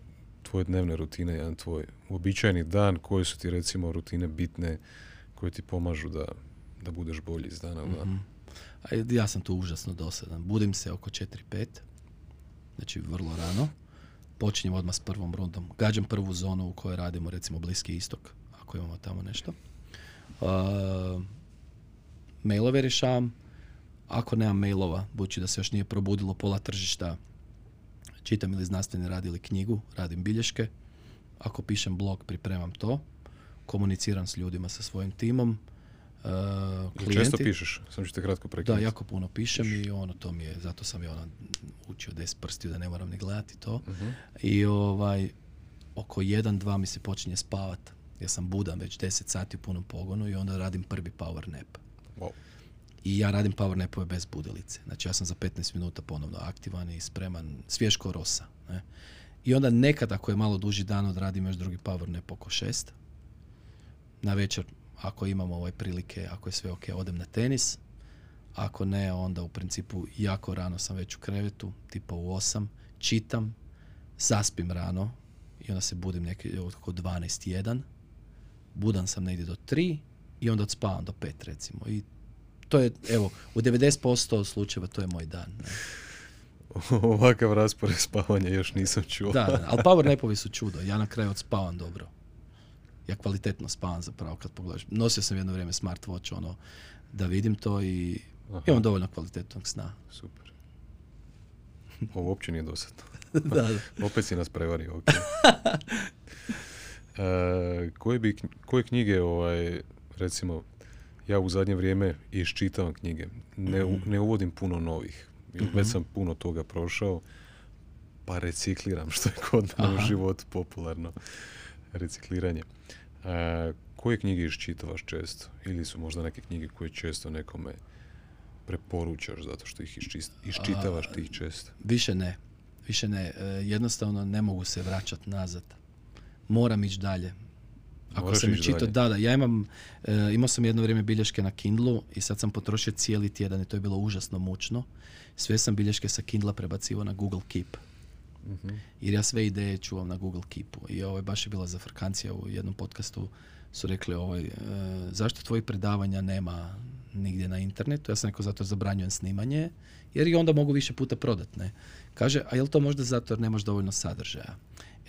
tvoje dnevne rutine, jedan tvoj uobičajeni dan, koje su ti recimo rutine bitne, koje ti pomažu da, da budeš bolji iz dana u dan? Mhm. A ja sam tu užasno dosadan. Budim se oko 4-5, znači vrlo rano. Počinjem odmah s prvom rundom. Gađam prvu zonu u kojoj radimo, recimo Bliski istok, ako imamo tamo nešto. Uh, mailove rješavam. Ako nemam mailova, budući da se još nije probudilo pola tržišta, čitam ili znanstveni rad ili knjigu, radim bilješke. Ako pišem blog, pripremam to. Komuniciram s ljudima, sa svojim timom. Uh, klijenti. Često pišeš, sam ću te kratko Da, prekinuti. jako puno pišem i ono to mi je, zato sam i ono učio des prstiju da ne moram ni gledati to. Mhm. I ovaj, oko 1-2 mi se počinje spavat. Ja sam budan već 10 sati u punom pogonu i onda radim prvi power nap. Wow. I ja radim power napove bez budilice. Znači ja sam za 15 minuta ponovno aktivan i spreman, svjež ko rosa. Ne? I onda nekad ako je malo duži dan odradim još drugi power nap oko 6. Na večer ako imamo ovaj prilike, ako je sve ok, odem na tenis. Ako ne, onda u principu jako rano sam već u krevetu, tipa u 8, čitam, zaspim rano i onda se budim neki oko 12.1. Budan sam negdje do 3 i onda odspavam do 5 recimo. I to je, evo, u 90% slučajeva to je moj dan. Ne? Ovakav raspored spavanja još nisam čuo. Da, da, ali power napovi su čudo. Ja na kraju odspavam dobro. Ja kvalitetno spavam zapravo kad pogledaš. Nosio sam jedno vrijeme smartwatch ono da vidim to i Aha. imam dovoljno kvalitetnog sna. Super. Ovo uopće nije dosadno. da, da. Opet si nas prevario, ok. E, koje, bi, koje knjige, ovaj, recimo, ja u zadnje vrijeme iščitavam knjige. Ne, u- ne uvodim puno novih. jer Već sam puno toga prošao, pa recikliram, što je kod mene u životu popularno. Recikliranje. E, koje knjige iščitavaš često? Ili su možda neke knjige koje često nekome preporučaš zato što ih iščist- iščitavaš ti ih često? Više ne. Više ne. E, jednostavno ne mogu se vraćati nazad. Moram ići dalje. Ako sam čitao, da, da, ja imam, e, imao sam jedno vrijeme bilješke na Kindlu i sad sam potrošio cijeli tjedan i to je bilo užasno mučno. Sve sam bilješke sa Kindla prebacivao na Google Keep. Mhm. Jer ja sve ideje čuvam na Google Keepu. I ovo je baš je bila zafrkancija u jednom podcastu su rekli ovaj, e, zašto tvojih predavanja nema nigdje na internetu? Ja sam rekao zato zabranjujem snimanje, jer i onda mogu više puta prodat. Ne? Kaže, a jel to možda zato jer nemaš dovoljno sadržaja?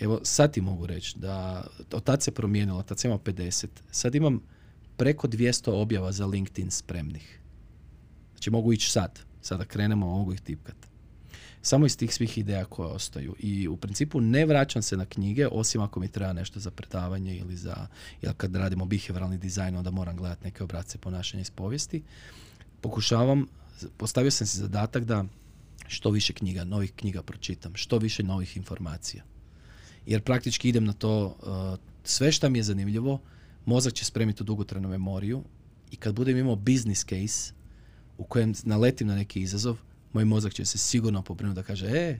Evo, sad ti mogu reći da od tad se promijenilo, tad sam imao 50. Sad imam preko 200 objava za LinkedIn spremnih. Znači mogu ići sad. Sada krenemo, mogu ih tipkat. Samo iz tih svih ideja koje ostaju. I u principu ne vraćam se na knjige, osim ako mi treba nešto za predavanje ili za, jer kad radimo behavioralni dizajn, onda moram gledati neke obrace ponašanja iz povijesti. Pokušavam, postavio sam si zadatak da što više knjiga, novih knjiga pročitam, što više novih informacija. Jer praktički idem na to, uh, sve što mi je zanimljivo, mozak će spremiti u dugotrajnu memoriju i kad budem imao business case u kojem naletim na neki izazov, moj mozak će se sigurno pobrinuti da kaže, e,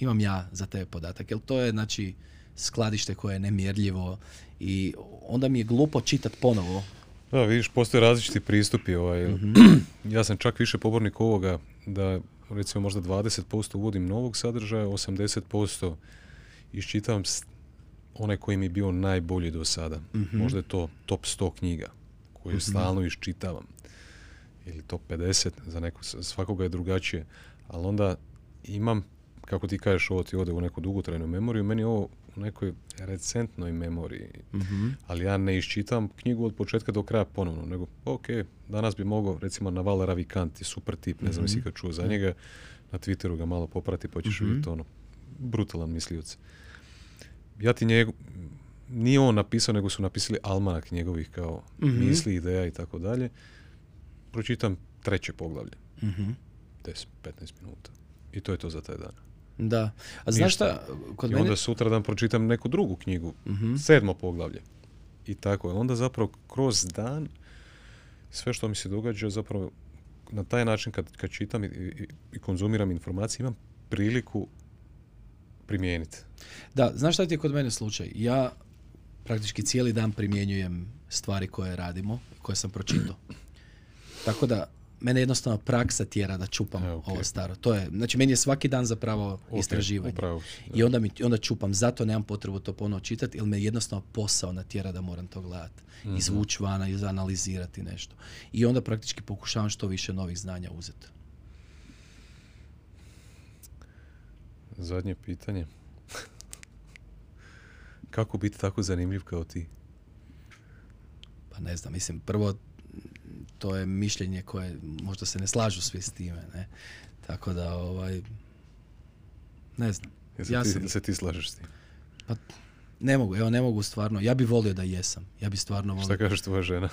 imam ja za tebe podatak, jer to je znači skladište koje je nemjerljivo i onda mi je glupo čitat ponovo. Da, vidiš, postoje različiti pristupi. Ovaj. Ja sam čak više pobornik ovoga da recimo možda 20% uvodim novog sadržaja, 80% iščitavam onaj koji mi je bio najbolji do sada. Možda je to top 100 knjiga koje stalno iščitavam. Ili top 50, za neko, svakoga je drugačije. Ali onda imam, kako ti kažeš, ovo ti ode u neku dugotrajnu memoriju, meni je ovo u nekoj recentnoj memoriji. Ali ja ne iščitam knjigu od početka do kraja ponovno, nego ok, danas bi mogao, recimo Naval Ravikant je super tip, ne znam jesi kad čuo za njega, na Twitteru ga malo poprati pa ćeš vidjeti ono, brutalan mislioc. Ja ti njegu, nije on napisao, nego su napisali almanak njegovih kao misli, ideja i tako dalje. Pročitam treće poglavlje, Mhm. 10-15 minuta. I to je to za taj dan. Da. A znaš šta, kod I mene... onda sutra dan pročitam neku drugu knjigu, Mhm. sedmo poglavlje. I tako je. Onda zapravo kroz dan sve što mi se događa zapravo na taj način kad, kad čitam i, i, i konzumiram informacije imam priliku primijeniti. Da, znaš šta ti je kod mene slučaj? Ja praktički cijeli dan primjenjujem stvari koje radimo, koje sam pročitao. Tako da mene jednostavno praksa tjera da čupam E, ok. ovo staro. To je, znači meni je svaki dan zapravo Ok, istraživanje. upravo. I onda, mi, onda čupam, zato nemam potrebu to ponovo čitati, jer me jednostavno posao natjera da moram to gledati. Mhm. Izvući vana, izanalizirati nešto. I onda praktički pokušavam što više novih znanja uzeti. Zadnje pitanje. Kako biti tako zanimljiv kao ti? Pa ne znam, mislim, prvo to je mišljenje koje možda se ne slažu svi s time, ne. Tako da, ovaj, ne znam. Jel se, Ja ti, sam- se ti slažeš s tim? Pa ne mogu, evo ne mogu stvarno. Ja bi volio da jesam. Ja bi stvarno volio. Šta kažeš tvoja žena?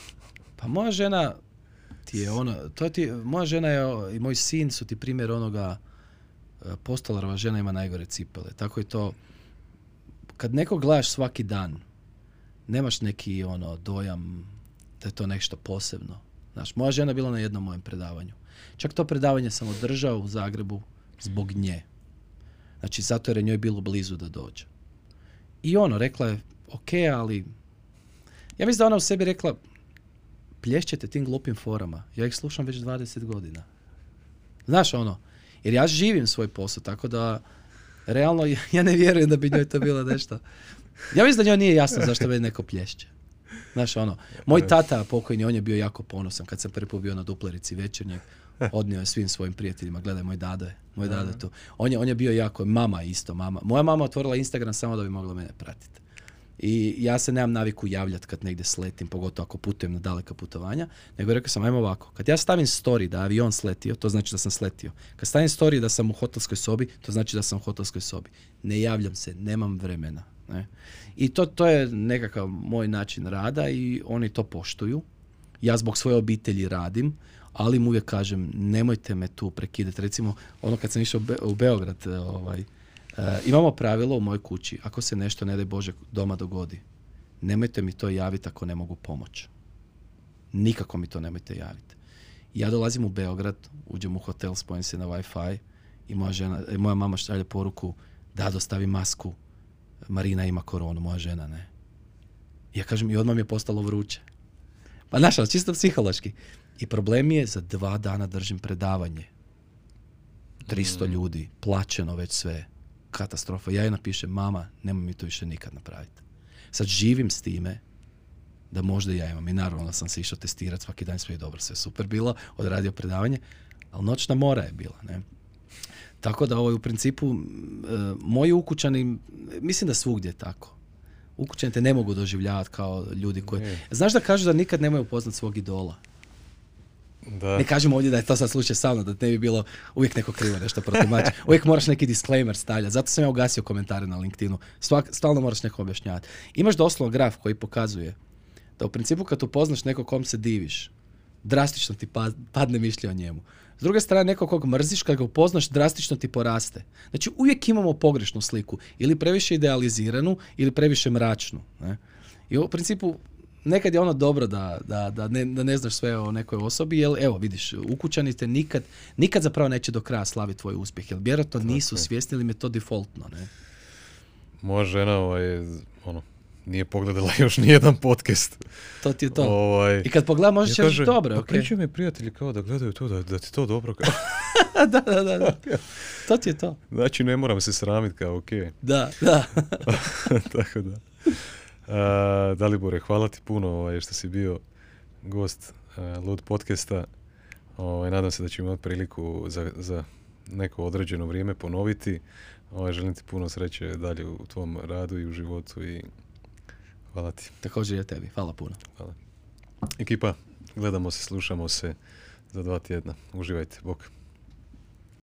Pa moja žena ti je ono, to ti, moja žena je, i moj sin su ti primjer onoga, postolarova žena ima najgore cipele. Tako je to, kad nekog gledaš svaki dan, nemaš neki ono dojam da je to nešto posebno. Znaš, moja žena je bila na jednom mojem predavanju. Čak to predavanje sam održao u Zagrebu zbog nje. Znači, zato jer je njoj bilo blizu da dođe. I ono, rekla je, ok, ali... Ja mislim da ona u sebi rekla, plješćete tim glupim forama. Ja ih slušam već 20 godina. Znaš ono, jer ja živim svoj posao, tako da realno ja ne vjerujem da bi njoj to bilo nešto. Ja mislim da njoj nije jasno zašto meni neko plješće. Znaš ono, moj tata pokojni, on je bio jako ponosan kad sam prvi put bio na duplerici večernjeg, odnio je svim svojim prijateljima, gledaj moj dado je, moj dado je tu. On je, on je bio jako, mama isto, mama. Moja mama otvorila Instagram samo da bi mogla mene pratiti. I ja se nemam naviku javljati kad negdje sletim, pogotovo ako putujem na daleka putovanja, nego rekao sam, ajmo ovako, kad ja stavim story da avion sletio, to znači da sam sletio. Kad stavim story da sam u hotelskoj sobi, to znači da sam u hotelskoj sobi. Ne javljam se, nemam vremena. Ne? I to, to je nekakav moj način rada i oni to poštuju. Ja zbog svoje obitelji radim, ali im uvijek kažem, nemojte me tu prekidati. Recimo, ono kad sam išao u, Be- u Beograd, ovaj, e, imamo pravilo u mojoj kući, ako se nešto, ne daj Bože, doma dogodi, nemojte mi to javiti ako ne mogu pomoć. Nikako mi to nemojte javiti. Ja dolazim u Beograd, uđem u hotel, spojim se na Wi-Fi i moja, žena, e, moja mama šalje poruku da dostavi masku, Marina ima koronu, moja žena ne. Ja kažem i odmah mi je postalo vruće. Pa znaš, čisto psihološki. I problem je, za dva dana držim predavanje. 300 ljudi, plaćeno već sve. Katastrofa. Ja joj napišem, mama, nemoj mi to više nikad napraviti. Sad živim s time da možda ja imam. I naravno da sam se išao testirati svaki dan, sve je dobro, sve je super bilo, odradio predavanje, ali noćna mora je bila, ne. Tako da ovaj, u principu, e, moji ukućani, mislim da svugdje je tako. Ukućani te ne mogu doživljavati kao ljudi koji... Znaš da kažu da nikad nemaju upoznat svog idola? Da. Ne kažemo ovdje da je to sad slučaj sa mnom, da ne bi bilo uvijek neko krivo nešto protumači. Uvijek moraš neki disclaimer stavljati. Zato sam ja ugasio komentare na LinkedInu. Svak, stalno moraš neko objašnjavati. Imaš doslovno graf koji pokazuje da u principu kad upoznaš nekog kom se diviš, drastično ti pa- padne mišlje o njemu. S druge strane, nekog kog mrziš, kad ga upoznaš, drastično ti poraste. Znači, uvijek imamo pogrešnu sliku. Ili previše idealiziranu, ili previše mračnu. Ne? I u principu, nekad je ono dobro da, da, da, ne, da ne znaš sve o nekoj osobi, jer evo vidiš, ukućani te nikad, nikad zapravo neće do kraja slaviti tvoj uspjeh, jer vjerojatno nisu je. svjesni ili je to defaultno. Ne? Moja žena ovaj, ono, nije pogledala još nijedan podcast. To ti je to. Ovaj, I kad pogledam, možeš ja reći dobro, pa ok. pričaju mi prijatelji kao da gledaju to, da, da ti to dobro. Kao. da, da, da, da. To ti je to. Znači ne moram se sramiti kao ok. Da, da. Tako da. A, Dalibore, hvala ti puno ovaj, što si bio gost a, Lud podcasta. Ovaj, nadam se da ćemo imati priliku za, za neko određeno vrijeme ponoviti. Ovaj, želim ti puno sreće dalje u tvom radu i u životu i hvala ti. Također i tebi. Hvala puno. Hvala. Ekipa, gledamo se, slušamo se za dva tjedna. Uživajte. Bok.